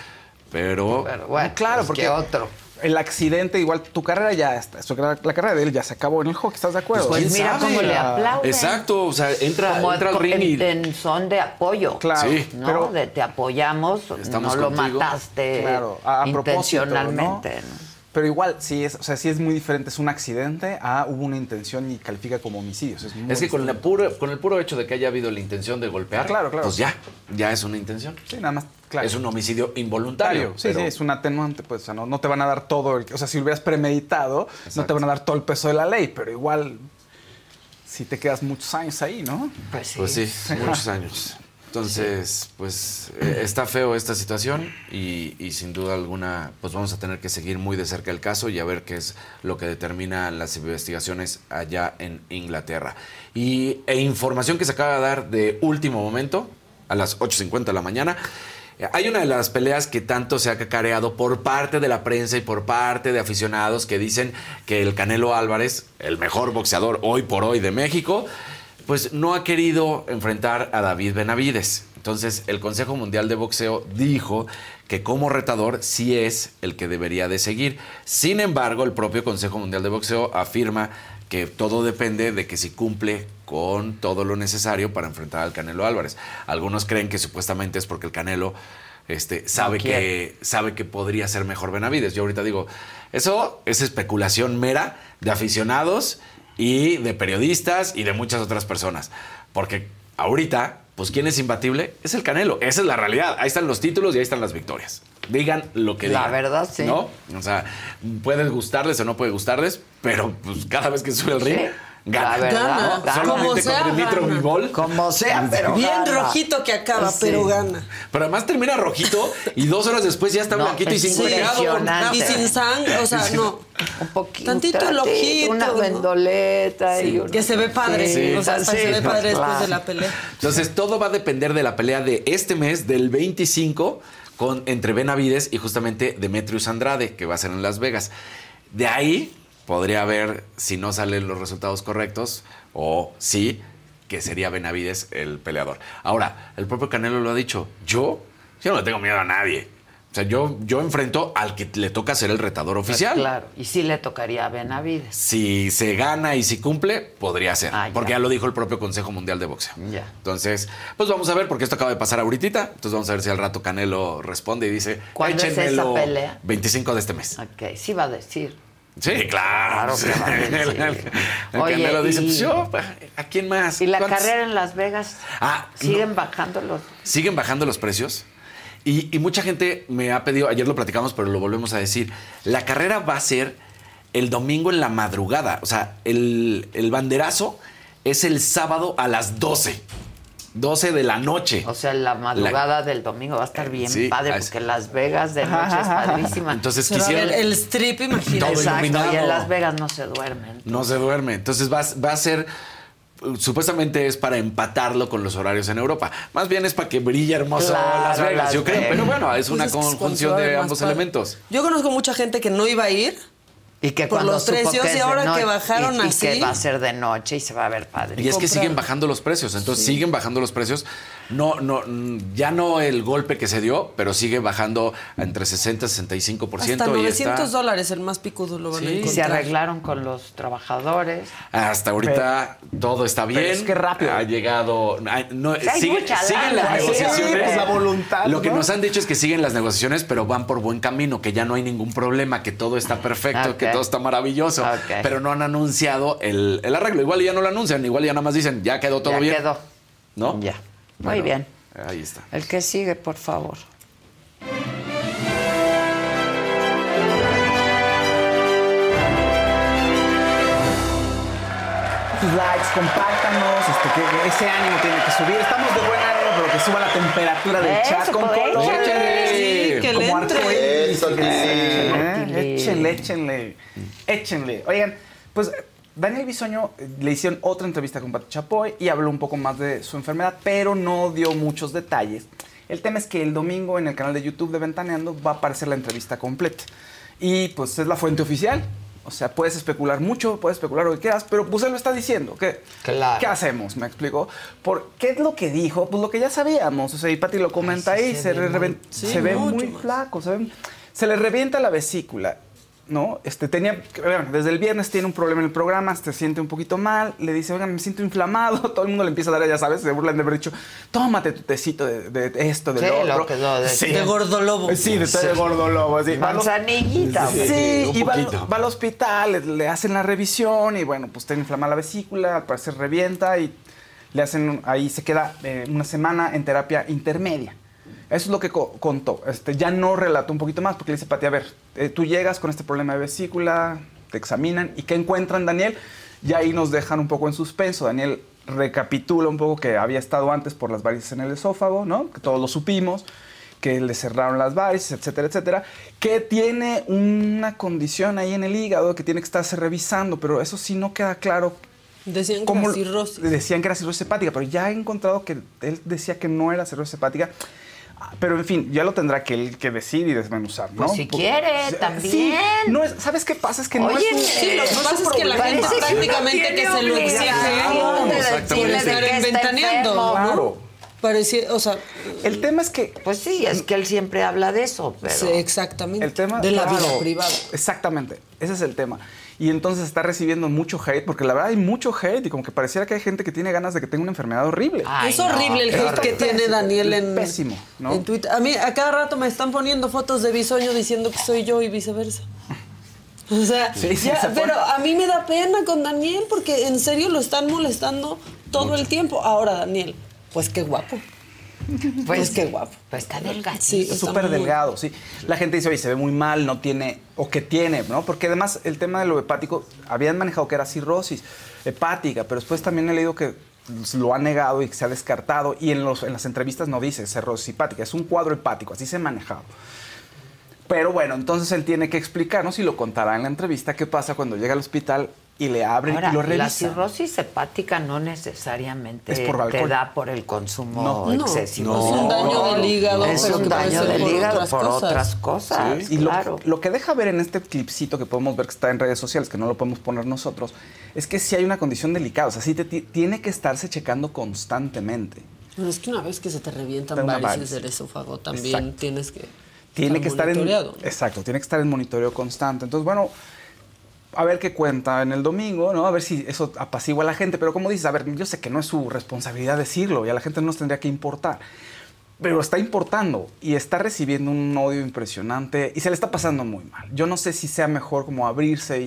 pero... Pero bueno, claro, pues, porque ¿qué otro? el accidente, igual tu carrera ya está. su- La, la carrera de él ya se acabó en el hockey, ¿estás de acuerdo? Pues ¿quién mira sabe? cómo le aplauden. Exacto, o sea, entra, Como entra al en- ring y... en son de apoyo. Claro, Sí. ¿no? pero de te apoyamos, Estamos no lo mataste Claro, a- intencionalmente. ¿no? Pero igual, sí es, o sea, sí es muy diferente. Es un accidente a hubo una intención y califica como homicidio. o sea, es, muy Es que con, la puro, con el puro hecho de que haya habido la intención de golpear, Claro, claro. pues ya, ya es una intención. Sí, nada más, claro. Es un homicidio involuntario. Sí, pero- sí, es un atenuante, pues, o sea, no, no te van a dar todo, el, o sea, si hubieras premeditado, no te van a dar todo el peso de la ley, pero igual si te quedas muchos años ahí, ¿no? Pues sí. Pues sí, muchos años. Entonces, pues eh, está feo esta situación y, y sin duda alguna, pues vamos a tener que seguir muy de cerca el caso y a ver qué es lo que determinan las investigaciones allá en Inglaterra. Y e información que se acaba de dar de último momento, a las 8.50 de la mañana. eh, Hay una de las peleas que tanto se ha cacareado por parte de la prensa y por parte de aficionados que dicen que el Canelo Álvarez, el mejor boxeador hoy por hoy de México, pues no ha querido enfrentar a David Benavides. Entonces el Consejo Mundial de Boxeo dijo que como retador sí es el que debería de seguir. Sin embargo, el propio Consejo Mundial de Boxeo afirma que todo depende de que si cumple con todo lo necesario para enfrentar al Canelo Álvarez. Algunos creen que supuestamente es porque el Canelo este, sabe, que, sabe que podría ser mejor Benavides. Yo ahorita digo, eso es especulación mera de aficionados y de periodistas y de muchas otras personas. Porque ahorita, pues, ¿quién es imbatible? Es el Canelo. Esa es la realidad. Ahí están los títulos y ahí están las victorias. Digan lo que La digan. verdad, sí. ¿No? O sea, puede gustarles o no puede gustarles, pero pues cada vez que sube el ring, Sí. Gana. ¿no? gana. Solamente Como sea, con Dimitro gana. Bivol. Como sea, pero Bien gana. rojito que acaba, Sí. pero gana. Pero además termina rojito y dos horas después ya está No, blanquito y sin impresionante. Y sin sangre, o sea, no. Un poquito. Tantito el ojito, Una ¿no? vendoleta. Sí, y que se ve padre. Sí. O sea, hasta se ve padre después claro. de la pelea. Entonces todo va a depender de la pelea de este mes, del 25, con, entre Benavides y justamente Demetrius Andrade, que va a ser en Las Vegas. De ahí podría haber, si no salen los resultados correctos, o sí, que sería Benavides el peleador. Ahora, el propio Canelo lo ha dicho, yo, yo no le tengo miedo a nadie. O sea, yo, yo enfrento al que le toca ser el retador oficial. Claro. Y sí le tocaría a Benavides. Si se gana y si cumple, podría ser. Ah, porque ya lo dijo el propio Consejo Mundial de Boxeo. Ya. Entonces, pues vamos a ver, porque esto acaba de pasar ahorita. Entonces vamos a ver si al rato Canelo responde y dice, ¿Cuándo es esa "Échenmelo pelea? 25 de este mes. Ok, sí va a decir. Sí, claro. Claro a decir. el, Oye, Canelo dice, y- pues yo, ¿a quién más? ¿Y la ¿Cuántos?" carrera en Las Vegas? Ah, ¿Siguen bajando los...? siguen bajando los precios. Y, y mucha gente me ha pedido, ayer lo platicamos, pero lo volvemos a decir, la carrera va a ser el domingo en la madrugada. O sea, el, el banderazo es el sábado a las 12. 12 de la noche. O sea, la madrugada del domingo va a estar bien sí, padre, es- porque Las Vegas de noche es padrísima. Entonces quisieron... el strip, imagínate. Todo Exacto, y en Las Vegas no se duermen. No se duerme. Entonces va, va a ser. Supuestamente es para empatarlo con los horarios en Europa. Más bien es para que brille hermoso Claro, Las Vegas, Las yo creo. Pero bueno, es Pues una es que es conjunción de ambos padre. elementos. Yo conozco mucha gente que no iba a ir. Y que Por cuando los supo precios, que y es de ahora que noche, bajaron y- y así. que va a ser de noche y se va a ver padre. Y es que siguen bajando los precios, entonces siguen bajando los precios. No, no, mm, ya no el golpe que se dio, pero sigue bajando entre 60 y 65%. Hasta y 900 está- dólares el más picudo lo van Sí. a Y se arreglaron con los trabajadores. Hasta ahorita todo está bien. es que rápido. Ha llegado. no, sigue- siguen lana, las sí, negociaciones. pues, la voluntad, Lo que ¿no? nos han dicho es que siguen las negociaciones, pero van por buen camino, que ya no hay ningún problema, que todo está perfecto, que todo está maravilloso. Ok. Pero no han anunciado el, el arreglo. Igual ya no lo anuncian, igual ya nada más dicen, ya quedó todo ya bien. quedó. ¿No? Ya. Muy Bueno, bien. Ahí está. El que sigue, por favor. Sus likes, compártanos, este, que ese ánimo tiene que subir. Estamos de buen ánimo, pero que suba la temperatura del Eso, chat con color. échale. Sí, que le Como entre. arcoíris. Eso, Tili. Échenle, échenle, échenle. Oigan, pues Daniel Bisoño eh, le hicieron otra entrevista con Pati Chapoy y habló un poco más de su enfermedad, pero no dio muchos detalles. El tema es que el domingo en el canal de YouTube de Ventaneando va a aparecer la entrevista completa. Y pues es la fuente oficial. O sea, puedes especular mucho, puedes especular lo que quieras, pero pues él lo está diciendo. ¿Qué, Claro. ¿qué hacemos? ¿Me explico? ¿Por ¿Qué es lo que dijo? Pues lo que ya sabíamos. O sea, y Pati lo comenta Ay, ahí. se Se, ve muy- reven- sí, se ve mucho muy más. flaco. Se, ve- se le revienta la vesícula. ¿No? Este, tenía, bueno, desde el viernes tiene un problema en el programa, se siente un poquito mal, le dice, oigan, me siento inflamado, todo el mundo le empieza a dar, ya sabes, se burlan de haber dicho, tómate tu tecito de, de esto, de Sí, lo otro. lo de- Sí. de gordolobo. Sí, de, de gordolobo. así. Manzanillita, Sí, güey. y va, al- poquito. va al hospital, le, le hacen la revisión y bueno, pues tiene inflamada la vesícula, al parecer revienta y le hacen, ahí se queda eh, una semana en terapia intermedia. Eso es lo que co- contó. Este, ya no relató un poquito más porque le dice, Pati, a ver, eh, tú llegas con este problema de vesícula, te examinan y ¿qué encuentran, Daniel? Y ahí nos dejan un poco en suspenso. Daniel recapitula un poco que había estado antes por las varices en el esófago, ¿no? Que todos lo supimos, que le cerraron las varices, etcétera, etcétera. Que tiene una condición ahí en el hígado que tiene que estarse revisando, pero eso sí no queda claro Decían que ¿Cómo- era cirrosis. Decían que era cirrosis hepática, pero ya he encontrado que él decía que no era cirrosis hepática. Pero en fin, ya lo tendrá que él que decir y desmenuzar, ¿no? Pues si quiere, Sí, también. sí, no es, ¿Sabes qué pasa? Es que no Oye, es un, sí, lo que no pasa es que la gente prácticamente que se lo exige de estar inventaneando. Claro. Parecía, o sea, El tema es que... Pues sí, es que él siempre habla de eso, pero... sí, exactamente. El tema de la claro, vida privada. Exactamente, ese es el tema. Y entonces está recibiendo mucho hate, porque la verdad hay mucho hate y como que pareciera que hay gente que tiene ganas de que tenga una enfermedad horrible. es horrible el hate que tiene Daniel en, Pésimo, ¿no? en Twitter. A mí a cada rato me están poniendo fotos de bisoño diciendo que soy yo y viceversa. O sea, Sí, sí, ya, se pone- pero a mí me da pena con Daniel porque en serio lo están molestando todo el tiempo. Ahora, Daniel, pues qué guapo. Pues, qué guapo. Pues está delgado. Sí, súper delgado, sí. La gente dice, oye, se ve muy mal, no tiene, o que tiene, ¿no? Porque además el tema de lo hepático, habían manejado que era cirrosis hepática, pero después también he leído que lo ha negado y que se ha descartado, y en, los, en las entrevistas no dice cirrosis hepática, es un cuadro hepático, así se ha manejado. Pero bueno, entonces él tiene que explicarnos y lo contará en la entrevista qué pasa cuando llega al hospital y le abren Ahora, y lo la revisan. cirrosis hepática no necesariamente Es por te da por el consumo No. No, excesivo. es un daño del hígado, Es un daño del por hígado otras por cosas. otras cosas. Sí, y lo- claro. lo, que deja ver en este clipcito que podemos ver que está en redes sociales, que no lo podemos poner nosotros, es que sí hay una condición delicada. O sea, sí te tiene que estarse checando constantemente. Bueno, es que una vez que se te revientan varices varice. del esófago, también Exacto. tienes que Tiene que estar en. monitoreado. Exacto, tiene que estar en monitoreo constante. Entonces, bueno. A ver qué cuenta en el domingo, ¿no? A ver si eso apacigua a la gente. Pero como dices, a ver, yo sé que no es su responsabilidad decirlo y a la gente no nos tendría que importar. Pero está importando y está recibiendo un odio impresionante y se le está pasando muy mal. Yo no sé si sea mejor como abrirse y,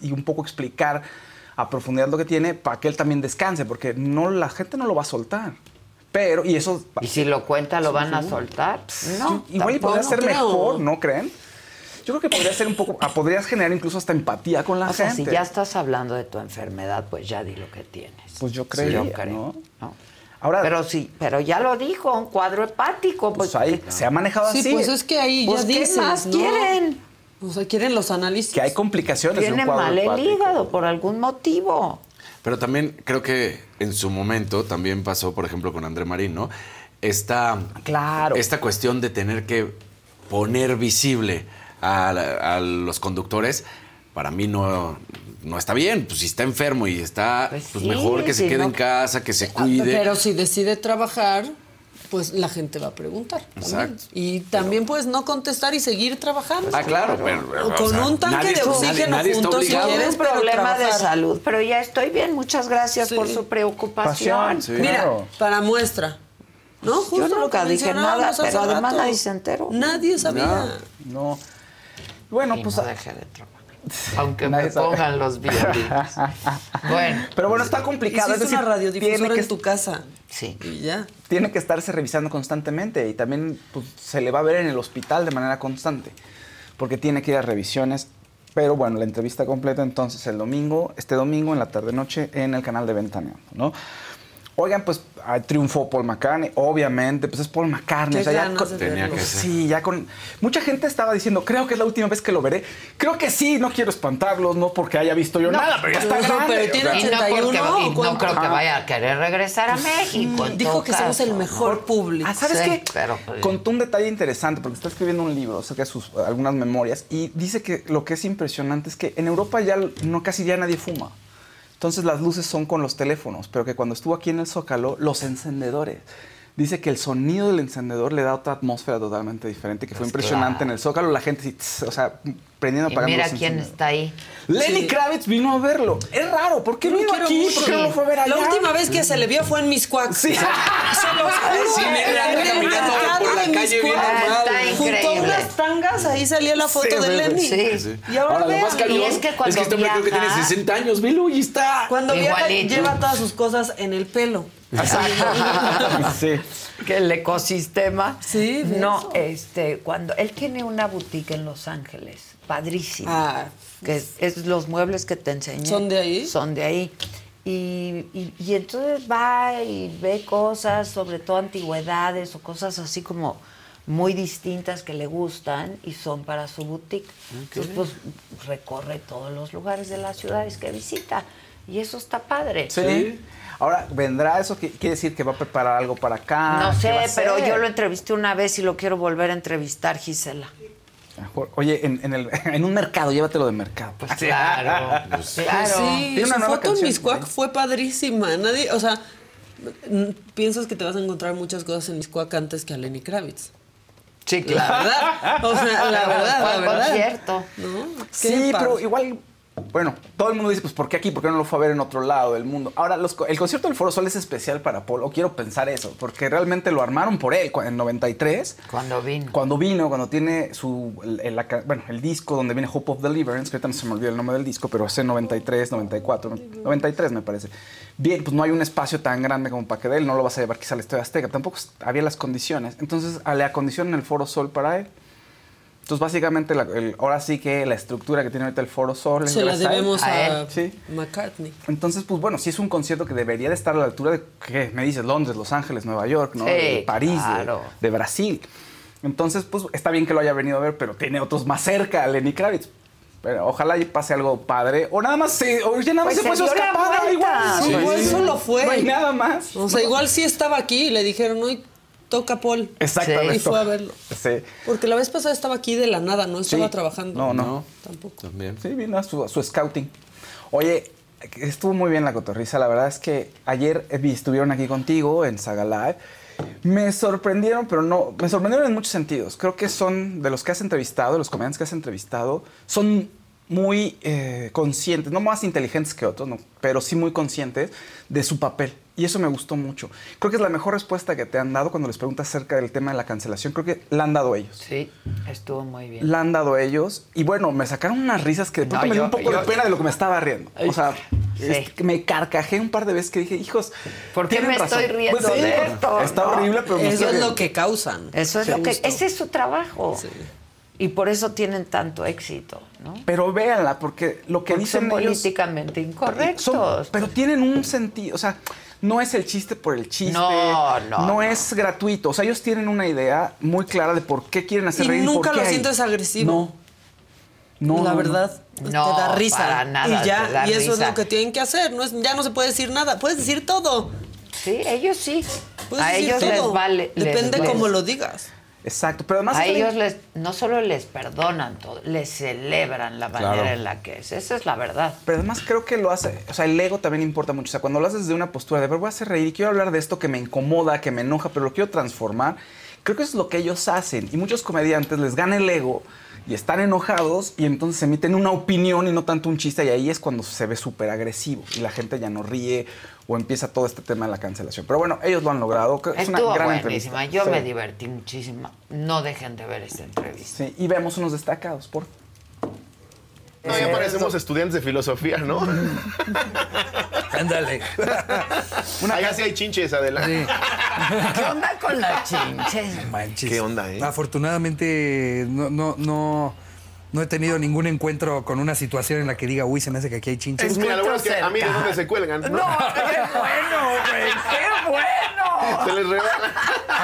y- y un poco explicar a profundidad lo que tiene para que él también descanse, porque no, la gente no lo va a soltar. Pero, y eso... ¿Y si lo cuenta, lo van a soltar? No, Igual y podría ser mejor, ¿no creen? Yo creo que podría ser un poco, ah, podrías generar incluso hasta empatía con la O sea, gente. si ya estás hablando de tu enfermedad, pues ya di lo que tienes. Pues yo Sí, creo, yo creo, ¿no? ¿no? Ahora, pero sí, pero ya lo dijo, un cuadro hepático. Pues, ahí se ha manejado Sí, así. pues es que ahí Pues, ya ¿qué dices, más ¿no? quieren? O sea, quieren los análisis. que hay complicaciones Tiene mal el hepático. hígado por algún motivo. Pero también creo que en su momento también pasó, por ejemplo, con André Marín, ¿no? Esta, claro. esta cuestión de tener que poner visible a, la- a los conductores, para mí no, no está bien. Pues si está enfermo y está, pues, sí, mejor que se quede no- en casa, que se Ah, cuide. Pero si decide trabajar, pues la gente va a preguntar. también. Exacto. Y también puedes no contestar y seguir trabajando. Ah, claro, pero, pero, Con o sea, un tanque nadie de oxígeno nadie- juntos si quieres, pero problema de salud, pero ya estoy bien. Muchas gracias por su preocupación. Mira, para muestra. ¿No? Justo Yo lo nunca que dije nada, pero además rato. nadie se enteró. Nadie sabía. No. Bueno, Y pues. no dejé de trabajar. Aunque me pongan los violines. Bueno. Pero bueno, está complicado. Es decir, una radiodifusora tiene que, en tu casa. Sí. Y ya. tiene que estarse revisando constantemente y también pues, se le va a ver en el hospital de manera constante, porque tiene que ir a revisiones. Pero bueno, la entrevista completa entonces el domingo, este domingo en la tarde-noche en el canal de Ventaneando, ¿no? Oigan, pues ah, triunfó Paul McCartney, obviamente, pues es Paul McCartney. O sea, ya con- Tenía que ser. Sí, ya con... Mucha gente estaba diciendo, creo que es la última vez que lo veré. Creo que sí, no quiero espantarlos, no porque haya visto yo No, nada, pero ya está no, grande. pero tiene o sea. Y no, 81, porque- y ¿o no cuánto? creo que vaya a querer regresar a México. Dijo que somos el mejor público. Ah, ¿sabes Sí, qué? pero, pues, Contó un detalle interesante porque está escribiendo un libro acerca de sus algunas memorias y dice que lo que es impresionante es que en Europa ya no casi ya nadie fuma. Entonces las luces son con los teléfonos, pero que cuando estuvo aquí en el Zócalo, los encendedores. Dice que el sonido del encendedor le da otra atmósfera totalmente diferente, que fue Pues impresionante claro. en el Zócalo. La gente, o sea, Y mira quién está ahí. Lenny Sí. Kravitz vino a verlo. Es raro, ¿por qué lo vino quiero aquí? mucho. ¿Por qué no lo fue a ver allá? La última vez que se le vio fue en Miscuac. Sí. Se los juro. Sí, me caminando por la calle bien Junto a unas tangas, ahí salía la foto Sí, de Lenny. sí. Y ahora, lo vean. más cañón Y es que cuando este hombre creo que tiene 60 años, velo y está. Cuando viaja, lleva todas sus cosas en el pelo. sí. que el ecosistema. Sí, de No, eso. este, cuando él tiene una boutique en Los Ángeles, padrísima. Ah, que es, es los muebles que te enseñé. ¿Son de ahí? Son de ahí. Y, y- y entonces va y ve cosas, sobre todo antigüedades o cosas así como muy distintas que le gustan y son para su boutique. Entonces, pues recorre todos los lugares de las ciudades que visita. Y eso está padre. Sí. Ahora, ¿vendrá eso? ¿Qui- ¿Quiere decir que va a preparar algo para acá? No ¿Qué sé, pero yo lo entrevisté una vez y lo quiero volver a entrevistar, Gisela. Mejor. Oye, en, en el, en un mercado, llévatelo de mercado. Pues claro, Pues sí, su foto en Miscuac fue padrísima. Nadie, o sea, piensas que te vas a encontrar muchas cosas en Miscuac antes que a Lenny Kravitz. Sí, La verdad. O sea, la verdad, la verdad. concierto. ¿No? Sí, pero igual, bueno, todo el mundo dice, pues, ¿por qué aquí? ¿Por qué no lo fue a ver en otro lado del mundo? Ahora, los el concierto del Foro Sol es especial para Paul, o quiero pensar eso, porque realmente lo armaron por él en 93. Cuando vino. Cuando vino, cuando tiene su, el, el- la ca- bueno, el disco donde viene Hope of Deliverance, que ahorita no se me olvida el nombre del disco, pero es en 93, 94, 93 me parece. Bien, pues no hay un espacio tan grande como para que de él, no lo vas a llevar quizá al Estadio Azteca, tampoco había las condiciones. Entonces, le acondicionan el Foro Sol para él. Entonces, básicamente, la- el- ahora sí que la estructura que tiene ahorita el Foro Sol Se la gracias a él. debemos a, Sí. McCartney. Entonces, pues bueno, sí es un concierto que debería de estar a la altura de, ¿qué? Me dices, Londres, Los Ángeles, Nueva York, ¿no? Sí, de París, de- claro. de, Brasil. Entonces, pues está bien que lo haya venido a ver, pero tiene otros más cerca, Lenny Kravitz. Pero ojalá y pase algo padre. O nada más se, o ya nada más Pues se fue escapada, igual. Sí, igual solo fue. No hay nada más. O sea, igual sí estaba aquí y le dijeron, hoy toca Paul. Exactamente. Y fue a verlo. Sí. Porque la vez pasada estaba aquí de la nada, no estaba Sí. trabajando. No, no. Tampoco. También. Sí, vino a su, scouting. Oye, estuvo muy bien la cotorriza. La verdad es que ayer vi- estuvieron aquí contigo en Saga Live. Me sorprendieron, pero no. Me sorprendieron en muchos sentidos. Creo que son de los que has entrevistado, de los comediantes que has entrevistado, son muy eh, conscientes, no más inteligentes que otros, no, pero sí muy conscientes de su papel. Y eso me gustó mucho. Creo que es la mejor respuesta que te han dado cuando les preguntas acerca del tema de la cancelación. Creo que la han dado ellos. Sí, estuvo muy bien. La han dado ellos. Y bueno, me sacaron unas risas que de pronto No, me dio yo- un poco yo- de pena de lo que me estaba riendo. O sea, Sí. es que me carcajé un par de veces que dije, hijos. ¿Por qué tienen me razón". estoy riendo Pues sí, de esto? Está no? horrible, pero me Eso estoy es riendo. lo que causan. Eso es Sí. lo que. Justo. Ese es su trabajo. Y por eso tienen tanto éxito, ¿no? Pero véanla, porque lo que Porque dicen son ellos. políticamente incorrectos. son- pero tienen un sentido. O sea, no es el chiste por el chiste. No, no, no. es gratuito. O sea, ellos tienen una idea muy clara de por qué quieren hacer Y reír. nunca por qué lo hay. sientes agresivo. No. No, la verdad, No, te da risa. para nada y ya, te da y eso risa. es lo que tienen que hacer. No es, ya no se puede decir nada. Puedes decir todo. Sí, ellos sí. Puedes a decir ellos todo. les vale. Depende les- cómo lo digas. Exacto. Pero además. A ellos les, no solo les perdonan todo, les celebran la manera Claro. en la que es. Esa es la verdad. Pero además creo que lo hace, o sea, el ego también importa mucho. O sea, cuando lo haces desde una postura de, "Pero voy a hacer reír y quiero hablar de esto que me incomoda, que me enoja, pero lo quiero transformar, creo que eso es lo que ellos hacen. Y muchos comediantes les gana el ego y están enojados y entonces emiten una opinión y no tanto un chiste y ahí es cuando se ve súper agresivo y la gente ya no ríe o empieza todo este tema de la cancelación. Pero bueno, ellos lo han logrado. Es una Estuvo gran buenísima. entrevista. Yo me divertí muchísimo. No dejen de ver esta entrevista. Sí, y vemos unos destacados, por No, ya parecemos estudiantes de filosofía, ¿no? Ándale. Una Allá sí hay chinches, adelante. ¿Qué onda con las chinches? Manches. ¿Qué onda, eh? Afortunadamente no, no, no, no he tenido ningún encuentro con una situación en la que diga, uy, se me hace que aquí hay chinches. Pues mira, lo bueno es que a mí de dónde se cuelgan, ¿no? No, qué bueno, güey, qué bueno. Se les regala.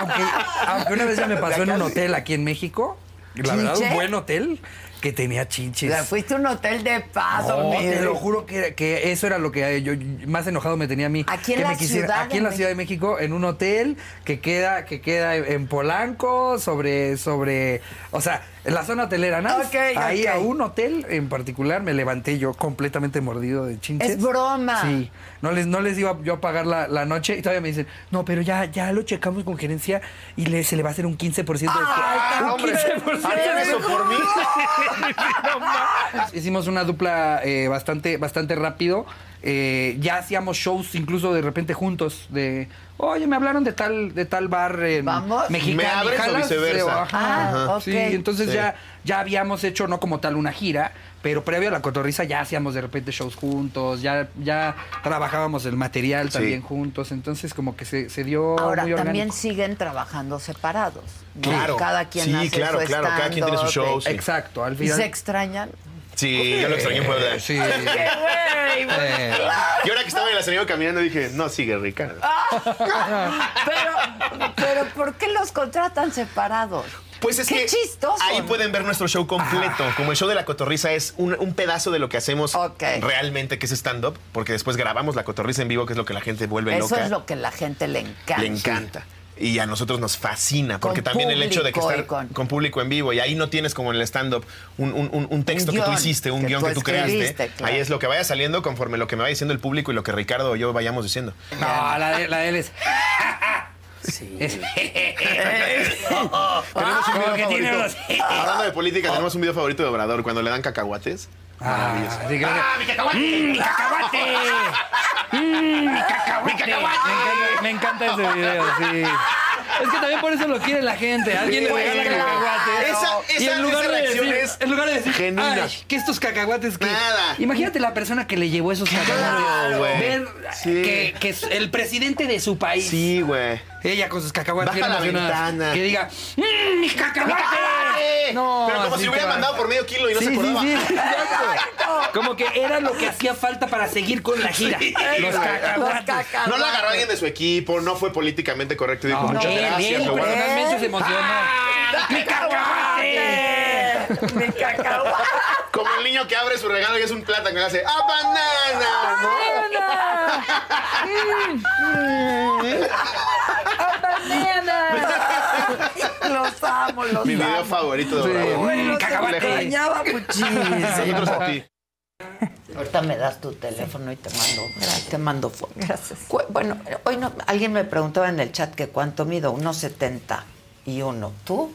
Aunque, aunque una vez ya me pasó en un hotel aquí en México, la verdad, un buen hotel que tenía chinches. O sea, fuiste a un hotel de paso, No, mire. te lo juro que, que eso era lo que yo más enojado me tenía a mí. Aquí en que la me quisiera- Ciudad aquí en la Ciudad de México, en un hotel que queda, que queda en Polanco, sobre, sobre, o sea, en la zona hotelera, ¿no? Ok, Ahí a un hotel en particular me levanté yo completamente mordido de chinches. Es broma. Sí. No les, no les iba yo a pagar la, la noche y todavía me dicen, no, pero ya, ya lo checamos con gerencia y le, se le va a hacer un 15% de Ay, un hombre, 15% harían eso por mí. Hicimos una dupla eh, bastante, bastante rápido. Eh, ya hacíamos shows incluso de repente juntos de oye me hablaron de tal de tal bar en Vamos. mexicano ¿Me abres o viceversa? Ah, ok. sí entonces Sí. ya ya habíamos hecho no como tal una gira pero previo a la cotorriza ya hacíamos de repente shows juntos ya ya trabajábamos el material también juntos entonces como que se, se dio Ahora, muy también siguen trabajando separados. ¿no? Claro. Cada quien Sí, hace claro, su claro, cada quien tiene su show, sí. exacto al ¿Y final se extrañan? Sí, yo lo extrañé en Puebla. sí ¡Qué güey! Eh. Y ahora que estaba en el escenario caminando dije, no, sigue Ricardo. Pero, pero ¿por qué los contratan separados? Pues es Qué que chistoso. ahí pueden ver nuestro show completo. Como el show de la cotorriza es un, un pedazo de lo que hacemos Ok. realmente, que es stand-up, porque después grabamos la cotorriza en vivo, que es lo que la gente vuelve Eso loca. es lo que la gente le encanta. Le encanta. Y a nosotros nos fascina, porque Con también el hecho de que estar con- con... público en vivo y ahí no tienes como en el stand-up un, un- un- un texto Un que tú hiciste, un que guion tú que tú creaste. claro. Ahí es lo que vaya saliendo conforme lo que me vaya diciendo el público y lo que Ricardo o yo vayamos diciendo. no la de, la de él es Es- Tenemos un video que tiene favorito. unos- Hablando de política, tenemos un video favorito de Obrador cuando le dan cacahuates. Maravilloso. Ah, sí, creo que- ¡Mm, mi cacahuate! ¡Mm, mi cacahuate! Me encanta, me encanta ese video, sí. Es que también por eso lo quiere la gente. Alguien le regala cacahuates. Esa- y esa- en lugar esa de decir, es en lugar de decir, genuina. "Ay, que estos cacahuates que Nada. Imagínate la persona que le llevó esos cacahuates. Claro. Ver Sí. que, que es el presidente de su país. Sí, güey. Ella con sus cacahuates Baja la ventana. Que diga, ¡Mmm, mis cacahuates! No, Pero como si lo hubiera va. mandado por medio kilo y no Sí, se sí, acordaba. sí, exacto. Como que era lo que hacía falta para seguir con la gira. Sí, los güey. cacahuates. No lo agarró alguien de su equipo, no fue políticamente correcto y dijo No, él, gracias. él lo guardo". personalmente se emocionó. ¡Mi cacahuate! ¡Mi cacahuate! Como el niño que abre su regalo y es un plátano y hace ¡Ah, banana! Los amo, los Mi video amo. favorito de Sí. Obrador. Güey, Los cacahuate. extrañaba muchísimo. Nosotros a ti. Ahorita me das tu teléfono y te mando, te mando fotos. Gracias. Bueno, hoy no, alguien me preguntaba en el chat que cuánto mido, 1.71. ¿Tú?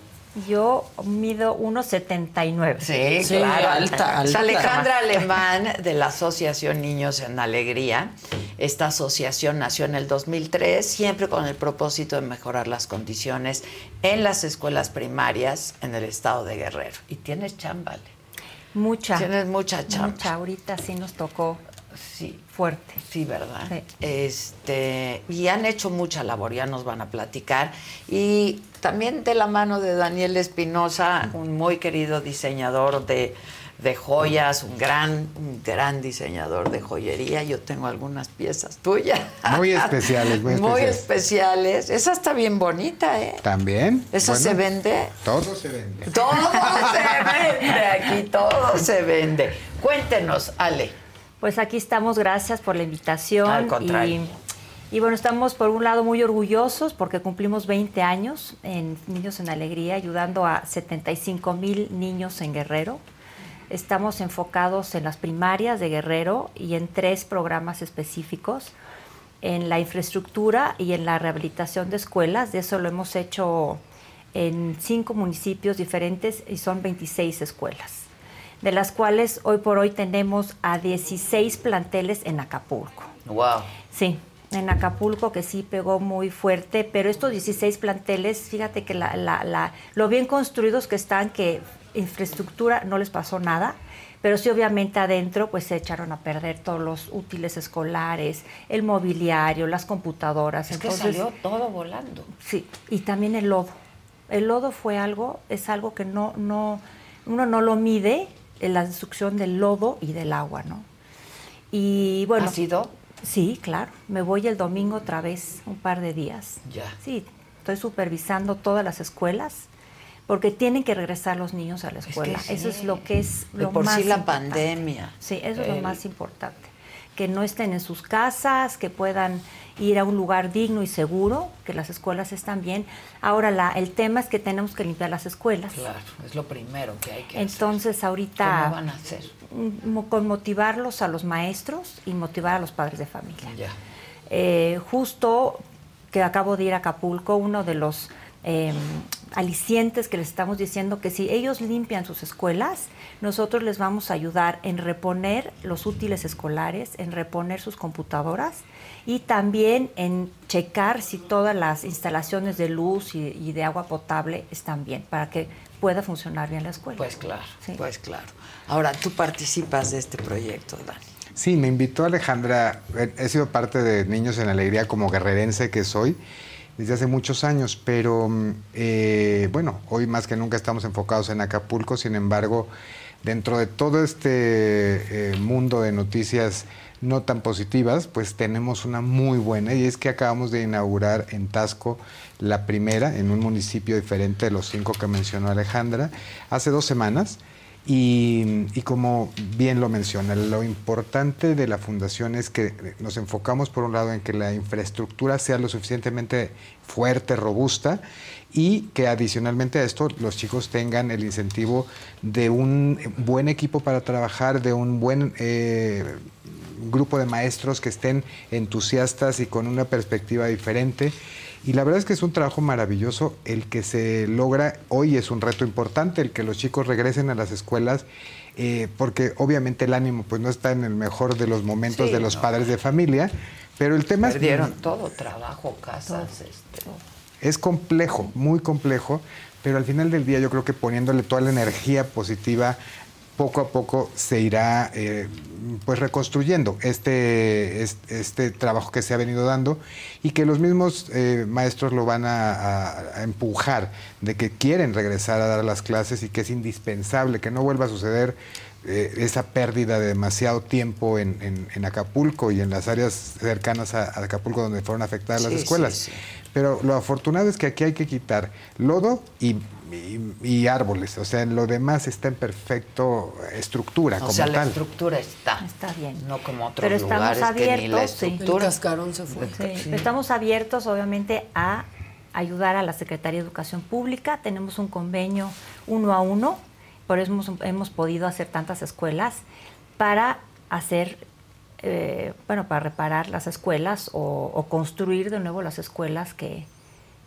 Yo mido 1,79. Sí, Sí, claro. alta, Es alta. Alejandra Alemán de la Asociación Niños en Alegría. Esta asociación nació en el 2003, siempre con el propósito de mejorar las condiciones en las escuelas primarias en el estado de Guerrero. Y tienes chambale. Mucha. Tienes mucha chamba. Mucha. Ahorita sí nos tocó Sí, fuerte. sí, ¿verdad? Sí. Este, y han hecho mucha labor, ya nos van a platicar. Y también de la mano de Daniel Espinosa, un muy querido diseñador de, de joyas, un gran, un gran diseñador de joyería. Yo tengo algunas piezas tuyas. Muy especiales, muy Muy especiales. especiales. Esa está bien bonita, ¿eh? También. ¿Esa bueno, se vende? Todo se vende. Todo se vende aquí, todo se vende. Cuéntenos, Ale. Pues aquí estamos, gracias por la invitación. Al contrario. Y, y bueno, estamos por un lado muy orgullosos porque cumplimos 20 años en Niños en Alegría, ayudando a 75 mil niños en Guerrero. Estamos enfocados en las primarias de Guerrero y en tres programas específicos, en la infraestructura y en la rehabilitación de escuelas. De eso lo hemos hecho en cinco municipios diferentes y son 26 escuelas de las cuales hoy por hoy tenemos a 16 planteles en Acapulco. Wow. Sí, en Acapulco que sí pegó muy fuerte, pero estos 16 planteles, fíjate que la, la- la- lo bien construidos que están, que infraestructura no les pasó nada, pero sí obviamente adentro pues se echaron a perder todos los útiles escolares, el mobiliario, las computadoras. Es que Entonces, salió todo volando. Sí, y también el lodo. El lodo fue algo, es algo que no, no, uno no lo mide en la destrucción del lodo y del agua, ¿no? Y bueno. ¿Has ido? Sí, claro. Me voy el domingo otra vez, un par de días. Ya. Sí, estoy supervisando todas las escuelas porque tienen que regresar los niños a la escuela. sí. Eso es lo que es De lo por más sí la importante. pandemia. Sí, eso es lo más importante. Que no estén en sus casas, que puedan ir a un lugar digno y seguro, que las escuelas están bien. Ahora, la, el tema es que tenemos que limpiar las escuelas. Claro, es lo primero que hay que Entonces, hacer. ahorita, ¿Cómo van a hacer? con motivarlos a los maestros y motivar a los padres de familia. Ya. Eh, justo que acabo de ir a Acapulco, uno de los eh, alicientes que les estamos diciendo que si ellos limpian sus escuelas, nosotros les vamos a ayudar en reponer los útiles escolares, en reponer sus computadoras y también en checar si todas las instalaciones de luz y, y de agua potable están bien para que pueda funcionar bien la escuela. Pues claro, pues claro. Ahora, tú participas de este proyecto, Dani. Sí, me invitó Alejandra. He sido parte de Niños en Alegría como guerrerense que soy desde hace muchos años, pero mm, eh, bueno, hoy más que nunca estamos enfocados en Acapulco, sin embargo, dentro de todo este eh, mundo de noticias no tan positivas, pues tenemos una muy buena y es que acabamos de inaugurar en Tasco la primera en un municipio diferente de los cinco que mencionó Alejandra hace dos semanas. Y, como bien lo menciona, lo importante de la fundación es que nos enfocamos por un lado en que la infraestructura sea lo suficientemente fuerte, robusta y que adicionalmente a esto los chicos tengan el incentivo de un buen equipo para trabajar, de un buen eh, grupo de maestros que estén entusiastas y con una perspectiva diferente. Y la verdad es que es un trabajo maravilloso. El que se logra hoy, es un reto importante, el que los chicos regresen a las escuelas, eh, porque obviamente el ánimo pues no está en el mejor de los momentos Sí, de los no. padres de familia, pero el tema Perdieron es, todo, trabajo, casas, este, es complejo, muy complejo, pero al final del día yo creo que poniéndole toda la energía positiva, poco a poco se irá eh, pues reconstruyendo este, este, este trabajo que se ha venido dando y que los mismos eh, maestros lo van a, a- a empujar de que quieren regresar a dar las clases y que es indispensable que no vuelva a suceder eh, esa pérdida de demasiado tiempo en, en- en Acapulco y en las áreas cercanas a, a Acapulco donde fueron afectadas las escuelas. sí, sí. Pero lo afortunado es que aquí hay que quitar lodo y, y- y árboles. O sea, en lo demás está en perfecto estructura o como sea, la tal. estructura está. Está bien. No como otros Pero estamos lugares que ni la sí. estructura. El cascarón se fue. Sí, pero Estamos abiertos, obviamente, a ayudar a la Secretaría de Educación Pública. Tenemos un convenio uno a uno, por eso hemos, hemos podido hacer tantas escuelas para hacer, eh, bueno, para reparar las escuelas o, o construir de nuevo las escuelas que,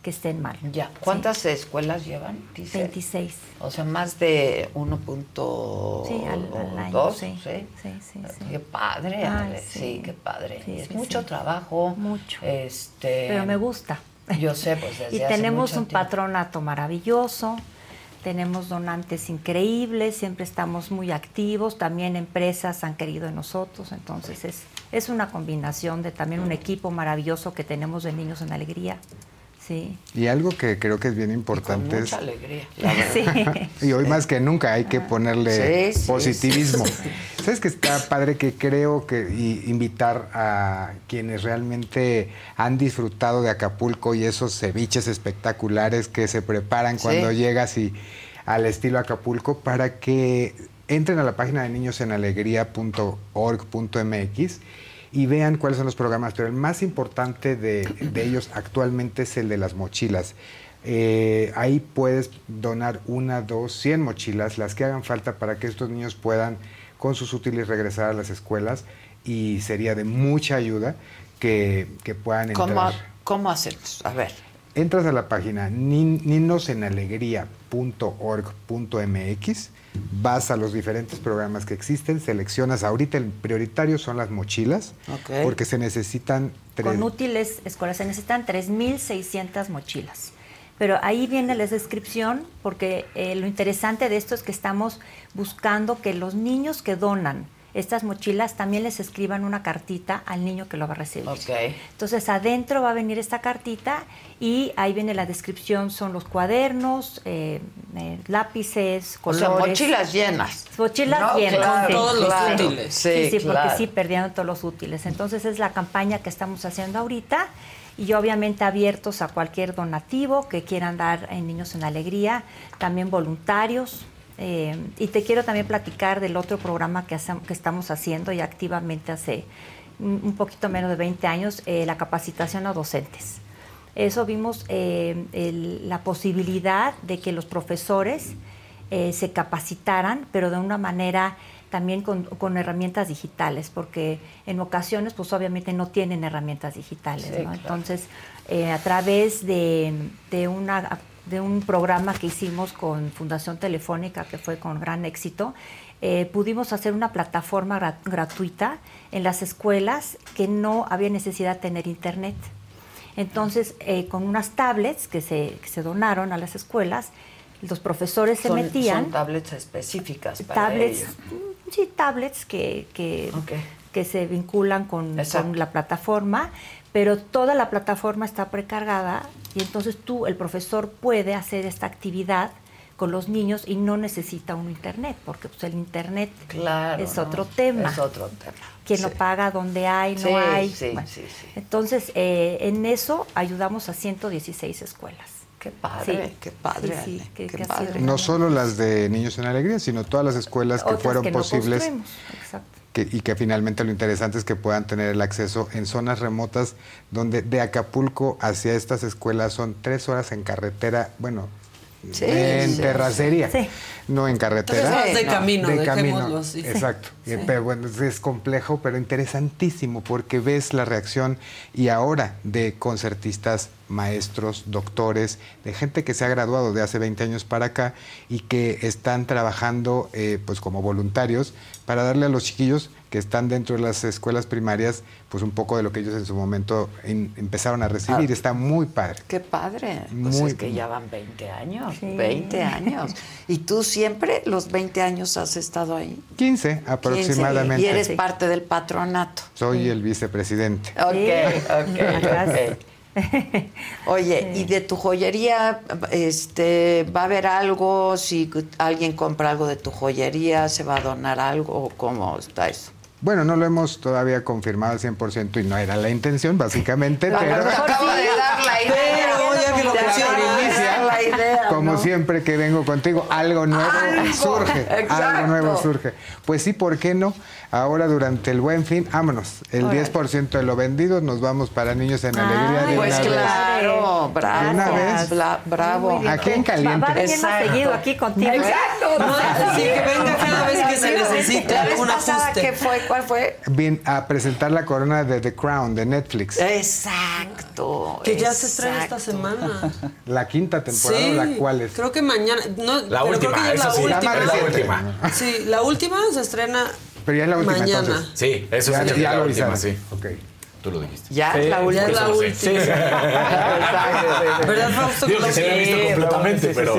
que estén mal. Ya. ¿Cuántas escuelas llevan? dice? 26. O sea, más de 1.2. Sí, al- al año, sí. ¿sí? Sí, sí, sí. Qué padre, Ay, sí. qué padre. Sí, es mucho trabajo. Mucho. Este, Pero me gusta. Yo sé, pues desde Y hace tenemos mucho un tiempo. patronato maravilloso, tenemos donantes increíbles, siempre estamos muy activos, también empresas han querido en nosotros, entonces es, es una combinación de también un equipo maravilloso que tenemos de Niños en Alegría. Sí. Y algo que creo que es bien importante Mucha es... alegría. la verdad. Sí. Y hoy más que nunca hay que ponerle Sí, positivismo. sí. ¿Sabes que está padre que creo que y invitar a quienes realmente han disfrutado de Acapulco y esos ceviches espectaculares que se preparan Sí. cuando llegas y al estilo Acapulco para que entren a la página de niñosenalegría.org.mx y vean cuáles son los programas, pero el más importante de, de ellos actualmente es el de las mochilas. Eh, ahí puedes donar una, dos, cien mochilas, las que hagan falta para que estos niños puedan con sus útiles regresar a las escuelas y sería de mucha ayuda que, que puedan entrar. ¿Cómo, ¿Cómo hacemos? A ver. Entras a la página nin- ninosenalegría.org.mx, vas a los diferentes programas que existen, seleccionas, ahorita el prioritario son las mochilas, porque se necesitan tres... Con útiles escolares se necesitan 3.600 mochilas. Pero ahí viene la descripción, porque eh, lo interesante de esto es que estamos buscando que los niños que donan estas mochilas también les escriban una cartita al niño que lo va a recibir. Ok. Entonces adentro va a venir esta cartita y ahí viene la descripción, son los cuadernos, eh, eh, lápices, O sea, colores. mochilas llenas. Mochilas No, llenas. claro, sí, todos los claro. útiles. Sí, Sí, sí, porque sí, perdieron todos los útiles. Entonces es la campaña que estamos haciendo ahorita y obviamente abiertos a cualquier donativo que quieran dar en Niños en Alegría, también voluntarios. Eh, y te quiero también platicar del otro programa que, hacem- que estamos haciendo ya activamente hace un un poquito menos de 20 años, eh, la capacitación a docentes. Eso vimos eh, el- la posibilidad de que los profesores eh, se capacitaran, pero de una manera también con, con herramientas digitales, porque en ocasiones, pues obviamente no tienen herramientas digitales, Sí, ¿no? claro. Entonces, eh, a través de, de una de un programa que hicimos con Fundación Telefónica, que fue con gran éxito, eh, pudimos hacer una plataforma gra- gratuita en las escuelas que no había necesidad de tener internet. Entonces, eh, con unas tablets que se, que se donaron a las escuelas, los profesores se metían. Son tablets específicas para tablets, ellos. mm, sí, tablets que, que, que se vinculan con, con la plataforma, pero toda la plataforma está precargada y entonces tú, el profesor, puede hacer esta actividad con los niños y no necesita un internet, porque pues, el internet Claro, es ¿no? otro tema. Es otro tema. ¿Quién lo paga? ¿Dónde hay? ¿No Sí, hay? sí, Bueno, sí, sí. Entonces, eh, en eso ayudamos a 116 escuelas. Qué padre, qué padre, qué No solo las de Niños en Alegría, sino todas las escuelas que Otras fueron que no posibles exacto. Que- y que finalmente lo interesante es que puedan tener el acceso en zonas remotas donde de Acapulco hacia estas escuelas son tres horas en carretera, bueno, Sí, en sí, terracería, sí. no en carretera. Tres horas de camino, de camino, así. exacto. Sí. Eh, Pero bueno, es- es complejo, pero interesantísimo porque ves la reacción y ahora de concertistas, maestros, doctores, de gente que se ha graduado de hace 20 años para acá y que están trabajando eh, pues como voluntarios para darle a los chiquillos que están dentro de las escuelas primarias pues un poco de lo que ellos en su momento en- empezaron a recibir. Ah. Está muy padre. Qué padre. Pues Muy es que ya van 20 años. Sí. 20 años. ¿Y tú siempre los 20 años has estado ahí? 15 aproximadamente. 15, Y eres parte del patronato. Soy el vicepresidente. Ok, ok, Gracias. ok. Oye, ¿y de tu joyería, este, va a haber algo? Si alguien compra algo de tu joyería, ¿se va a donar algo? ¿O cómo está eso? Bueno, no lo hemos todavía confirmado al 100% y no era la intención, básicamente, pero mejor Te acabo sí. de dar la idea. Pero ya que lo Te acabo de mencionas. dar la idea, como ¿no? siempre que vengo contigo, algo nuevo Algo, surge, exacto. algo nuevo surge. Pues sí, ¿por qué no? Ahora durante el Buen Fin, vámonos, el Órale. 10% de lo vendido nos vamos para Niños en Alegría de Pues una vez. claro, bravo. De una vez. Bla- bravo. Aquí en caliente. Va a venir más Exacto. seguido aquí contigo. Exacto. No, así que venga cada vez que se necesite vez pasada, ajuste. ¿qué fue? ¿Cuál fue? Vine a presentar la corona de The Crown de Netflix. Exacto. Que ya se estrena esta exacto. semana. La quinta temporada, Sí, ¿o la cuál es? creo que mañana. No, La pero última, creo que ya es la sí, última. la última. Sí, la última se estrena Pero ya es la última mañana. entonces. Sí, eso Ya- sí, ya ya lo la última, avisaron. sí. Ok. Tú lo dijiste. Ya es la última. Ya es la última. Sí. ¿Verdad, Fausto? Digo que se había visto completamente, pero...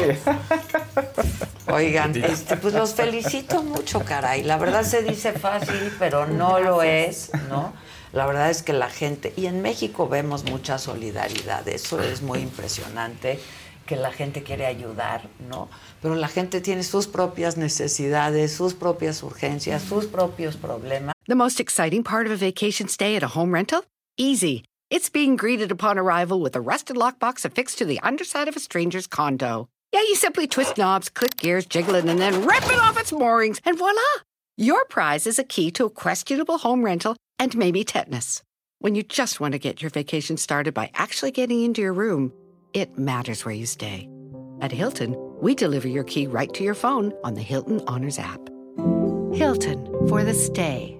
Oigan, este, pues los felicito mucho, caray. La verdad se dice fácil, pero no lo es, ¿no? La verdad es que la gente, y en México vemos mucha solidaridad, eso es muy impresionante, que la gente quiere ayudar, ¿no? Pero la gente tiene sus propias necesidades, sus propias urgencias, sus propios problemas. The most exciting part of a vacation stay at a home rental? Easy. It's being greeted upon arrival with a rusted lockbox affixed to the underside of a stranger's condo. Yeah, you simply twist knobs, click gears, jiggle it, and then rip it off its moorings, and voila! Your prize is a key to a questionable home rental and maybe tetanus. When you just want to get your vacation started by actually getting into your room, it matters where you stay. At Hilton, we deliver your key right to your phone on the Hilton Honors app. Hilton for the stay.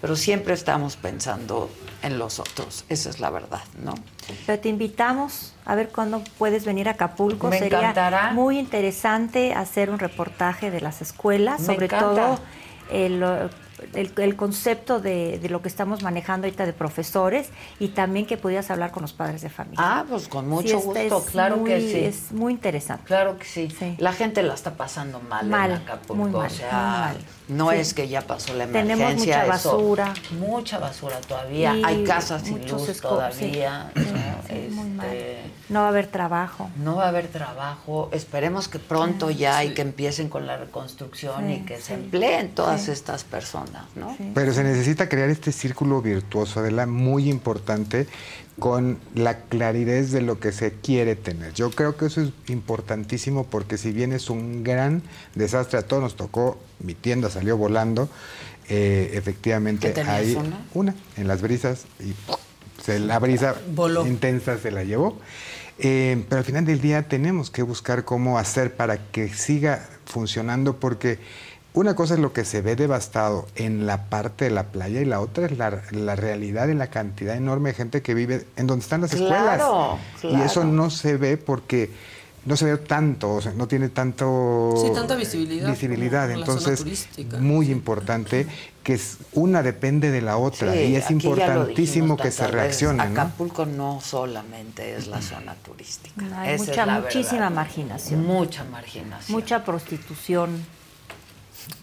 Pero siempre estamos pensando en los otros, esa es la verdad, ¿no? Pero te invitamos a ver cuándo puedes venir a Acapulco. Me Sería encantará. muy interesante hacer un reportaje de las escuelas, Me sobre encanta. todo el, el- el concepto de, de lo que estamos manejando ahorita de profesores y también que pudieras hablar con los padres de familia. Ah, pues con mucho Sí, este gusto, es claro que sí. Es muy interesante. Claro que sí. La gente la está pasando mal, Mal, en Acapulco. muy mal, o sea, muy mal. No Sí. es que ya pasó la Tenemos emergencia. mucha eso- basura. mucha basura todavía. Y Hay casas sin luz todavía. sí, ¿no? sí, muy mal. Este, No va a haber trabajo. No va a haber trabajo. Esperemos que pronto ya y que empiecen con la reconstrucción Sí, y que se empleen todas Sí. estas personas, ¿no? Pero se necesita crear este círculo virtuoso, Adela, muy importante, con la claridad de lo que se quiere tener. Yo creo que eso es importantísimo porque si bien es un gran desastre, a todos nos tocó, mi tienda salió volando, eh, efectivamente ¿Qué tenías, hay una? en las brisas y se, la brisa intensa se la llevó. Eh, pero al final del día tenemos que buscar cómo hacer para que siga funcionando porque una cosa es lo que se ve devastado en la parte de la playa y la otra es la, la realidad de la cantidad enorme de gente que vive en donde están las Claro, escuelas. Y eso claro. no se ve porque no se ve tanto, o sea, no tiene tanto Sí, tanta visibilidad visibilidad. como Entonces, muy importante que es- una depende de la otra Sí, y es importantísimo que se reaccione. ¿no? Acapulco no solamente es la zona turística. Hay Esa es mucha, la muchísima verdad. marginación. Mucha marginación. Mucha prostitución,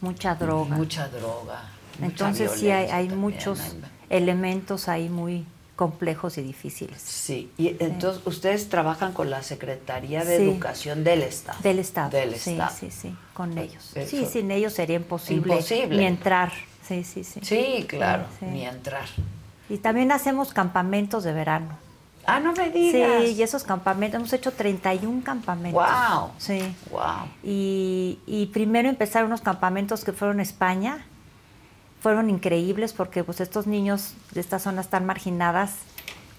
mucha droga. Mucha droga. mucha Entonces sí hay, hay muchos hay- elementos ahí muy complejos y difíciles. Sí, y entonces ustedes trabajan con la Secretaría de Sí. Educación del Estado. Del Estado. Del sí, Estado. sí, sí, con ellos. Eso- Sí, sin ellos sería imposible, Imposible. ni entrar. Sí, sí, sí. Sí, claro, ni entrar. Y también hacemos campamentos de verano. Ah, no me digas. Sí, y esos campamentos, hemos hecho 31 campamentos. Guau. Sí. Wow. Y, y primero empezaron unos campamentos que fueron a España. Fueron increíbles porque pues estos niños de estas zonas tan marginadas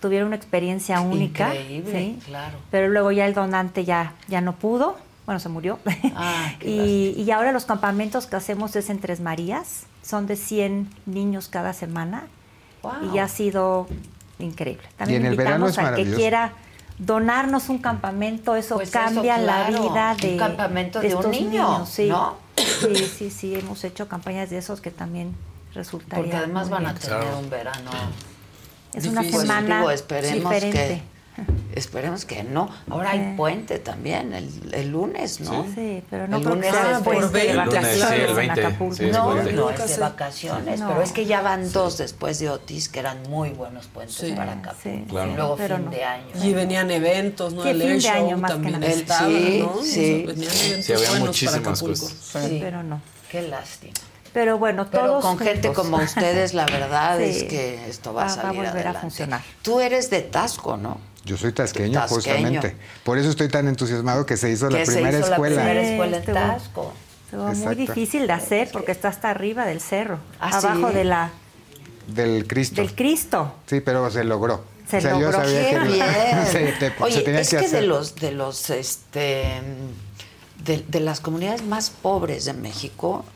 tuvieron una experiencia única. Increíble, ¿sí? claro. Pero luego ya el donante ya, ya no pudo. Bueno, se murió. Ah, y, y ahora los campamentos que hacemos es en Tres Marías. Son de 100 niños cada semana. Wow. Y ha sido increíble. También Y en el verano invitamos es al que quiera donarnos un campamento. Eso Pues eso, cambia la vida Un de, campamento de un estos niño, niños, sí. ¿no? Sí, sí, sí. Hemos hecho campañas de esos que también resultarían Porque además muy van a tener un verano. Es una Pues, semana digo, esperemos diferente. que esperemos que no. Ahora hay Sí. puente también el, el lunes, ¿no? Sí, pero no el creo que lunes sea es puente de vacaciones sí, el en 20, Acapulco. sí, es no, no es de vacaciones, No. pero es que ya van dos después de Otis que eran muy buenos puentes Sí. para Acapulco. Sí, Claro. Y luego pero fin no. de año. Y venían eventos, ¿no? Sí, el fin de Show año más que también nada. estaba, Sí, ¿no? sí. Venían eventos Sí, había buenos muchísimas para Acapulco. cosas. Sí. Pero no. Qué lástima. Pero bueno, Pero todos con gente juntos. como ustedes, la verdad Sí. es que esto va, a Va- va a salir volver a adelante. funcionar. Tú eres de Tasco, ¿no? Yo soy tasqueño, Tasqueño. justamente. Por eso estoy tan entusiasmado que se hizo la que se primera hizo escuela. la primera escuela en Tasco. Estuvo muy difícil de hacer porque está hasta arriba del cerro, ¿Ah, abajo sí? de la Del Cristo. del Cristo. Sí, pero se logró. Se logró. sabía Qué que bien. se, te- Oye, se tenía es que que, hacer. de los de los este de, de las comunidades más pobres de México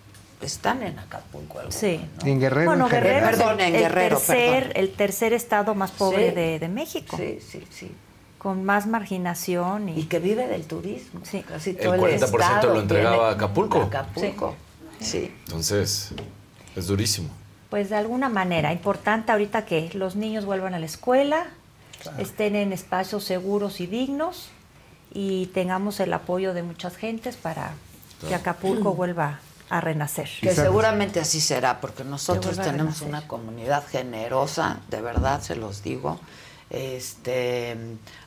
están en Acapulco. Sí. ¿no? En Guerrero. Bueno, en. Guerrero es Perdón, el, en el Guerrero, tercer, perdón. el tercer estado más pobre Sí. de, de México, Sí, sí, sí. con más marginación y, Y que vive del turismo. Sí. Casi El todo el 40% estado lo entregaba a Acapulco. Acapulco. Sí. Entonces, es durísimo. pues de alguna manera importante ahorita que los niños vuelvan a la escuela, estén en espacios seguros y dignos y tengamos el apoyo de muchas gentes para que Acapulco vuelva a renacer. Que seguramente así será, porque nosotros tenemos una comunidad generosa, de verdad se los digo. Este,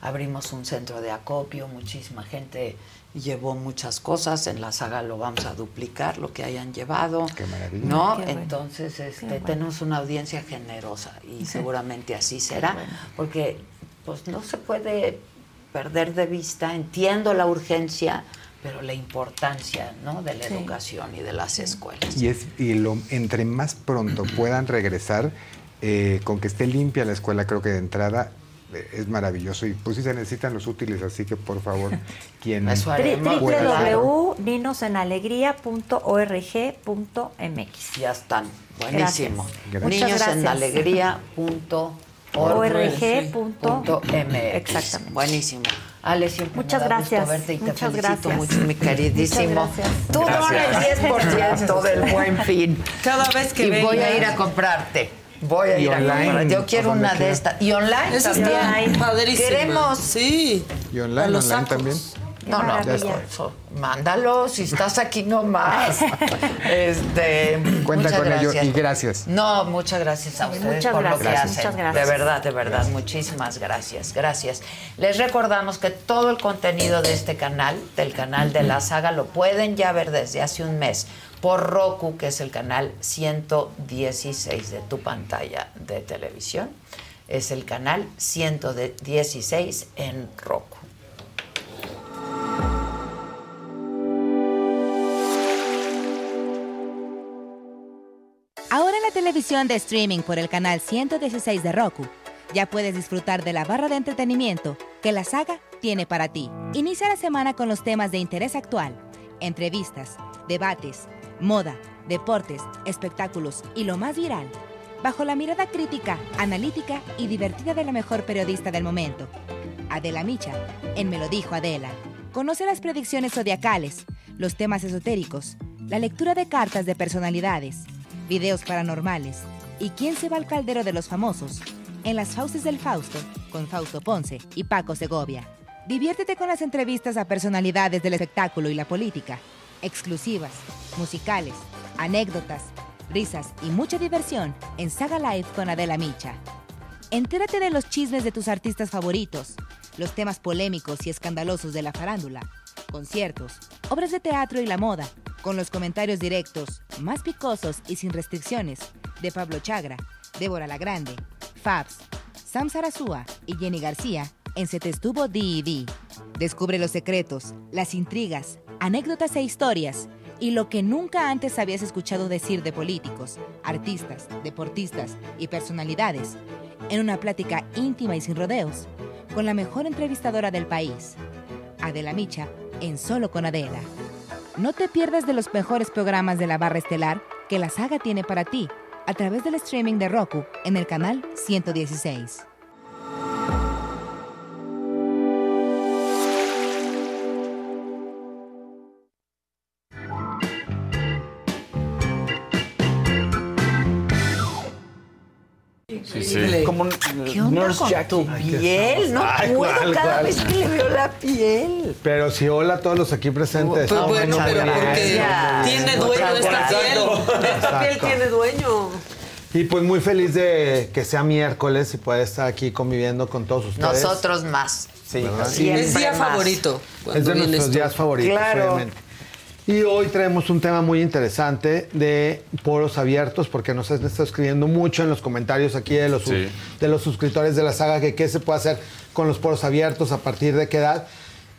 abrimos un centro de acopio, muchísima gente llevó muchas cosas, en la saga lo vamos a duplicar, lo que hayan llevado. Qué maravilla. ¿No? Qué bueno. Entonces, este, bueno. tenemos una audiencia generosa y seguramente así será, porque pues no se puede perder de vista, entiendo la urgencia, pero la importancia ¿no? de la Sí. educación y de las escuelas. Y, es, y lo, entre más pronto puedan regresar, eh, con que esté limpia la escuela, creo que de entrada eh, es maravilloso. Y pues sí se necesitan los útiles, así que por favor, quien www.ninosenalegría.org.mx Ya están. Buenísimo. Gracias. Muchas Niños en gracias. alegría punto org. punto MX. Exactamente. Buenísimo. Ale, siempre Muchas me da gusto gracias. verte y te Muchas felicito gracias. mucho, mi queridísimo. Gracias. Tú dona el 10% del buen fin. Cada vez que y voy vengas. a ir a comprarte. Voy a Y ir a online, comprar. Yo quiero una de estas. Y online Eso también. está padrísimo. Queremos. Sí. Y online, A online sacos. También. No, no, mándalo, si estás aquí nomás. este, Cuenta con ello gracias. y gracias. No, muchas gracias a ustedes Muchas por lo que gracias, hacen. muchas gracias. De verdad, de verdad, muchísimas gracias, gracias. Les recordamos que todo el contenido de este canal, del canal de la saga, lo pueden ya ver desde hace un mes por Roku, que es el canal 116 de tu pantalla de televisión. Es el canal 116 en Roku. Televisión de streaming por el canal 116 de Roku, ya puedes disfrutar de la barra de entretenimiento que la saga tiene para ti. Inicia la semana con los temas de interés actual, entrevistas, debates, moda, deportes, espectáculos y lo más viral, bajo la mirada crítica, analítica y divertida de la mejor periodista del momento, Adela Micha, en Me lo dijo Adela. Conoce las predicciones zodiacales, los temas esotéricos, la lectura de cartas de personalidades, videos paranormales y quién se va al caldero de los famosos en las Fauces del Fausto con Fausto Ponce y Paco Segovia. Diviértete con las entrevistas a personalidades del espectáculo y la política, exclusivas, musicales, anécdotas, risas y mucha diversión en Saga Live con Adela Micha. Entérate de los chismes de tus artistas favoritos, los temas polémicos y escandalosos de la farándula, conciertos, obras de teatro y la moda, con los comentarios directos, más picosos y sin restricciones, de Pablo Chagra, Débora La Grande, Fabs, Sam Sarasúa y Jenny García en Se te estuvo D&D. Descubre los secretos, las intrigas, anécdotas e historias y lo que nunca antes habías escuchado decir de políticos, artistas, deportistas y personalidades en una plática íntima y sin rodeos con la mejor entrevistadora del país, Adela Micha, en Solo con Adela. No te pierdas de los mejores programas de la barra estelar que la saga tiene para ti a través del streaming de Roku en el canal 116. Sí, sí. Como ¿Qué onda Nurse con Jackie. tu piel? No Ay, puedo ¿cuál, cada cuál? vez que le veo la piel. Pero sí, hola a todos los aquí presentes. Pues bueno, pero porque tiene dueño esta piel. Esta piel tiene dueño. Y pues muy feliz de que sea miércoles y poder estar aquí conviviendo con todos ustedes. Nosotros más. Sí, ¿verdad? Siempre Es día más. favorito. Es de nuestros tú. días favoritos, Claro. obviamente. Y hoy traemos un tema muy interesante de poros abiertos, porque nos han estado escribiendo mucho en los comentarios aquí de los, Sí. de los suscriptores de la saga, que qué se puede hacer con los poros abiertos, a partir de qué edad.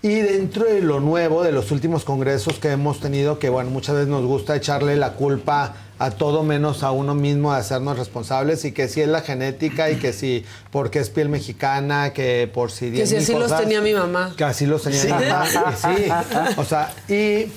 Y dentro de lo nuevo, de los últimos congresos que hemos tenido, que bueno, muchas veces nos gusta echarle la culpa a todo menos a uno mismo de hacernos responsables y que si es la genética y que si porque es piel mexicana, que por si Que si 10,000 así los tenía mi mamá. Que así los tenía Sí. mi mamá. y sí. O sea, y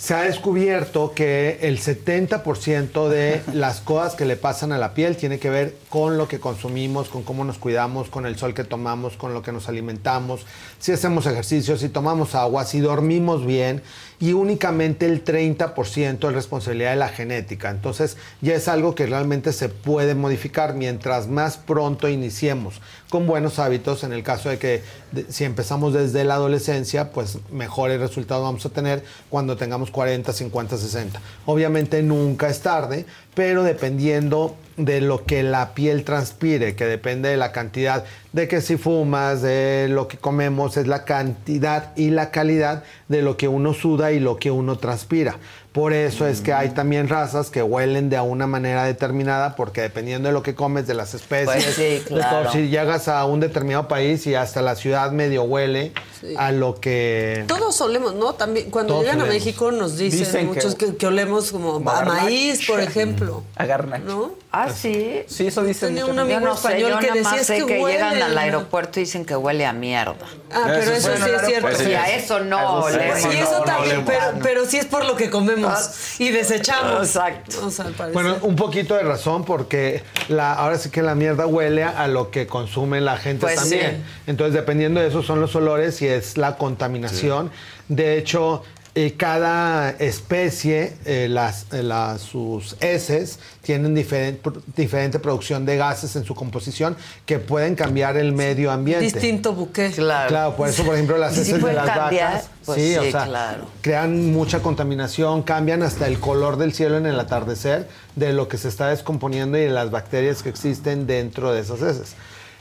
se ha descubierto que el 70% de las cosas que le pasan a la piel tiene que ver con lo que consumimos, con cómo nos cuidamos, con el sol que tomamos, con lo que nos alimentamos, si hacemos ejercicio, si tomamos agua, si dormimos bien y únicamente el 30% es responsabilidad de la genética. Entonces ya es algo que realmente se puede modificar mientras más pronto iniciemos con buenos hábitos, en el caso de que si empezamos desde la adolescencia, pues mejores resultados vamos a tener cuando tengamos 40, 50, 60. Obviamente nunca es tarde, pero dependiendo de lo que la piel transpire, que depende de la cantidad de que si fumas, de lo que comemos, es la cantidad y la calidad de lo que uno suda y lo que uno transpira. Por eso es que hay también razas que huelen de una manera determinada, porque dependiendo de lo que comes, de las especies, Pues sí, claro. si llegas a un determinado país y hasta la ciudad medio huele Sí. a lo que... Todos solemos, ¿no? También cuando Todos llegan a olemos. México nos dicen, muchos que, que olemos como a maíz, por ejemplo. A garnacha. ¿No? Ah, sí. Sí, eso dicen Tenía mucho. un Yo amigo no sé, español yo que nada decía es sé que, que, llegan al aeropuerto y dicen que huele a mierda. Ah, pero Eso bueno, sí es cierto. aeropuerto Sí, sí. a eso no sí. olemos. y eso no, no también, olemos. pero, pero sí es por lo que comemos Ah, y desechamos. Exacto. O sea. Bueno, un poquito de razón porque la, ahora sí que la mierda huele a lo que consume la gente Pues también. sí. Entonces, dependiendo de eso son los olores y es la contaminación. De hecho, eh, cada especie, eh, las, eh, las- sus heces, tienen diferente producción de gases en su composición que pueden cambiar el medio ambiente. Distinto buque. Claro. por eso, por ejemplo, las ¿Y si heces de las cambiar? vacas Pues sí, o sea, claro. crean mucha contaminación, cambian hasta el color del cielo en el atardecer de lo que se está descomponiendo y de las bacterias que existen dentro de esas heces.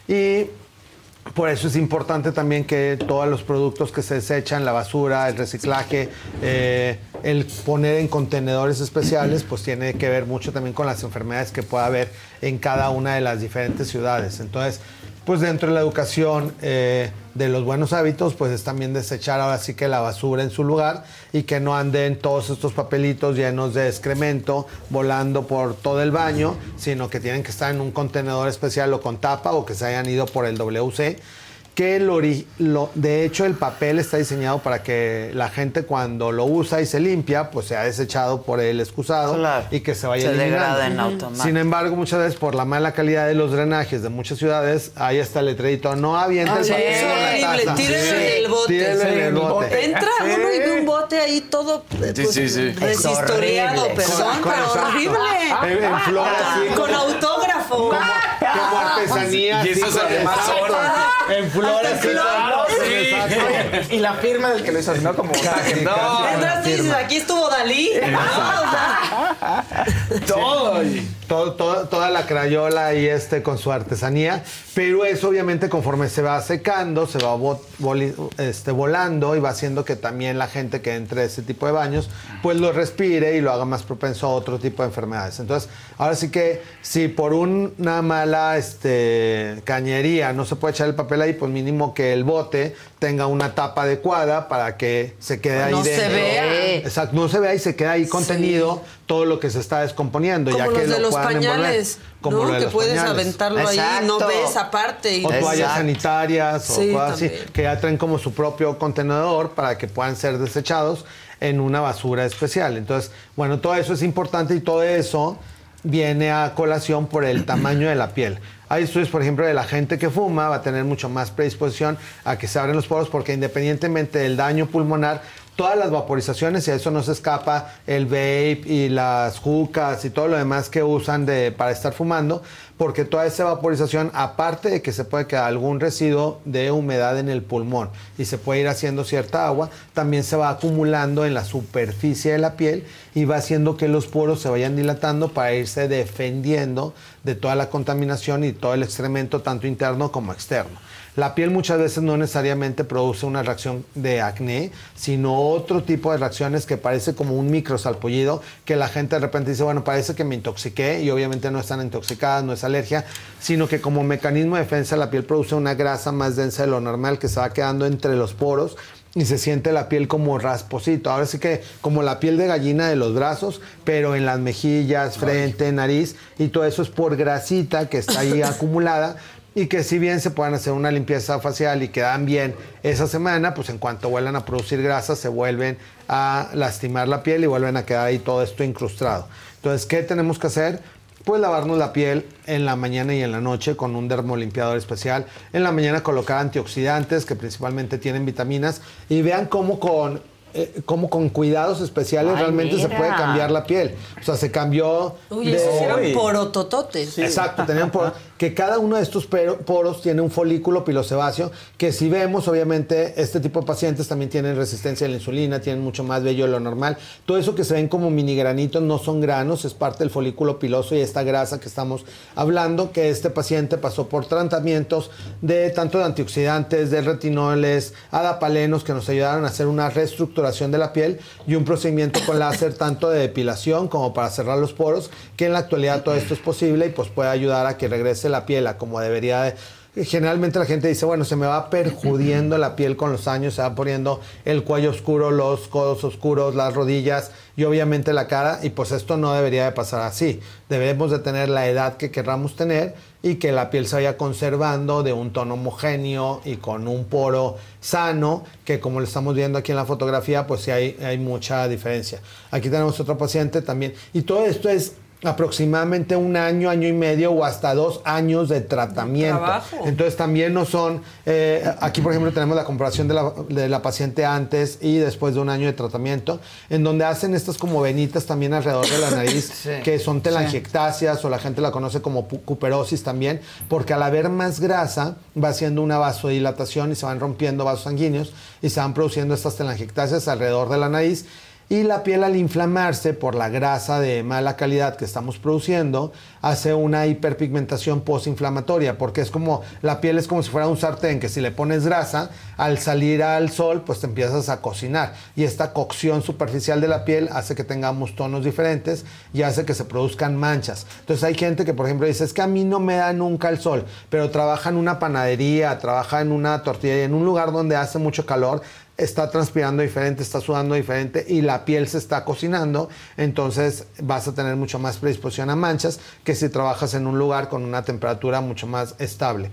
Y por eso es importante también que todos los productos que se desechan, la basura, el reciclaje, eh, el poner en contenedores especiales, pues tiene que ver mucho también con las enfermedades que pueda haber en cada una de las diferentes ciudades. Entonces, pues dentro de la educación eh, de los buenos hábitos, pues es también desechar ahora sí que la basura en su lugar y que no anden todos estos papelitos llenos de excremento volando por todo el baño, sino que tienen que estar en un contenedor especial o con tapa o que se hayan ido por el WC. Que el ori- lo- de hecho el papel está diseñado para que la gente cuando lo usa y se limpia, pues sea desechado por el excusado y que se vaya Se eliminando. degrada en automático. Sin embargo, muchas veces por la mala calidad de los drenajes de muchas ciudades, ahí está el letrerito, no avienta el Sí, papel es horrible. Tírenlo en el bote. Tírenlo en Sí, el bote. Entra uno y ve un bote ahí todo eh, Sí, pues, sí, sí. deshistoriado, perdón, Con- pero con- horrible. En- en flor así, Con como- autógrafo. Como artesanía. Y esos con- además son- En flores. Flores. Exacto. Y la firma del que lo hizo, ¿no? Como Casi, no, casi. Y dices, aquí estuvo Dalí. todo. Todo, todo- toda la crayola y este con su artesanía, pero eso obviamente conforme se va secando, se va este, volando y va haciendo que también la gente que entre a ese tipo de baños, pues lo respire y lo haga más propenso a otro tipo de enfermedades. Entonces, ahora sí que si por una mala este, cañería no se puede echar el papel ahí, pues mínimo que el bote tenga una tapa adecuada para que se quede ahí No se dentro. vea. Exacto, no se vea y se queda ahí contenido todo lo que se está descomponiendo. Como ya los que de lo los envolver. pañales, Como ¿no? lo de Que los puedes pañales. aventarlo ahí, no ves aparte. y- O toallas Exacto. sanitarias Sí, o cosas así, también. que ya traen como su propio contenedor para que puedan ser desechados en una basura especial. Entonces, bueno, todo eso es importante y todo eso viene a colación por el tamaño de la piel. Hay estudios, por ejemplo, de la gente que fuma va a tener mucho más predisposición a que se abren los poros porque independientemente del daño pulmonar, todas las vaporizaciones, y a eso no se escapa el vape y las jucas y todo lo demás que usan de, para estar fumando, porque toda esa vaporización, aparte de que se puede quedar algún residuo de humedad en el pulmón y se puede ir haciendo cierta agua, también se va acumulando en la superficie de la piel y va haciendo que los poros se vayan dilatando para irse defendiendo de toda la contaminación y todo el excremento, tanto interno como externo. La piel muchas veces no necesariamente produce una reacción de acné, sino otro tipo de reacciones que parece como un microsalpullido, que la gente de repente dice, bueno, parece que me intoxiqué y obviamente no están intoxicadas, no es alergia, sino que como mecanismo de defensa la piel produce una grasa más densa de lo normal que se va quedando entre los poros y se siente la piel como rasposito. Ahora sí que como la piel de gallina de los brazos, pero en las mejillas, frente, nariz, y todo eso es por grasita que está ahí acumulada. Y que si bien se puedan hacer una limpieza facial y quedan bien esa semana, pues en cuanto vuelvan a producir grasa se vuelven a lastimar la piel y vuelven a quedar ahí todo esto incrustado. Entonces, ¿qué tenemos que hacer? Pues lavarnos la piel en la mañana y en la noche con un dermolimpiador especial. En la mañana colocar antioxidantes que principalmente tienen vitaminas y vean cómo con, eh, cómo con cuidados especiales Ay, realmente se puede cambiar la piel. O sea, se cambió... Uy, de- esos eran porotototes. Exacto, tenían poros. Que cada uno de estos poros tiene un folículo pilosebáceo, que si vemos, obviamente, este tipo de pacientes también tienen resistencia a la insulina, tienen mucho más vello de lo normal. Todo eso que se ven como mini granitos no son granos, es parte del folículo piloso y esta grasa que estamos hablando, que este paciente pasó por tratamientos de tanto de antioxidantes, de retinoles, adapalenos, que nos ayudaron a hacer una reestructuración de la piel y un procedimiento con láser tanto de depilación como para cerrar los poros, que en la actualidad todo esto es posible y pues puede ayudar a que regrese la piel a como debería de, Generalmente la gente dice, bueno, se me va perjudiendo la piel con los años, se va poniendo el cuello oscuro, los codos oscuros, las rodillas y obviamente la cara y pues esto no debería de pasar así. Debemos de tener la edad que querramos tener y que la piel se vaya conservando de un tono homogéneo y con un poro sano, que como lo estamos viendo aquí en la fotografía, pues sí hay mucha diferencia. Aquí tenemos otro paciente también y todo esto es aproximadamente un año, año y medio o hasta dos años de tratamiento. Entonces también no son, eh, aquí por ejemplo tenemos la comparación de la, de la paciente antes y después de un año de tratamiento, en donde hacen estas como venitas también alrededor de la nariz, Sí. que son telangiectasias o la gente la conoce como cuperosis también, porque al haber más grasa va haciendo una vasodilatación y se van rompiendo vasos sanguíneos y se van produciendo estas telangiectasias alrededor de la nariz. Y la piel al inflamarse por la grasa de mala calidad que estamos produciendo, hace una hiperpigmentación postinflamatoria, porque es como, la piel es como si fuera un sartén, que si le pones grasa, al salir al sol, pues te empiezas a cocinar. Y esta cocción superficial de la piel hace que tengamos tonos diferentes y hace que se produzcan manchas. Entonces hay gente que, por ejemplo, dice, es que a mí no me da nunca el sol, pero trabaja en una panadería, trabaja en una tortillería, en un lugar donde hace mucho calor, está transpirando diferente, está sudando diferente y la piel se está cocinando, entonces vas a tener mucho más predisposición a manchas que si trabajas en un lugar con una temperatura mucho más estable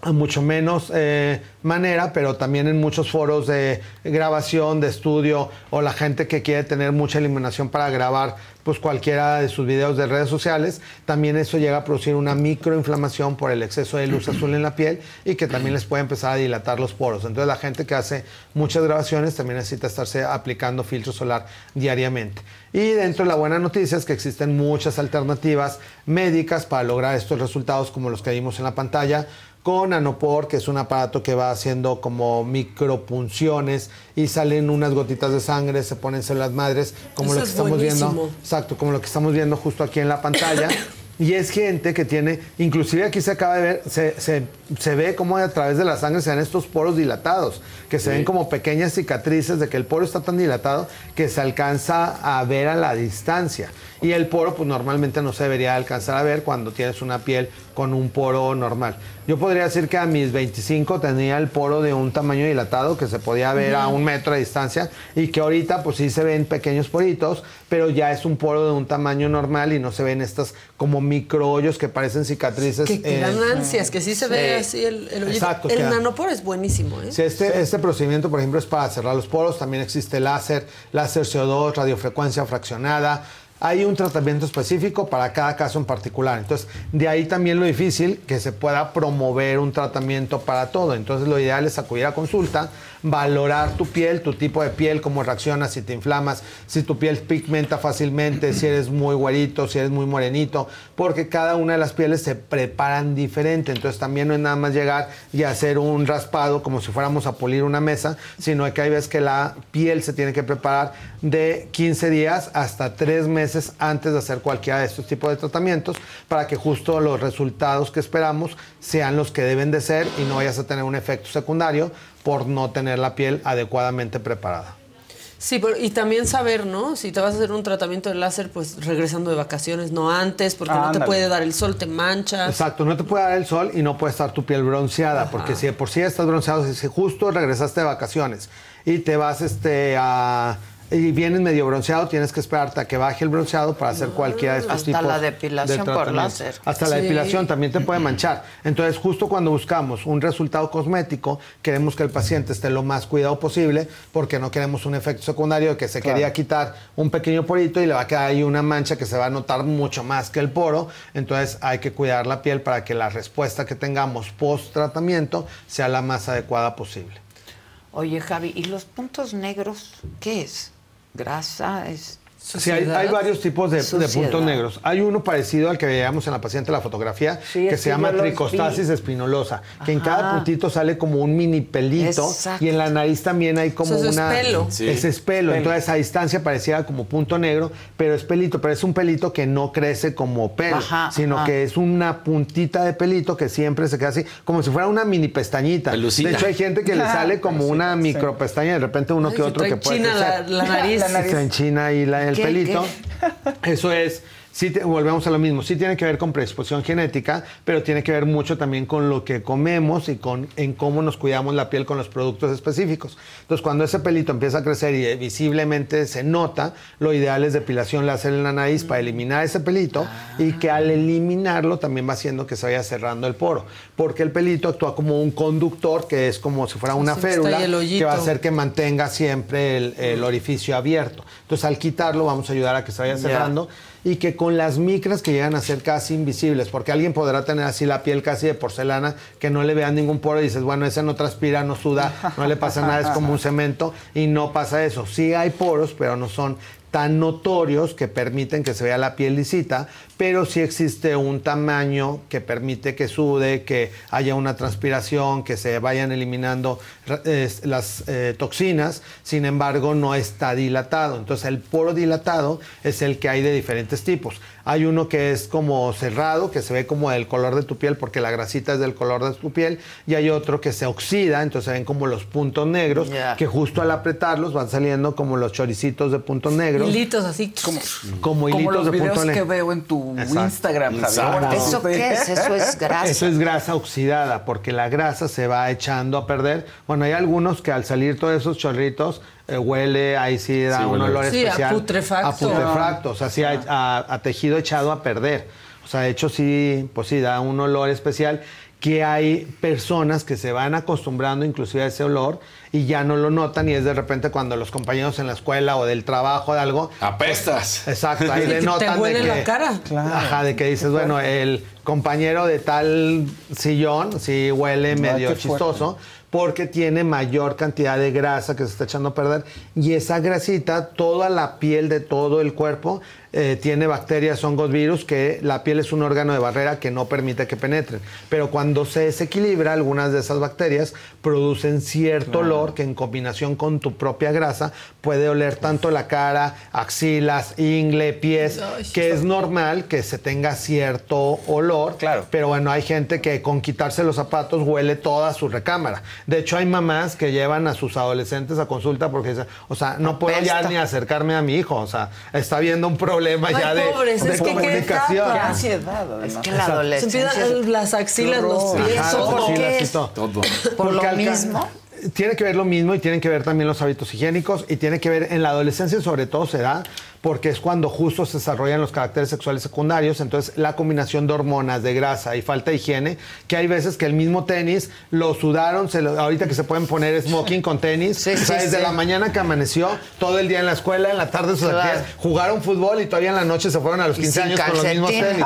a mucho menos eh, manera, pero también en muchos foros de grabación, de estudio, o la gente que quiere tener mucha iluminación para grabar pues cualquiera de sus videos de redes sociales, también eso llega a producir una microinflamación por el exceso de luz azul en la piel y que también les puede empezar a dilatar los poros. Entonces la gente que hace muchas grabaciones también necesita estarse aplicando filtro solar diariamente. Y dentro de la buena noticia es que existen muchas alternativas médicas para lograr estos resultados como los que vimos en la pantalla con Anopor, que es un aparato que va haciendo como micropunciones y salen unas gotitas de sangre, se ponen células madres, como Eso lo que es estamos viendo. Exacto, como lo que estamos viendo justo aquí en la pantalla. Y es gente que tiene, inclusive aquí se acaba de ver, se, se- se ve como a través de la sangre se ven estos poros dilatados, que se ven como pequeñas cicatrices de que el poro está tan dilatado que se alcanza a ver a la distancia. Y el poro, pues normalmente no se debería alcanzar a ver cuando tienes una piel con un poro normal. Yo podría decir que a mis 25 tenía el poro de un tamaño dilatado que se podía ver a un metro de distancia y que ahorita pues sí se ven pequeños poritos, pero ya es un poro de un tamaño normal y no se ven estas como microhoyos que parecen cicatrices. Que, que eh, ansias, que sí se ve así el, el. Exacto, El que- nanopor es buenísimo, ¿eh? Sí, este, este procedimiento, por ejemplo, es para cerrar los poros. También existe láser, láser CO2, radiofrecuencia fraccionada. Hay un tratamiento específico para cada caso en particular. Entonces, de ahí también lo difícil que se pueda promover un tratamiento para todo. Entonces, lo ideal es acudir a consulta, valorar tu piel, tu tipo de piel, cómo reacciona, si te inflamas, si tu piel pigmenta fácilmente, si eres muy güerito, si eres muy morenito, porque cada una de las pieles se preparan diferente. Entonces, también no es nada más llegar y hacer un raspado como si fuéramos a pulir una mesa, sino que hay veces que la piel se tiene que preparar de 15 días hasta 3 meses antes de hacer cualquiera de estos tipos de tratamientos para que justo los resultados que esperamos sean los que deben de ser y no vayas a tener un efecto secundario por no tener la piel adecuadamente preparada. Sí, pero, y también saber, ¿no? Si te vas a hacer un tratamiento de láser, pues regresando de vacaciones, no antes, porque no te puede dar el sol, te manchas. Exacto, no te puede dar el sol y no puede estar tu piel bronceada, porque si de por sí estás bronceado, si justo regresaste de vacaciones y te vas este a y vienes medio bronceado, tienes que esperarte a que baje el bronceado para hacer cualquiera de estos Hasta tipos la de depilación por tratamientos. láser. Hasta la depilación también te puede manchar. Entonces, justo cuando buscamos un resultado cosmético, queremos que el paciente esté lo más cuidado posible, porque no queremos un efecto secundario de que se Claro. quería quitar un pequeño porito y le va a quedar ahí una mancha que se va a notar mucho más que el poro. Entonces, hay que cuidar la piel para que la respuesta que tengamos post tratamiento sea la más adecuada posible. Oye, Javi, ¿y los puntos negros qué es? ¿Grasa? ¿Es Sí, hay, hay varios tipos de, puntos negros. Hay uno parecido al que veíamos en la paciente de la fotografía, Sí, que se llama tricostasis vi. espinulosa, que en cada puntito sale como un mini pelito Exacto. y en la nariz también hay como Eso es una... pelo. Sí. Ese es pelo. Pelo. Entonces a distancia parecía como punto negro, pero es pelito, pero es un pelito que no crece como pelo, Ajá, sino ajá. que es una puntita de pelito que siempre se queda así, como si fuera una mini pestañita. De hecho hay gente que le sale como una micro pestaña, de repente uno Ay, que otro que puede china la- crecer. la nariz. La nariz. Se enchina ahí la- el ¿Qué, pelito. Eso es, sí te- volvemos a lo mismo, sí tiene que ver con predisposición genética, pero tiene que ver mucho también con lo que comemos y con en cómo nos cuidamos la piel con los productos específicos. Entonces, cuando ese pelito empieza a crecer y eh, visiblemente se nota, lo ideal es depilación láser en la nariz para eliminar ese pelito y que al eliminarlo también va haciendo que se vaya cerrando el poro, porque el pelito actúa como un conductor que es como si fuera una férula que va a hacer que mantenga siempre el, el orificio abierto. Entonces, al quitarlo, vamos a ayudar a que se vaya Ya. cerrando. Y que con las micras que llegan a ser casi invisibles, porque alguien podrá tener así la piel casi de porcelana, que no le vean ningún poro y dices, bueno, ese no transpira, no suda, no le pasa nada, es como un cemento y no pasa eso. Sí hay poros, pero no son tan notorios que permiten que se vea la piel lisita, pero sí existe un tamaño que permite que sude, que haya una transpiración, que se vayan eliminando eh, las eh, toxinas, sin embargo no está dilatado. Entonces el poro dilatado es el que hay de diferentes tipos. Hay uno que es como cerrado, que se ve como el color de tu piel porque la grasita es del color de tu piel, y hay otro que se oxida, entonces se ven como los puntos negros, que justo al apretarlos van saliendo como los choricitos de puntos negros. Hilitos así. Como, como hilitos los de videos punto que veo en tu Exacto. Instagram, Javier. ¿Eso qué es? Eso es grasa. Eso es grasa oxidada, porque la grasa se va echando a perder. Bueno, hay algunos que al salir todos esos chorritos eh, huele, ahí sí da Sí, un olor Sí, a especial. putrefacto. A putrefacto, o sea, sí a, a- a tejido echado a perder. O sea, de hecho sí, pues sí, da un olor especial que hay personas que se van acostumbrando inclusive a ese olor y ya no lo notan y es de repente cuando los compañeros en la escuela o del trabajo de algo Apestas. Exacto, ahí le que te notan huele de que, la cara. Ajá, de que dices, bueno, el compañero de tal sillón sí huele medio fuerte. chistoso porque tiene mayor cantidad de grasa que se está echando a perder y esa grasita, toda la piel de todo el cuerpo eh, tiene bacterias, hongos, virus, que la piel es un órgano de barrera que no permite que penetren. Pero cuando se desequilibra, algunas de esas bacterias producen cierto olor que en combinación con tu propia grasa puede oler tanto la cara, axilas, ingle, pies, que es normal que se tenga cierto olor. Claro. Pero bueno, hay gente que con quitarse los zapatos huele toda su recámara. De hecho, hay mamás que llevan a sus adolescentes a consulta porque dicen, o sea, no puedo ya ni acercarme a mi hijo. O sea, está habiendo un problema Ay, ya de, pobres, de es que qué comunicación. etapa. Qué ansiedad, Es que la Se adolescencia... empiezan las axilas, los pies, todo. ¿Por lo mismo? Tiene que ver lo mismo y tienen que ver también los hábitos higiénicos y tiene que ver en la adolescencia sobre todo se da porque es cuando justo se desarrollan los caracteres sexuales secundarios, entonces la combinación de hormonas, de grasa y falta de higiene, que hay veces que el mismo tenis lo sudaron, se lo- ahorita que se pueden poner smoking con tenis, Sí, o sea, sí, desde sí. la mañana que amaneció, todo el día en la escuela, en la tarde sus actividades, jugaron fútbol y todavía en la noche se fueron a los Y 15 sin años con los mismos tenis.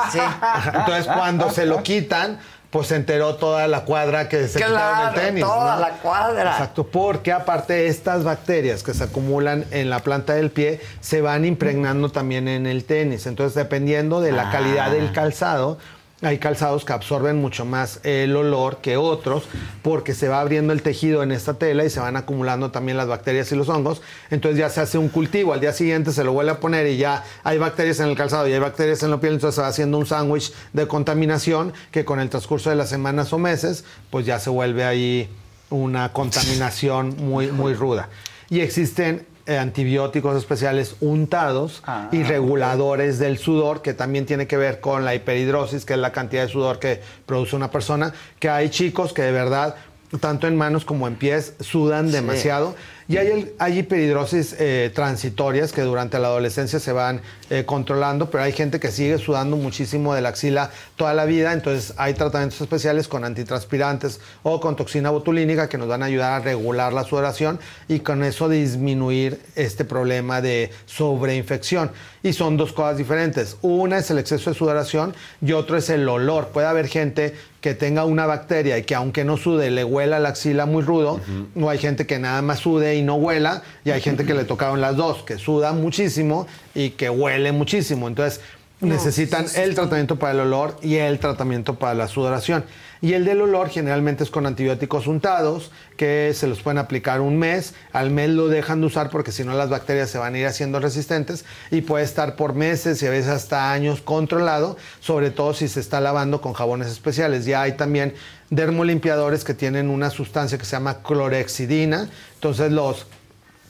Entonces cuando se lo quitan, pues se enteró toda la cuadra que se quitaron Claro, el tenis. toda ¿no? la cuadra. Exacto, porque aparte estas bacterias que se acumulan en la planta del pie se van impregnando también en el tenis. Entonces, dependiendo de la calidad del calzado, hay calzados que absorben mucho más el olor que otros porque se va abriendo el tejido en esta tela y se van acumulando también las bacterias y los hongos. Entonces ya se hace un cultivo, al día siguiente se lo vuelve a poner y ya hay bacterias en el calzado y hay bacterias en la piel, entonces se va haciendo un sándwich de contaminación que con el transcurso de las semanas o meses pues ya se vuelve ahí una contaminación muy, muy ruda. Y existen eh, antibióticos especiales untados Ah, y reguladores del sudor, que también tiene que ver con la hiperhidrosis, que es la cantidad de sudor que produce una persona, que hay chicos que de verdad, tanto en manos como en pies, sudan demasiado. Y hay, el- hay hiperhidrosis eh, transitorias que durante la adolescencia se van eh, controlando, pero hay gente que sigue sudando muchísimo de la axila toda la vida, entonces hay tratamientos especiales con antitranspirantes o con toxina botulínica que nos van a ayudar a regular la sudoración y con eso disminuir este problema de sobreinfección. Y son dos cosas diferentes. Una es el exceso de sudoración y otro es el olor. Puede haber gente que tenga una bacteria y que aunque no sude le huela la axila muy rudo, o hay gente que nada más sude y no huela, y hay gente que le tocaron las dos, que suda muchísimo y que huele muchísimo. Entonces necesitan el tratamiento para el olor y el tratamiento para la sudoración. Y el del olor generalmente es con antibióticos untados, que se los pueden aplicar un mes. Al mes lo dejan de usar porque si no las bacterias se van a ir haciendo resistentes y puede estar por meses y a veces hasta años controlado, sobre todo si se está lavando con jabones especiales. Ya hay también dermolimpiadores que tienen una sustancia que se llama clorexidina. Entonces los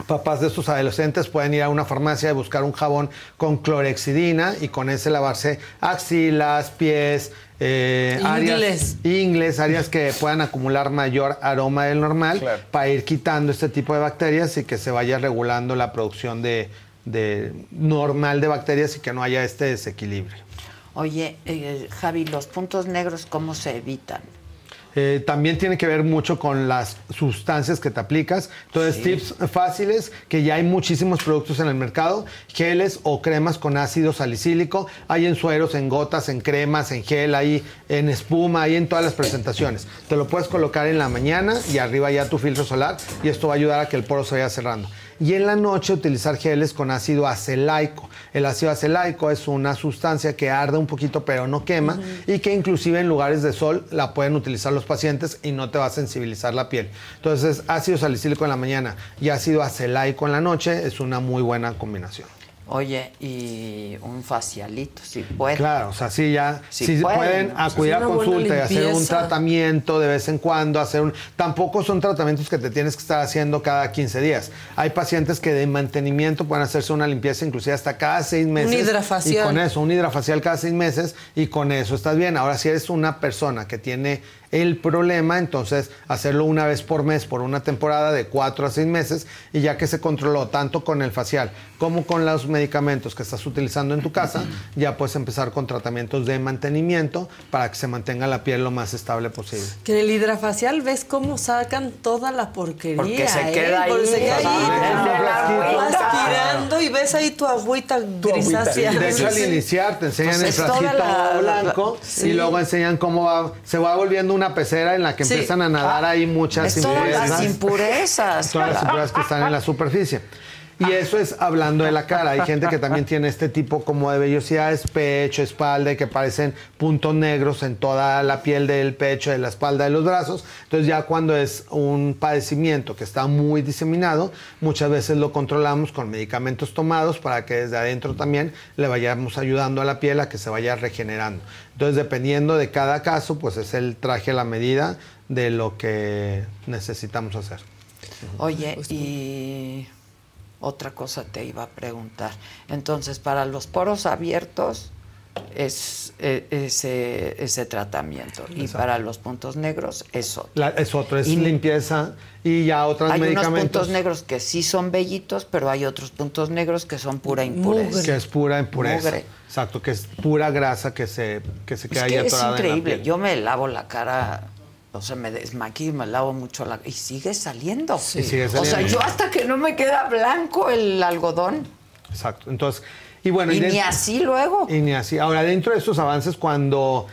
papás de estos adolescentes pueden ir a una farmacia y buscar un jabón con clorexidina y con ese lavarse axilas, pies, eh, áreas, Ingles. áreas que puedan acumular mayor aroma del normal para ir quitando este tipo de bacterias y que se vaya regulando la producción de, de normal de bacterias y que no haya este desequilibrio. Oye, eh, Javi, ¿los puntos negros cómo se evitan? Eh, también tiene que ver mucho con las sustancias que te aplicas. Entonces, tips fáciles, que ya hay muchísimos productos en el mercado, geles o cremas con ácido salicílico. Hay en sueros, en gotas, en cremas, en gel, hay en espuma, hay en todas las presentaciones. Te lo puedes colocar en la mañana y arriba ya tu filtro solar y esto va a ayudar a que el poro se vaya cerrando y en la noche utilizar geles con ácido acelaico. El ácido acelaico es una sustancia que arde un poquito pero no quema y que inclusive en lugares de sol la pueden utilizar los pacientes y no te va a sensibilizar la piel. Entonces ácido salicílico en la mañana y ácido acelaico en la noche es una muy buena combinación. Oye, y un facialito, si pueden. Claro, o sea, sí, ya, Si si pueden, pueden acudir a consulta y hacer un tratamiento de vez en cuando, hacer un... Tampoco son tratamientos que te tienes que estar haciendo cada 15 días. Hay pacientes que de mantenimiento pueden hacerse una limpieza inclusive hasta cada seis meses. hidrafacial. Y con eso, un hidrafacial cada seis meses y con eso estás bien. Ahora, si eres una persona que tiene el problema, entonces hacerlo una vez por mes por una temporada de cuatro a seis meses y ya que se controló tanto con el facial como con los medicamentos que estás utilizando en tu casa, ya puedes empezar con tratamientos de mantenimiento para que se mantenga la piel lo más estable posible. Que en el hidrafacial ves cómo sacan toda la porquería. Porque se ¿eh? queda ahí, Porque se queda ahí, aspirando y ves ahí tu agüita grisácea. De hecho, al iniciar te enseñan Pues el frasquito la- blanco Sí. y luego enseñan cómo va- se va volviendo una pecera en la que Sí. empiezan a nadar ahí muchas Es todas impurezas. las impurezas. Todas las impurezas que están en la superficie. Y eso es hablando de la cara. Hay gente que también tiene este tipo como de vellosidades, pecho, espalda, que parecen puntos negros en toda la piel del pecho, de la espalda, de los brazos. Entonces ya cuando es un padecimiento que está muy diseminado, muchas veces lo controlamos con medicamentos tomados para que desde adentro también le vayamos ayudando a la piel a que se vaya regenerando. Entonces dependiendo de cada caso, pues es el traje a la medida de lo que necesitamos hacer. Oye, y otra cosa te iba a preguntar. Entonces, para los poros abiertos es eh, ese, ese tratamiento y para los puntos negros es otro. La- es otro, es Y- limpieza y ya otros Hay unos medicamentos. puntos negros que sí son bellitos, pero hay otros puntos negros que son pura impureza. Que es pura impureza. Mugre. Exacto, que es pura grasa que se, que se Es queda que ahí es atorada en la increíble. piel. Yo me lavo la cara, o sea, me desmaquillo y me lavo mucho la y sigue saliendo. Y sigue O sea, saliendo. yo hasta que no me queda blanco el algodón. Exacto. Entonces, y bueno. Y ni dentro- así luego. Y ni así. Ahora, dentro de estos avances, cuando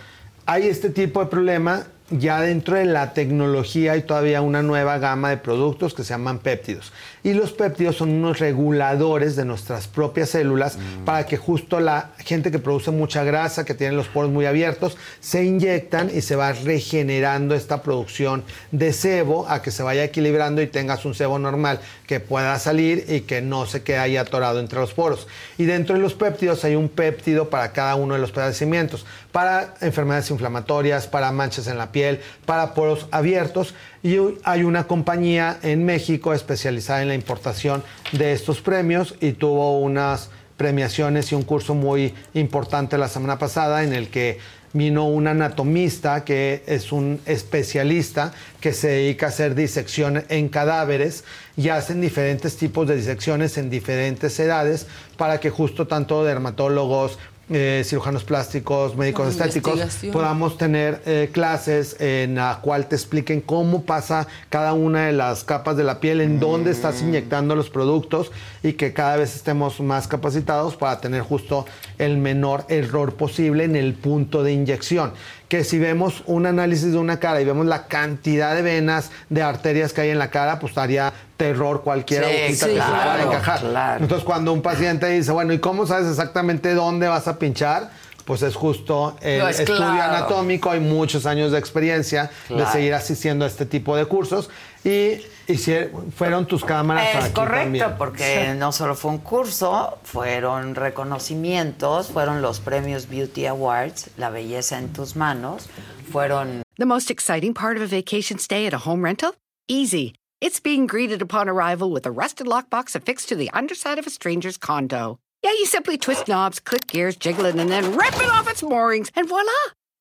hay este tipo de problema, ya dentro de la tecnología hay todavía una nueva gama de productos que se llaman péptidos. Y los péptidos son unos reguladores de nuestras propias células para que justo la gente que produce mucha grasa, que tiene los poros muy abiertos, se inyectan y se va regenerando esta producción de sebo a que se vaya equilibrando y tengas un sebo normal que pueda salir y que no se quede ahí atorado entre los poros. Y dentro de los péptidos hay un péptido para cada uno de los padecimientos, para enfermedades inflamatorias, para manchas en la piel, para poros abiertos. Y hay una compañía en México especializada en la importación de estos premios y tuvo unas premiaciones y un curso muy importante la semana pasada en el que vino un anatomista que es un especialista que se dedica a hacer disección en cadáveres y hacen diferentes tipos de disecciones en diferentes edades para que justo tanto dermatólogos, eh, cirujanos plásticos, médicos estéticos, podamos tener eh, clases en la cual te expliquen cómo pasa cada una de las capas de la piel, en dónde estás inyectando los productos y que cada vez estemos más capacitados para tener justo el menor error posible en el punto de inyección. Que si vemos un análisis de una cara y vemos la cantidad de venas, de arterias que hay en la cara, pues daría terror cualquier Sí, agujita sí, que se pueda claro, encajar. claro. Entonces, cuando un paciente dice, bueno, ¿y cómo sabes exactamente dónde vas a pinchar? Pues es justo el estudio claro. anatómico, hay muchos años de experiencia Claro. de seguir asistiendo a este tipo de cursos y, y si fueron tus cámaras Es aquí correcto, también. porque no solo fue un curso, fueron reconocimientos, fueron los premios Beauty Awards, La belleza en tus manos, fueron The most exciting part of a vacation stay at a home rental? Easy. It's being greeted upon arrival with a rusted lockbox affixed to the underside of a stranger's condo. Yeah, you simply twist knobs, click gears, jiggle it, and then rip it off its moorings, and voila!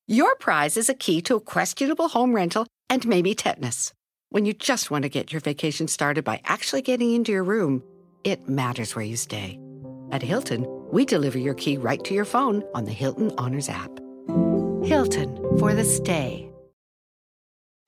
Your prize is a key to a questionable home rental and maybe tetanus. When you just want to get your vacation started by actually getting into your room, it matters where you stay. At Hilton, we deliver your key right to your phone on the Hilton Honors app. Hilton for the stay.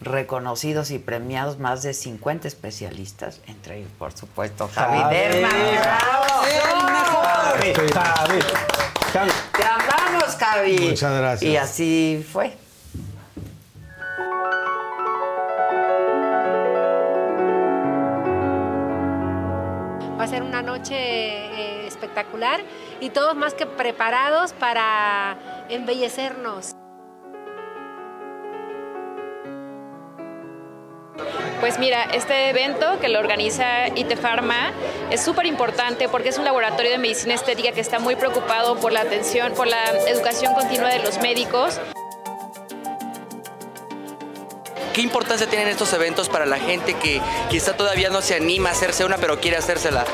Reconocidos y premiados más de 50 especialistas, entre ellos, por supuesto, Javi Javi. Te amamos, Javi. Muchas gracias. Y así fue. Va a ser una noche eh, espectacular y todos más que preparados para embellecernos. Pues mira, este evento que lo organiza IT Pharma es súper importante porque es un laboratorio de medicina estética que está muy preocupado por la atención, por la educación continua de los médicos. ¿Qué importancia tienen estos eventos para la gente que quizá todavía no se anima a hacerse una, pero quiere hacérsela?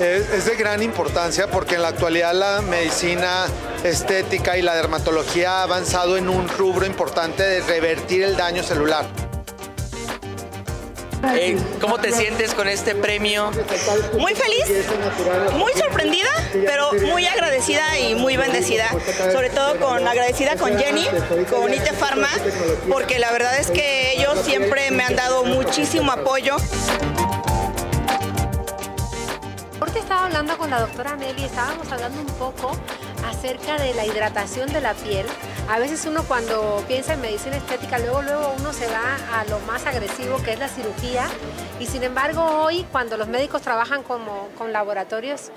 Es, es de gran importancia porque en la actualidad la medicina estética y la dermatología ha avanzado en un rubro importante de revertir el daño celular. Eh, ¿Cómo te sientes con este premio? Muy feliz, muy sorprendida, pero muy agradecida y muy bendecida. Sobre todo con agradecida con Jenny, con ITE Pharma, porque la verdad es que ellos siempre me han dado muchísimo apoyo. Ahorita estaba hablando con la doctora Nelly, estábamos hablando un poco acerca de la hidratación de la piel. A veces uno cuando piensa en medicina estética, luego luego uno se va a lo más agresivo que es la cirugía. Y sin embargo hoy cuando los médicos trabajan como, con laboratorios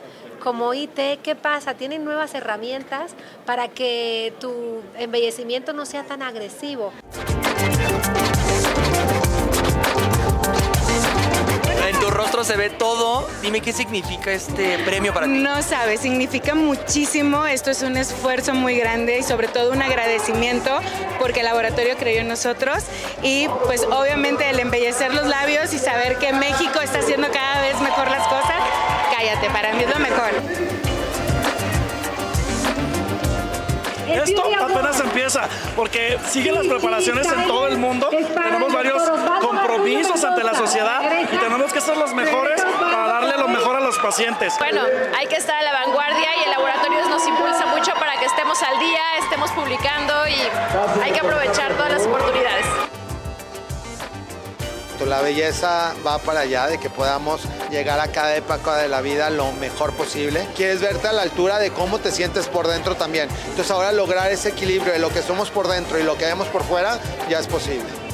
como IT, ¿qué pasa? Tienen nuevas herramientas para que tu embellecimiento no sea tan agresivo. Rostro se ve todo. Dime qué significa este premio para ti. No sabes, significa muchísimo. Esto es un esfuerzo muy grande y sobre todo un agradecimiento porque el laboratorio creyó en nosotros y pues obviamente el embellecer los labios y saber que México está haciendo cada vez mejor las cosas. Cállate, para mí es lo mejor. Esto apenas empieza, porque siguen las preparaciones en todo el mundo. Tenemos varios compromisos ante la sociedad y tenemos que ser los mejores para darle lo mejor a los pacientes. Bueno, hay que estar a la vanguardia y el laboratorio nos impulsa mucho para que estemos al día, estemos publicando y hay que aprovechar todas las oportunidades. La belleza va para allá de que podamos llegar a cada época de la vida lo mejor posible. Quieres verte a la altura de cómo te sientes por dentro también. Entonces ahora lograr ese equilibrio de lo que somos por dentro y lo que vemos por fuera ya es posible.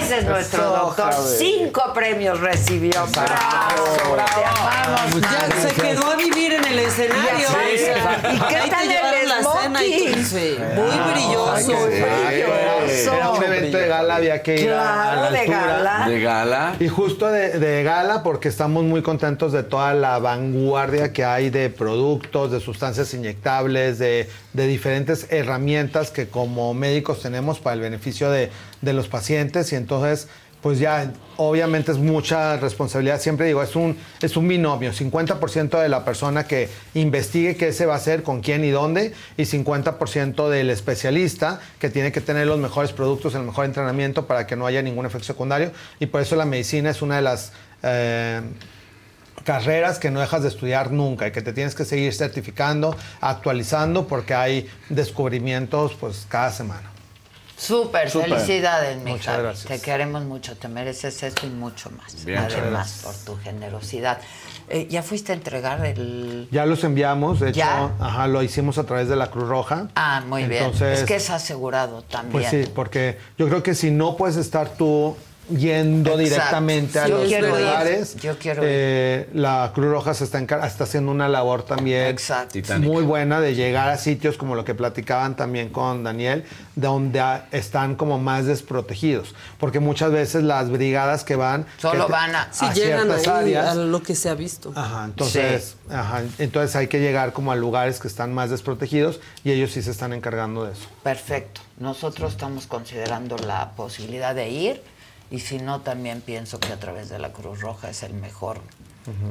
Ese es nuestro Eso, doctor. Javi. Cinco premios recibió. Bravo, te amamos. Ya se quedó a vivir en el escenario. Sé. ¿Y qué Ahí te tal el llevaron la cena y todo. Sí, muy brilloso. Era un evento de gala, había que ir a- a, Claro, la de gala. De gala. Y justo de, de gala porque estamos muy contentos de toda la vanguardia que hay de productos, de sustancias inyectables, de, de diferentes herramientas que como médicos tenemos para el beneficio de, de los pacientes. Y entonces, pues ya, obviamente es mucha responsabilidad. Siempre digo, es un, es un binomio. 50% de la persona que investigue qué se va a hacer, con quién y dónde, y 50% del especialista que tiene que tener los mejores productos, el mejor entrenamiento para que no haya ningún efecto secundario. Y por eso la medicina es una de las... eh, carreras que no dejas de estudiar nunca y que te tienes que seguir certificando, actualizando, porque hay descubrimientos pues cada semana. Súper, felicidades, mi Muchas gracias. Te queremos mucho, te mereces esto y mucho más. Bien, además, por tu generosidad. Eh, ¿Ya fuiste a entregar el...? Ya los enviamos, de hecho, ¿Ya? ajá, lo hicimos a través de la Cruz Roja. Ah, muy bien. Es que es asegurado también. Pues sí, porque yo creo que si no puedes estar tú yendo Exacto. directamente a Yo los lugares. Yo quiero ir. Eh, la Cruz Roja se está, está haciendo una labor también muy buena de llegar a sitios como lo que platicaban también con Daniel, donde a- están como más desprotegidos. Porque muchas veces las brigadas que van... Solo que van a- Si llegan ciertas ahí áreas. a lo que se ha visto. Ajá, entonces, ajá, entonces hay que llegar como a lugares que están más desprotegidos y ellos sí se están encargando de eso. Perfecto. Nosotros estamos considerando la posibilidad de ir y si no, también pienso que a través de la Cruz Roja es el mejor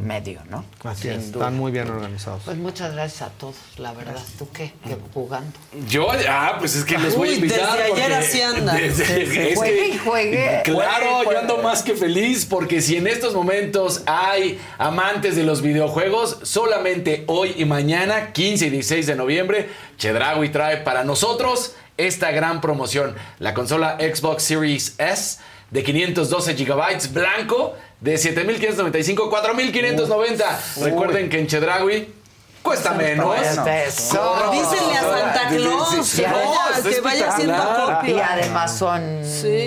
medio, ¿no? Así Sin es, duda. están muy bien organizados. Pues muchas gracias a todos, la verdad. ¿Tú qué? ¿Qué jugando? Yo, ah, pues es que los voy a invitar. desde ayer así anda. desde- Sí, sí. es Juegue que- y juegue. Claro, Juegue yo ando más que feliz porque si en estos momentos hay amantes de los videojuegos, solamente hoy y mañana, 15 y 16 de noviembre, Chedraui trae para nosotros esta gran promoción. La consola Xbox Series S de 512 GB blanco de 7.595 4.590. Recuerden que en Chedraui cuesta menos. Eso. Dícenle a Santa Claus Sí, sí, que vaya- que vaya haciendo acopio. Y además son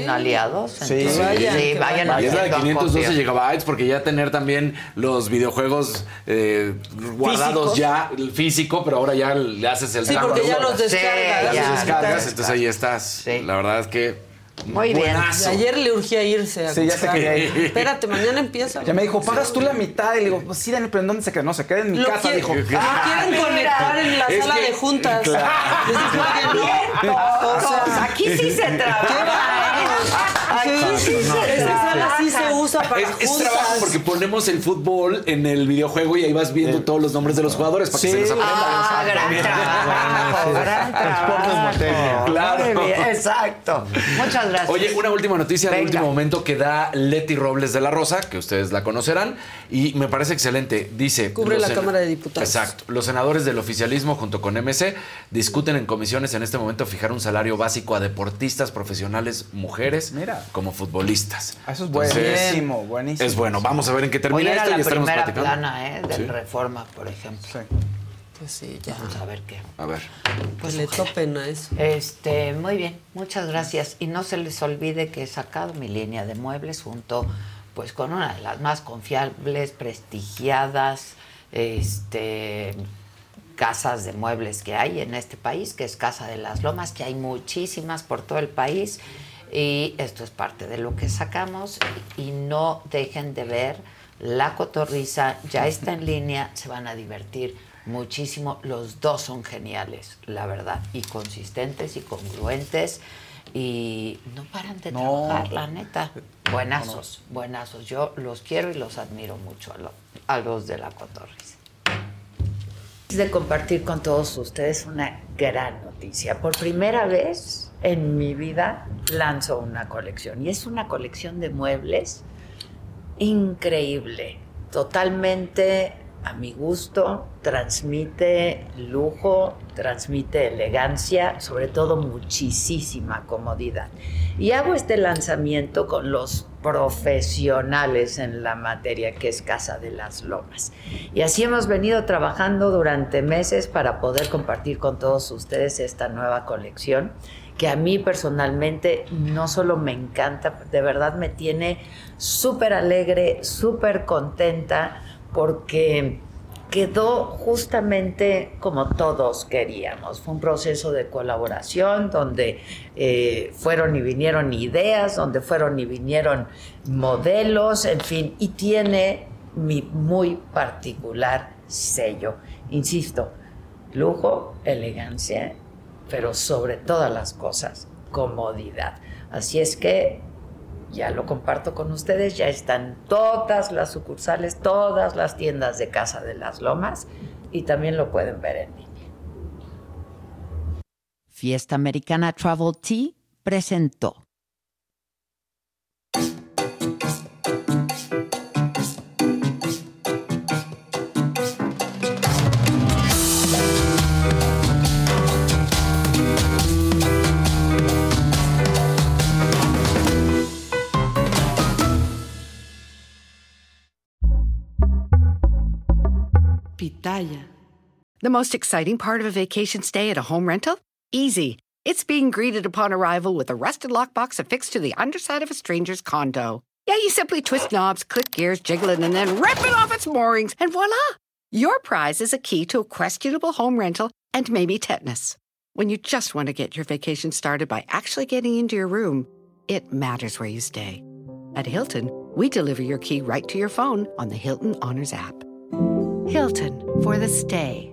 aliados. entonces, sí, vayan, Y es la de haciendo 512 acopio. gigabytes porque ya tener también los videojuegos eh, guardados ¿Físicos? ya el físico, pero ahora ya le haces el Sí, porque ya los descargas. Ya Sí, los descargas, entonces ahí estás. La verdad es que Muy bien. buenazo. Ayer le urgía irse a Sí, ya se quería ir. Espérate, mañana empieza. Ya me dijo, pagas tú la mitad. Y le digo, pues sí, Daniel, pero ¿en dónde se queda? No, se queda en mi Lo casa, quiere- dijo. lo quieren conectar en la sala que- de juntas. Claro. O sea, Aquí sí se trabaja. Aquí sí se sí se usa para Es, es trabajo porque ponemos el fútbol en el videojuego y ahí vas viendo todos los nombres de los jugadores para que se los aprendan. Ah, gran trabajo, gran trabajo. Claro. Muy bien, Exacto. Muchas gracias. Oye, una última noticia de último momento que da Leti Robles de la Rosa, que ustedes la conocerán, y me parece excelente. Dice. Cubre la Cámara de Diputados. Exacto. Los senadores del oficialismo junto con MC discuten en comisiones en este momento fijar un salario básico a deportistas profesionales mujeres como futbolistas. Eso es Entonces, buenísimo, buenísimo. Es bueno. Vamos a ver en qué Hoy termina era esto y la estaremos primera platicando. plana ¿eh? del Sí. Reforma, por ejemplo. Pues sí, ya. Vamos a ver qué. A ver. Pues le topen a eso. Este, muy bien, muchas gracias. Y no se les olvide que he sacado mi línea de muebles junto pues con una de las más confiables, prestigiadas, este casas de muebles que hay en este país, que es Casa de las Lomas, que hay muchísimas por todo el país. Y esto es parte de lo que sacamos. Y no dejen de ver La Cotorriza, ya está en línea, se van a divertir muchísimo. Los dos son geniales, la verdad, y consistentes y congruentes. Y no paran de trabajar, la neta. Buenazos, buenazos. Yo los quiero y los admiro mucho a, lo- a los de La Cotorriza. de compartir con todos ustedes una gran noticia. Por primera vez en mi vida lanzo una colección y es una colección de muebles increíble, totalmente a mi gusto, transmite lujo, transmite elegancia, sobre todo muchísima comodidad. Y hago este lanzamiento con los profesionales en la materia que es Casa de las Lomas. Y así hemos venido trabajando durante meses para poder compartir con todos ustedes esta nueva colección que a mí personalmente no solo me encanta, de verdad me tiene súper alegre, súper contenta, porque quedó justamente como todos queríamos. Fue un proceso de colaboración donde eh, fueron y vinieron ideas, donde fueron y vinieron modelos, en fin, y tiene mi muy particular sello. Insisto, lujo, elegancia, pero sobre todas las cosas, comodidad. Así es que ya lo comparto con ustedes, ya están todas las sucursales, todas las tiendas de Casa de las Lomas y también lo pueden ver en línea. Fiesta Americana Travel Tea presentó. Pitaya. The most exciting part of a vacation stay at a home rental? Easy. It's being greeted upon arrival with a rusted lockbox affixed to the underside of a stranger's condo. Yeah, you simply twist knobs, click gears, jiggle it, and then rip it off its moorings, and voila! Your prize is a key to a questionable home rental and maybe tetanus. When you just want to get your vacation started by actually getting into your room, it matters where you stay. At Hilton, we deliver your key right to your phone on the Hilton Honors app. Hilton for the stay.